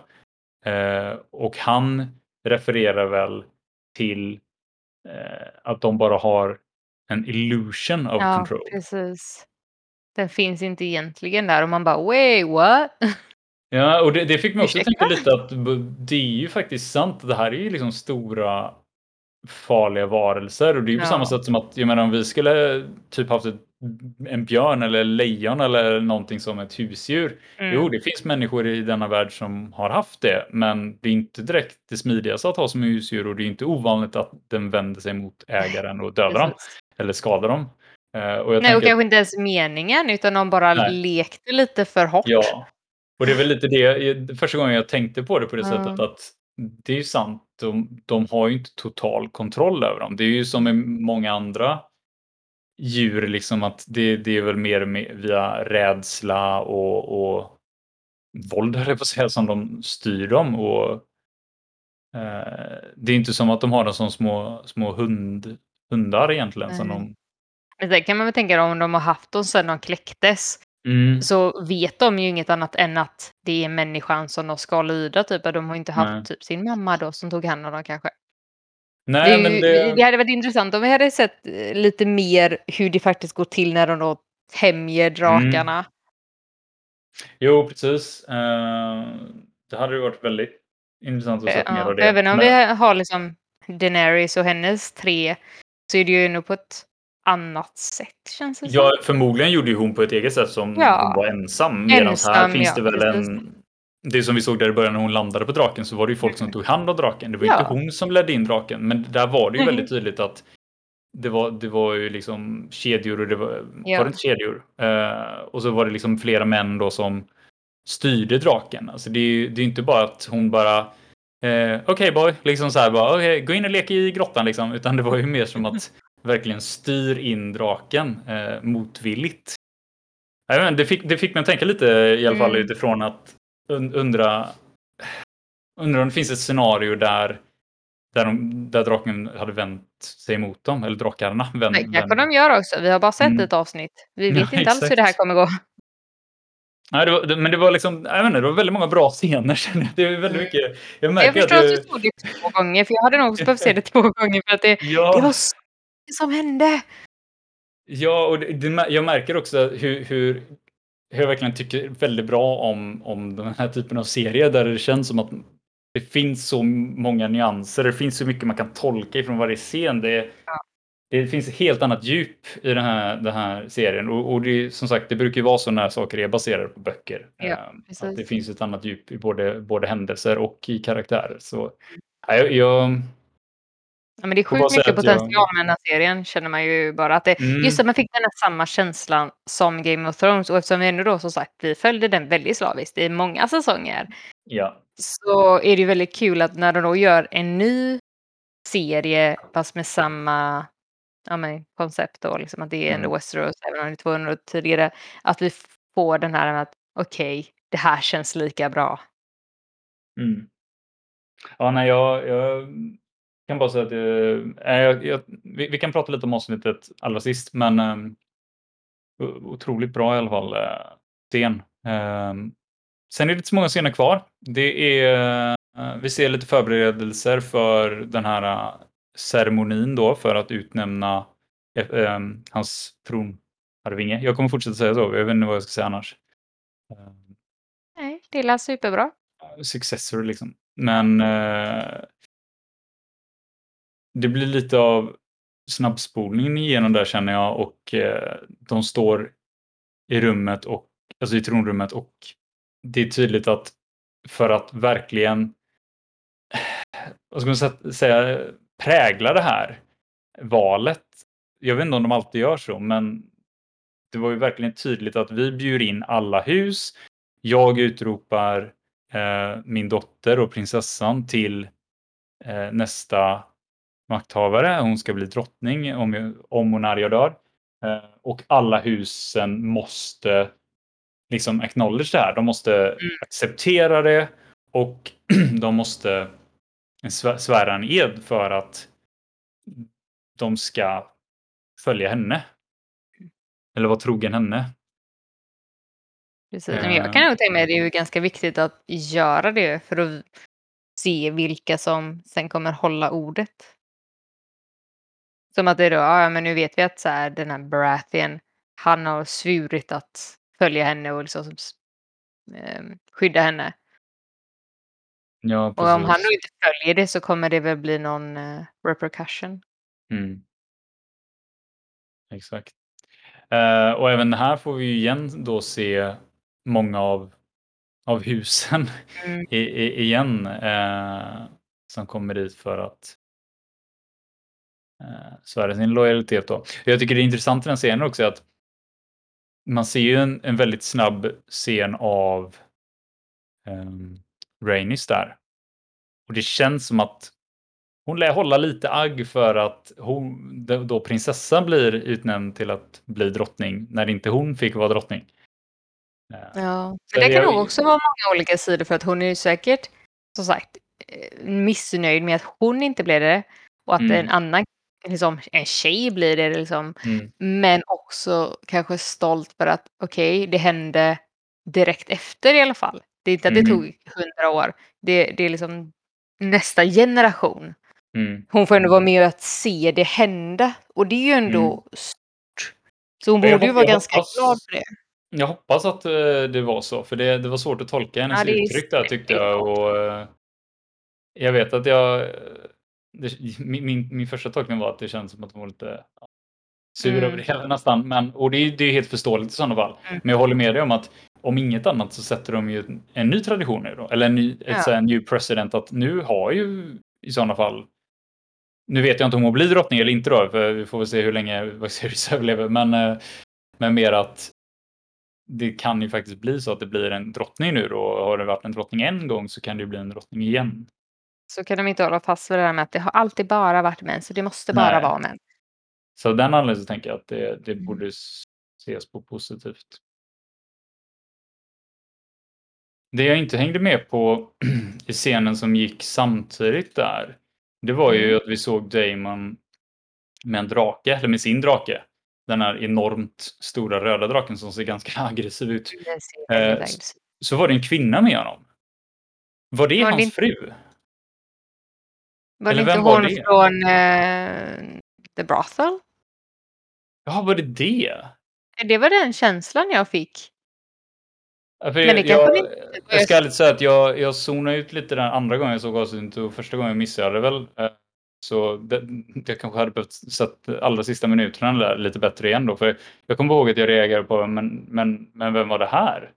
Eh, och han refererar väl till att de bara har en illusion of
Ja,
control.
precis. Den finns inte egentligen där och man bara wait what?
Ja, och det, det fick mig också
Ursäkta?
tänka lite att det är ju faktiskt sant. Det här är ju liksom stora farliga varelser och det är ju på
Ja.
samma sätt som att jag menar om vi skulle typ haft ett, en björn eller lejon eller någonting som ett husdjur.
Mm.
Jo, det finns människor i denna värld som har haft det, men det är inte direkt det smidigaste att ha som husdjur och det är inte ovanligt att den vänder sig mot ägaren och dödar dem eller skadar dem. Eh, och jag
Nej, och kanske inte ens meningen utan de bara
Nej.
lekte lite för hårt.
Ja, och det är väl lite det, första gången jag tänkte på det på det
Ja.
sättet att det är ju sant, de, de har ju inte total kontroll över dem. Det är ju som med många andra djur, liksom att det, det är väl mer via rädsla och, och våld, höll jag på att säga, som de styr dem. Och, eh, det är inte som att de har dem som små, små hund, hundar egentligen. Som
Nej.
de,
Men sen kan man väl tänka om de har haft dem sedan de kläcktes
mm,
så vet de ju inget annat än att det är människan som de ska lyda. Typ. De har inte haft
Nej.
typ sin mamma då som tog hand om dem kanske.
nej,
det,
men det,
det hade varit intressant om vi hade sett eh, lite mer hur det faktiskt går till när de då tämjer
Mm.
drakarna.
Jo, precis. Eh, det hade ju varit väldigt intressant att se mer
Ja,
av det.
även om
Men-
vi har liksom Daenerys och hennes tre så är det ju nog på ett annat sätt känns det som.
Ja, förmodligen gjorde ju hon på ett eget sätt som
Ja.
hon var ensam. Medan här
Ensam,
finns
ja,
det väl
precis.
en... Det som vi såg där i början när hon landade på draken så var det ju folk som tog hand om draken. Det var
Ja.
inte hon som ledde in draken. Men där var det ju
Nej.
väldigt tydligt att det var, det var ju liksom kedjor och det var,
Ja.
var det inte kedjor? Eh, och så var det liksom flera män då som styrde draken. Alltså det är ju det är inte bara att hon bara eh, okej boy, liksom så här bara okej, gå in och leka i grottan liksom. Utan det var ju mer som att verkligen styr in draken eh, motvilligt. Inte, det, fick, det fick mig att tänka lite i alla fall
Mm.
utifrån att un, undra, undra om det finns ett scenario där, där, de, där draken hade vänt sig mot dem, eller drakarna. Vänd,
Det kanske de gör också. Vi har bara sett
Mm.
ett avsnitt. Vi
Ja,
vet inte alls hur
exakt.
det här kommer gå.
Nej, det var, men det var liksom, jag vet inte, det var väldigt många bra scener. känner jag. Det är väldigt
Mm.
mycket, jag
Jag förstår
att
du såg det två gånger, för jag hade nog också behövt se det två gånger för att det,
ja,
det var så mycket som hände.
Ja, och det, det, jag märker också hur, hur, hur jag verkligen tycker väldigt bra om, om den här typen av serier där det känns som att det finns så många nyanser. Det finns så mycket man kan tolka ifrån varje scen. Det,
Ja.
det finns ett helt annat djup i den här, den här serien. Och, och det, som sagt, det brukar ju vara så när saker är baserade på böcker.
Ja,
Ehm, att det finns ett annat djup i både, både händelser och i karaktärer. Så ja, jag, jag,
Ja, men det är sjukt mycket
att jag-
potential med den här serien känner man ju bara att det,
Mm.
just att man fick den här samma känslan som Game of Thrones och eftersom vi ändå då som sagt vi följde den väldigt slaviskt i många säsonger
ja.
så är det ju väldigt kul att när de då gör en ny serie fast med samma ja, men, koncept då, liksom att det är ändå
Mm.
Westeros även om det är 200 år tidigare, att vi får den här med att okej, det här känns lika bra.
Mm. Ja, nej, jag, jag kan bara säga att eh, jag, jag, vi, vi kan prata lite om avsnittet allra sist, men o- otroligt bra i alla fall eh, scen. Eh, sen är det inte så många scener kvar. Det är, vi ser lite förberedelser för den här ceremonin då för att utnämna eh, eh, hans tronarvinge. Jag kommer fortsätta säga så, jag vet inte vad jag ska säga annars. Eh,
Nej, det lät superbra.
successor liksom. Men eh, det blir lite av snabbspolning igenom där känner jag och eh, de står i rummet och alltså i tronrummet och det är tydligt att för att verkligen vad ska man säga, prägla det här valet. Jag vet inte om de alltid gör så, men det var ju verkligen tydligt att vi bjuder in alla hus. Jag utropar eh, min dotter och prinsessan till eh, nästa makthavare. Hon ska bli drottning om, om och när jag dör. Eh, och alla husen måste liksom acknowledge det här. De måste mm. acceptera det och de måste svära en ed för att de ska följa henne. Eller vara trogen henne.
Precis. Men jag kan nog tänka mig att det är ganska viktigt att göra det för att se vilka som sen kommer hålla ordet. Som att det är då, ja men nu vet vi att så här, den här Baratheon, han har svurit att följa henne och liksom eh, skydda henne.
Ja,
och om han nu inte följer det så kommer det väl bli någon uh, repercussion.
Mm. Exakt. Uh, och även här får vi igen då se många av, av husen mm. i, i, igen uh, som kommer dit för att svära sin lojalitet. Då. Jag tycker det är intressant i den scenen också att man ser ju en, en väldigt snabb scen av um, Rainis där och det känns som att hon lär hålla lite agg för att hon, då prinsessan blir utnämnd till att bli drottning när inte hon fick vara drottning.
Eh, ja, men det kan nog också vara många olika sidor för att hon är ju säkert, som sagt, eh, missnöjd med att hon inte blev det och att mm. en annan, liksom, en tjej blir det liksom. Mm. Men också kanske stolt för att okej, okay, det hände direkt efter i alla fall. Det är inte att det mm. tog hundra år. Det, det är liksom nästa generation. Mm. Hon får ändå vara med att se det hända och det är ju ändå mm. stort. Så hon borde ju vara ganska hoppas, glad för det.
Jag hoppas att uh, det var så, för det, det var svårt att tolka hennes ja, uttryck där tyckte jag. Och, uh, jag vet att jag... Det, min, min, första tolkning var att det kändes som att hon var lite sur mm. över det hela nästan. Men, och det, det är helt förståeligt i sådana fall. Mm. Men jag håller med dig om att om inget annat så sätter de ju en ny tradition nu då. Eller en ny, ja. ett, en new president att nu har ju i sådana fall nu vet jag inte om hon blir drottning eller inte då, för vi får väl se hur länge Viserys överlever, men, eh, men mer att det kan ju faktiskt bli så att det blir en drottning nu då. Har det varit en drottning en gång så kan det ju bli en drottning igen.
Så kan de inte hålla fast vid det här med att det har alltid bara varit män, så det måste bara Nej. vara män.
Så den anledningen tänker jag att det, det mm. borde ses på positivt. Det jag inte hängde med på i scenen som gick samtidigt där, det var ju mm. att vi såg Damon med en drake, eller med sin drake. Den här enormt stora röda draken som ser ganska aggressiv ut. Eh, så var det en kvinna med honom. Var det var hans det fru?
Var eller det inte hon det? från uh, The Brothel?
Ja, var det det?
Det var den känslan jag fick.
Ja, men det jag, jag, jag ska ärligt säga att jag, jag zonade ut lite den andra gången jag såg avsnittet och första gången missade jag det väl. Eh, så det, jag kanske hade behövt sett allra sista minuterna där lite bättre igen då. För jag kommer ihåg att jag reagerade på, men, men, men vem var det här?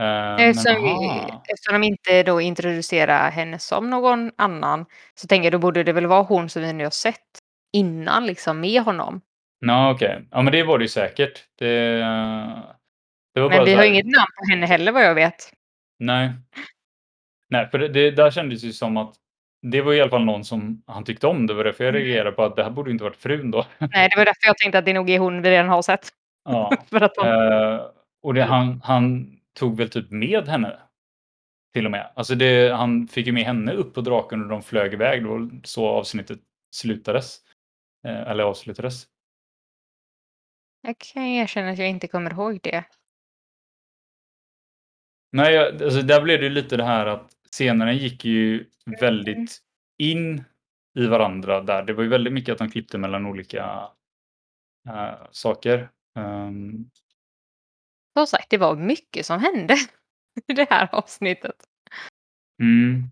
Uh, eftersom, men, eftersom de inte då introducerar henne som någon annan så tänker jag då borde det väl vara hon som vi nu har sett innan liksom med honom.
Ja okej, okay. ja men det var det ju säkert. Det,
men vi har inget namn på henne heller vad jag vet.
Nej. Nej, för det, det, där kändes ju som att det var i alla fall någon som han tyckte om. Det var därför jag mm. reagerade på att det här borde inte varit frun då.
Nej, det var därför jag tänkte att det nog är hon vi redan har sett.
Ja. för att hon... uh, och det, han, han tog väl typ med henne till och med. Alltså det, han fick ju med henne upp på draken och de flög iväg. Var så avsnittet slutades. Uh, eller avslutades.
Jag kan erkänna att jag inte kommer ihåg det.
Nej, alltså där blev det lite det här att scenerna gick ju väldigt mm. in i varandra där. Det var ju väldigt mycket att de klippte mellan olika uh, saker. Um...
Som sagt, det var mycket som hände i det här avsnittet.
Mm.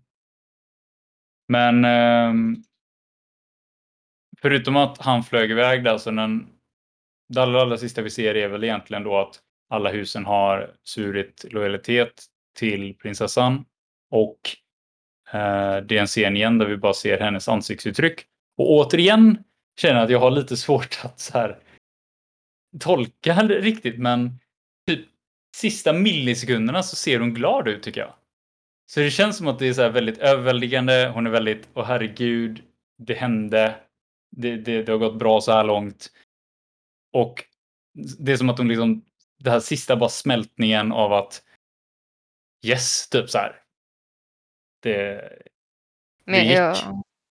Men eh, förutom att han flög iväg där så den det allra, allra sista vi ser är väl egentligen då att alla husen har surit lojalitet till prinsessan. Och eh, det är en scen igen där vi bara ser hennes ansiktsuttryck. Och återigen känner jag att jag har lite svårt att så här, tolka riktigt, men sista millisekunderna så ser hon glad ut tycker jag. Så det känns som att det är så väldigt överväldigande. Hon är väldigt, åh herregud, det hände. Det, det, det har gått bra så här långt. Och det är som att hon liksom, det här sista bara smältningen av att yes, typ så här. Det,
Men. Jag,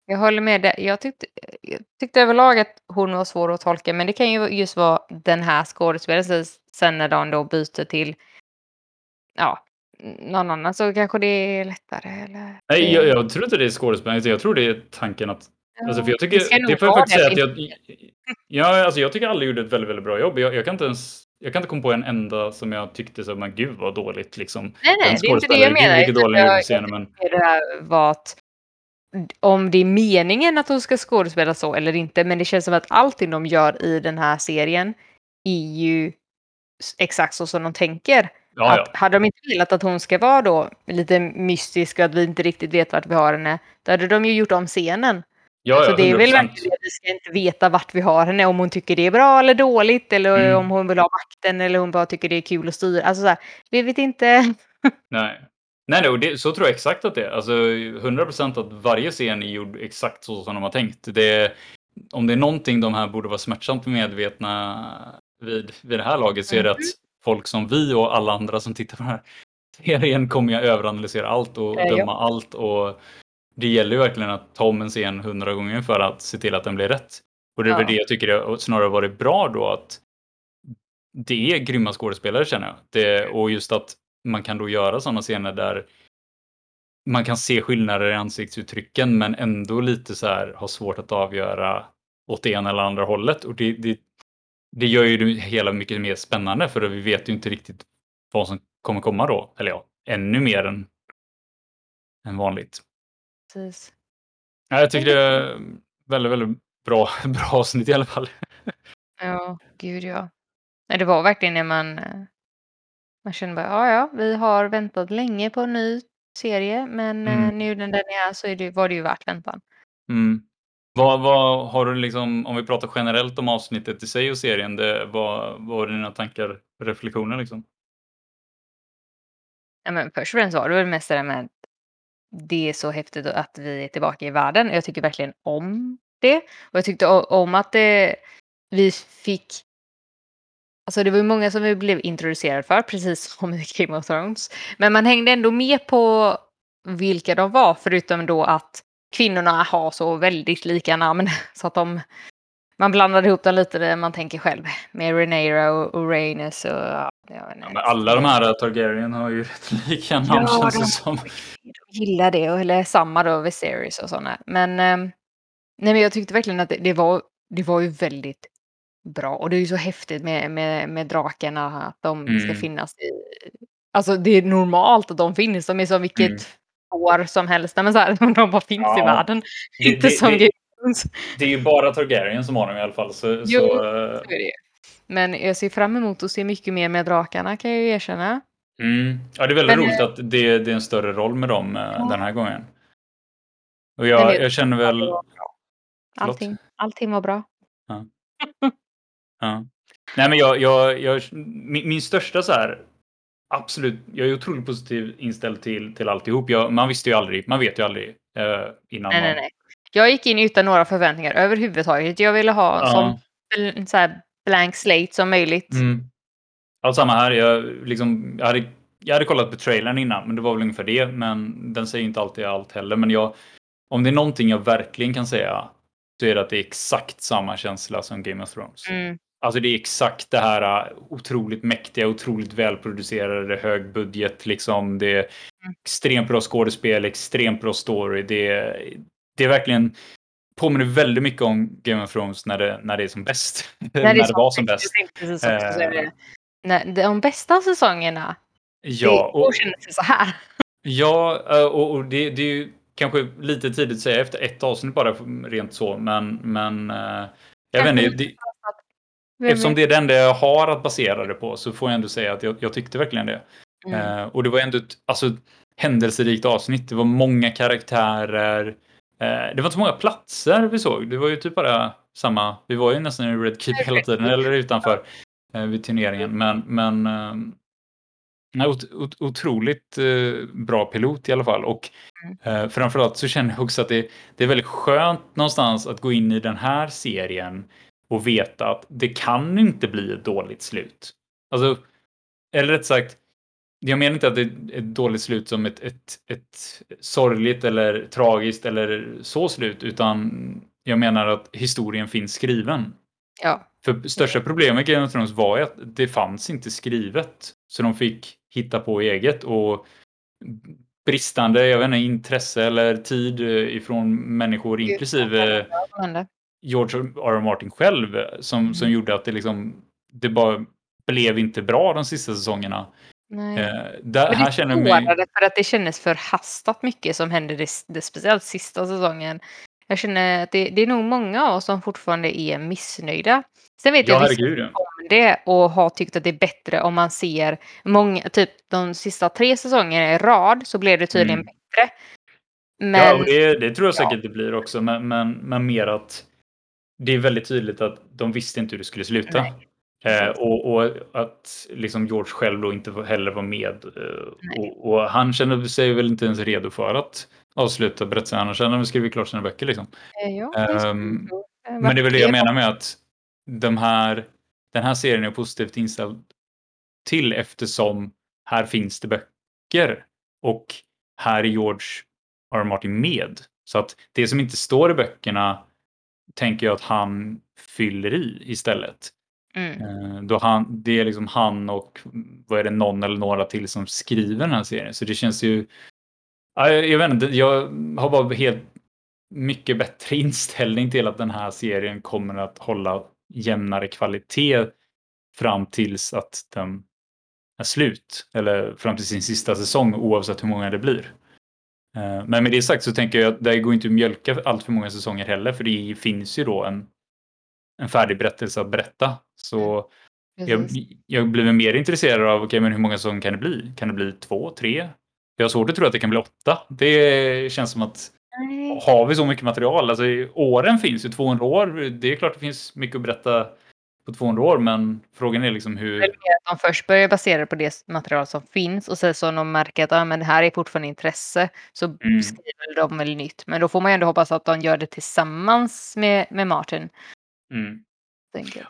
jag håller med dig. Jag tyckte, jag tyckte överlag att hon var svår att tolka, men det kan ju just vara den här skådespelaren. Sen när de då byter till ja, någon annan så kanske det är lättare. Eller?
Nej, jag, jag tror inte det är skådespelaren. Jag tror det är tanken att Alltså, för jag tycker, det, det får jag faktiskt säga att jag, ja, alltså, jag tycker alla gjorde ett väldigt, väldigt bra jobb. Jag, jag, kan inte ens, jag kan inte komma på en enda som jag tyckte så, men gud vad dåligt liksom.
Nej, nej, det är inte det jag menar. Gud, dålig jag, scenen, men... Det var att om det är meningen att hon ska skådespela så eller inte, men det känns som att allting de gör i den här serien är ju exakt så som de tänker. Ja, ja. Att, hade de inte velat att hon ska vara då lite mystisk och att vi inte riktigt vet vart vi har henne, då hade de ju gjort om scenen. Ja, så det är väl verkligen att vi ska inte veta vart vi har henne, om hon tycker det är bra eller dåligt, eller mm. om hon vill ha makten, eller hon bara tycker det är kul att styra. Alltså så här, vi vet inte.
Nej. Nej, nej det, så tror jag exakt att det är. Alltså 100% att varje scen är gjord exakt så som de har tänkt. Det, om det är någonting de här borde vara smärtsamt medvetna vid, vid det här laget så är det att mm. folk som vi och alla andra som tittar på den här serien kommer ju överanalysera allt och döma ja. allt och det gäller ju verkligen att ta om en scen hundra gånger för att se till att den blir rätt. Och det är ja. väl det jag tycker det snarare varit bra då att det är grymma skådespelare känner jag. Det, och just att man kan då göra sådana scener där man kan se skillnader i ansiktsuttrycken men ändå lite så här har svårt att avgöra åt det ena eller andra hållet. Och det, det, det gör ju det hela mycket mer spännande för vi vet ju inte riktigt vad som kommer komma då. Eller ja, ännu mer än, än vanligt.
Precis.
Ja, jag tycker det är väldigt, väldigt bra, bra avsnitt i alla fall.
Ja, gud ja. Nej, det var verkligen när man, eh, man kände bara, ja, ja, vi har väntat länge på en ny serie, men eh, mm. nu när den är så är det, var det ju värt väntan.
Mm. Vad, vad har du liksom, om vi pratar generellt om avsnittet i sig och serien, det, vad, vad var dina tankar, reflektioner liksom?
Ja, men först och främst var det väl mest det där med det är så häftigt att vi är tillbaka i världen. Jag tycker verkligen om det. Och jag tyckte om att det, vi fick... Alltså det var ju många som vi blev introducerade för, precis som i Game of Thrones. Men man hängde ändå med på vilka de var, förutom då att kvinnorna har så väldigt lika namn. Så att de, man blandade ihop dem lite där man tänker själv. Med Rhaenyra och Uranus och... Ja,
ja, alla de här Targaryen har ju rätt lika namn ja, känns det som.
De gillar det, eller samma då, Viserys och sådana. Men, eh, nej, men jag tyckte verkligen att det, det, var, det var ju väldigt bra. Och det är ju så häftigt med, med, med drakarna, att de mm. ska finnas i... Alltså det är normalt att de finns, de är som vilket mm år som helst. Men så här, de bara finns ja. i världen. Det, Inte det, som det,
det är ju bara Targaryen som har dem i alla fall. Så, jo, så, det.
Men jag ser fram emot att se mycket mer med drakarna kan jag ju erkänna.
Mm. Ja, det är väldigt men, roligt att det, det, är en större roll med dem eh, ja. den här gången. Och jag, jag känner väl...
Allting, allting var bra.
Ja. ja. Nej, men jag, jag, jag, min, min största så här Absolut, jag är otroligt positiv inställd till, till alltihop. Jag, man visste ju aldrig, man vet ju aldrig eh, innan.
Nej, man... nej, nej. Jag gick in utan några förväntningar överhuvudtaget. Jag ville ha ja. som en så här blank slate som möjligt.
Mm. Ja, samma här. Jag, liksom, jag, hade, jag hade kollat på trailern innan, men det var väl ungefär det. Men den säger inte alltid allt heller. Men jag, om det är någonting jag verkligen kan säga så är det att det är exakt samma känsla som Game of Thrones. Mm. Alltså det är exakt det här äh, otroligt mäktiga, otroligt välproducerade, hög budget liksom. Det är mm. extremt bra skådespel, extremt bra story. Det är, det är verkligen påminner väldigt mycket om Game of Thrones när det, när det är som bäst. När det, när det var som bäst.
När de bästa säsongerna, ja, och, det så här.
Ja, äh, och, och det, det, är ju kanske lite tidigt att säga efter ett avsnitt bara rent så, men, men jag vet inte. Vem Eftersom det är det enda jag har att basera det på så får jag ändå säga att jag, jag tyckte verkligen det. Mm. Uh, och det var ändå ett alltså, händelserikt avsnitt. Det var många karaktärer. Uh, det var inte så många platser vi såg. Det var ju typ bara samma. Vi var ju nästan i Red Keep hela tiden eller utanför uh, vid turneringen. Men, men ot, ot, otroligt bra pilot i alla fall. Och mm. framförallt så känner jag också att det, det är väldigt skönt någonstans att gå in i den här serien och veta att det kan inte bli ett dåligt slut. Alltså, eller rätt sagt, jag menar inte att det är ett dåligt slut som ett, ett, ett sorgligt eller tragiskt eller så slut, utan jag menar att historien finns skriven.
Ja.
För största problemet med Game of Thrones var ju att det fanns inte skrivet. Så de fick hitta på eget och bristande, jag vet inte, intresse eller tid ifrån människor inklusive George R. R. Martin själv som, mm. som gjorde att det liksom det bara blev inte bra de sista säsongerna.
Nej. Eh, där, här känner mig... för att det kändes förhastat mycket som hände det, det speciellt sista säsongen. Jag känner att det, det, är nog många av oss som fortfarande är missnöjda. Sen vet ja, jag herregud, om det och har tyckt att det är bättre om man ser många, typ de sista tre säsongerna i rad så blev det tydligen mm. bättre.
Men, ja, det, det, tror jag säkert ja. det blir också, men, men, men mer att det är väldigt tydligt att de visste inte hur det skulle sluta. Eh, och, och, att liksom George själv då inte heller var med. Eh, och, och, han kände sig väl inte ens redo för att avsluta berättelsen. Han kände att han skrivit klart sina böcker. Liksom.
Eh, ja,
um, men det är väl det jag menar med att de här, den här serien är positivt inställd till eftersom här finns det böcker. Och här är George R. Martin med. Så att det som inte står i böckerna tänker jag att han fyller i istället. Mm. Eh, då han, det är liksom han och vad är det, någon eller några till som skriver den här serien. Så det känns ju... Jag, jag vet inte, jag har bara helt mycket bättre inställning till att den här serien kommer att hålla jämnare kvalitet fram tills att den är slut. Eller fram till sin sista säsong oavsett hur många det blir. Eh, men med det sagt så tänker jag att det går inte att mjölka allt för många säsonger heller för det finns ju då en, en färdig berättelse att berätta. Så jag, jag blir mer intresserad av okay, men hur många säsonger kan det bli? Kan det bli två, tre? Jag har svårt att tro att det kan bli åtta. Det känns som att har vi så mycket material, alltså åren finns ju 200 år. Det är klart det finns mycket att berätta på 200 år, men frågan är liksom hur... Att
de först börjar basera på det material som finns och sen så de märker att ah, men det här är fortfarande intresse så mm. skriver de väl nytt. Men då får man ju ändå hoppas att de gör det tillsammans med, med Martin.
Mm.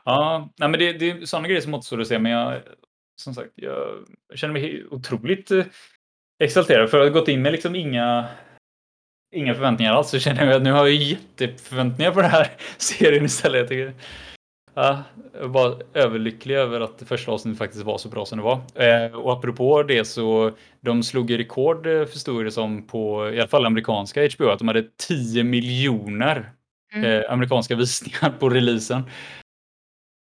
Ja, nej, men det, det är sådana grejer som återstår att se, men jag, som sagt, jag känner mig otroligt eh, exalterad för att ha gått in med liksom inga inga förväntningar alls så känner jag att nu har jag jätteförväntningar på den här serien istället. Jag tycker Ja, jag var överlycklig över att första avsnittet faktiskt var så bra som det var. Eh, och apropå det så de slog ju rekord eh, förstod det som på i alla fall amerikanska HBO att de hade 10 miljoner mm. eh, amerikanska visningar på releasen.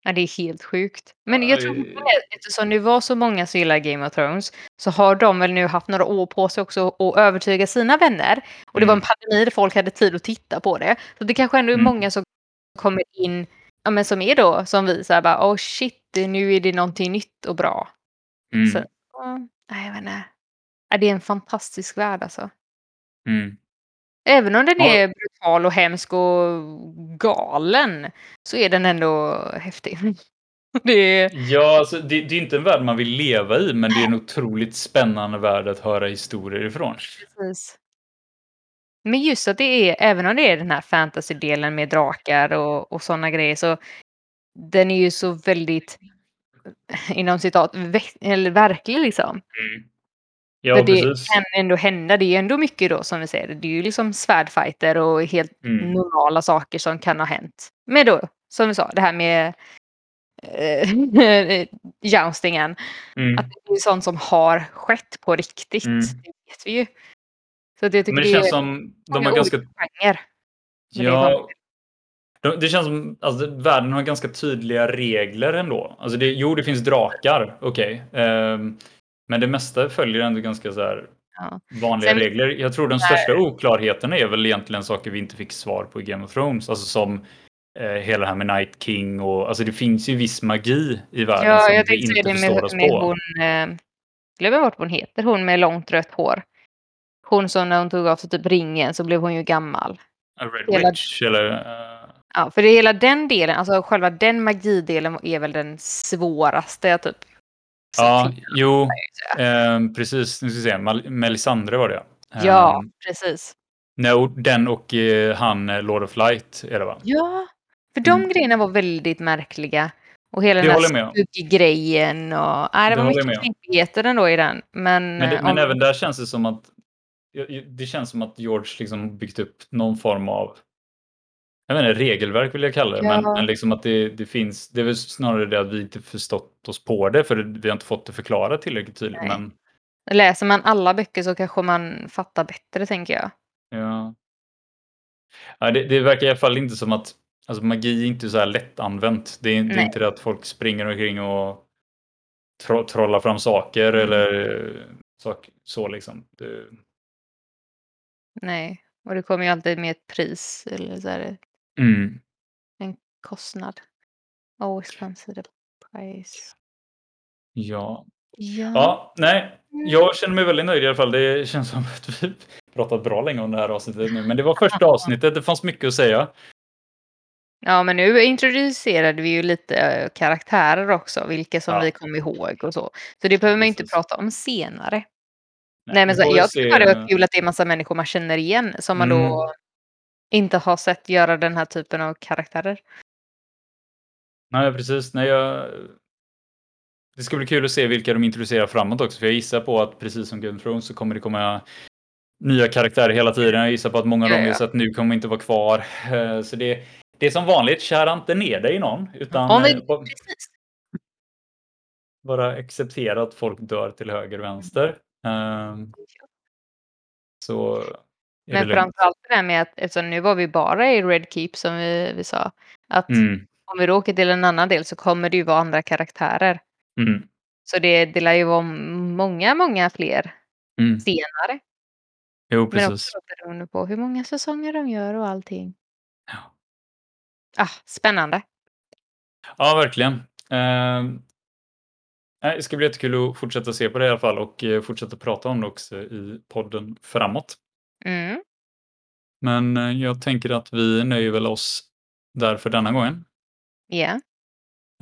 Ja, det är helt sjukt. Men jag tror att eftersom det var så många som gillar Game of Thrones så har de väl nu haft några år på sig också att övertyga sina vänner. Och det mm. var en mm. pandemi där folk hade tid att titta på det. Så det kanske ändå är mm. många som kommer in ja, men som är då som vi så här bara oh shit nu är det någonting nytt och bra. Mm. Så, ja, jag vet inte. Ja, det är en fantastisk värld alltså.
Mm.
Även om den ja. är brutal och hemsk och galen så är den ändå häftig.
Det är... Ja, alltså, det, det, är inte en värld man vill leva i, men det är en otroligt spännande värld att höra historier ifrån.
Precis. Men just att det är, även om det är den här fantasy-delen med drakar och, och sådana grejer, så den är ju så väldigt, inom citat, eller verklig liksom. Mm.
Ja,
För
det
precis. kan ändå hända, det är ändå mycket då som vi säger, det är ju liksom svärdfighter och helt mm. normala saker som kan ha hänt. Men då, som vi sa, det här med äh, joustingen, mm. att det är sånt som har skett på riktigt, mm. det vet vi ju.
Så det, Men det, det känns som de har ganska... Genrer. Ja, det, det känns som att alltså, världen har ganska tydliga regler ändå. Alltså det, jo, det finns drakar, okej. Okay. Um, men det mesta följer ändå ganska så här ja. vanliga Sen, regler. Jag tror den största oklarheten är väl egentligen saker vi inte fick svar på i Game of Thrones. Alltså som eh, hela det här med Night King och alltså det finns ju viss magi i världen
Ja,
som
jag
vi inte
det
förstår
med,
oss
med
på.
hon, eh, glömmer bort vad hon heter, hon med långt rött hår. Hon som när hon tog av sig typ ringen så blev hon ju gammal.
A Red
hela-
Witch eller... eh,
Ja, för det är hela den delen, alltså själva den magidelen är väl den svåraste jag typ
ja, jo, eh, precis. Nu ska vi se. Mal- Melisandre var det
Ja,
Eh,
precis.
och den och eh, han eh, Lord of Light är det va?
Ja, för de
Mm.
grejerna var väldigt märkliga. Och hela
Det
den här skugggrejen och... Nej, det
Det
var mycket konstigheter ändå i den. Men,
Men, det,
eh,
men
om-
även där känns det som att det känns som att George liksom byggt upp någon form av jag inte, regelverk vill jag kalla det, men,
Ja.
men liksom att det, det finns, det är väl snarare det att vi inte förstått oss på det, för vi har inte fått det förklarat tillräckligt tydligt.
Nej.
Men
Läser man alla böcker så kanske man fattar bättre, tänker jag.
ja. ja det, det verkar i alla fall inte som att alltså, magi är inte så här lättanvänt. Det är, det är inte det att folk springer omkring och tro, trollar fram saker
Mm.
eller eh, sak, så liksom. Det,
Nej, och det kommer ju alltid med ett pris eller så här,
mm.
en kostnad. Always consider price.
Ja,
Ja.
Ja, nej.
Mm.
Jag känner mig väldigt nöjd i alla fall. Det känns som att vi pratat bra länge om det här avsnittet nu. Men det var första avsnittet. Det fanns mycket att säga.
ja, men nu introducerade vi ju lite eh, karaktärer också, vilka som
Ja.
vi kom ihåg och så. Så det behöver man ju inte
Precis.
prata om senare. Nej, men så, jag
se-
tycker bara det var kul att det är massa människor man känner igen som man då
Mm.
inte har sett göra den här typen av karaktärer.
Nej, precis. Nej, jag... Det ska bli kul att se vilka de introducerar framåt också. För jag gissar på att precis som Game of Thrones så kommer det komma nya karaktärer hela tiden. Jag gissar på att många av
Ja,
dem
ja.
har sett nu kommer inte vara kvar. Eh, Så det, det är som vanligt. Kära inte ner dig i någon. Utan
Om vi,
eh, bara acceptera att folk dör till höger och vänster. Ehm, Så
Men framförallt det där med att eftersom nu var vi bara i Red Keep som vi, vi sa. Att
Mm,
om vi åker till en annan del så kommer det ju vara andra karaktärer.
mm,
Så det, det lär ju vara många, många fler
mm.
senare.
Jo,
Men
precis.
också beroende på hur många säsonger de gör och allting.
Ja.
Ah, spännande.
Ja, verkligen. Ehm, nej, det ska bli jättekul att fortsätta se på det i alla fall och eh, fortsätta prata om det också i podden framåt.
Mm.
Men eh, jag tänker att vi nöjer väl oss där för denna gången.
Ja.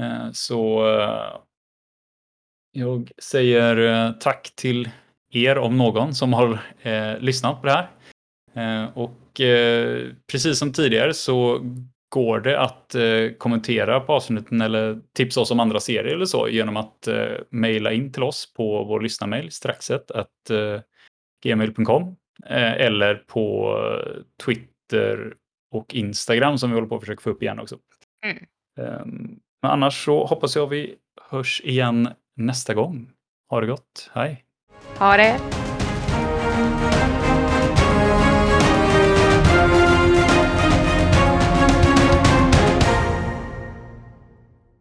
Eh, Så eh, jag säger tack till er om någon som har lyssnat på det här. Och precis som tidigare så går det att eh, kommentera på avsnitten eller tipsa oss om andra serier eller så genom att eh, mejla in till oss på vår lyssnarmail straxet att eh, gmail.com eh, eller på eh, Twitter och Instagram som vi håller på att försöka få upp igen också.
Mm.
Ehm, Men annars så hoppas jag vi hörs igen nästa gång. Ha det gott. Hej!
Ha det.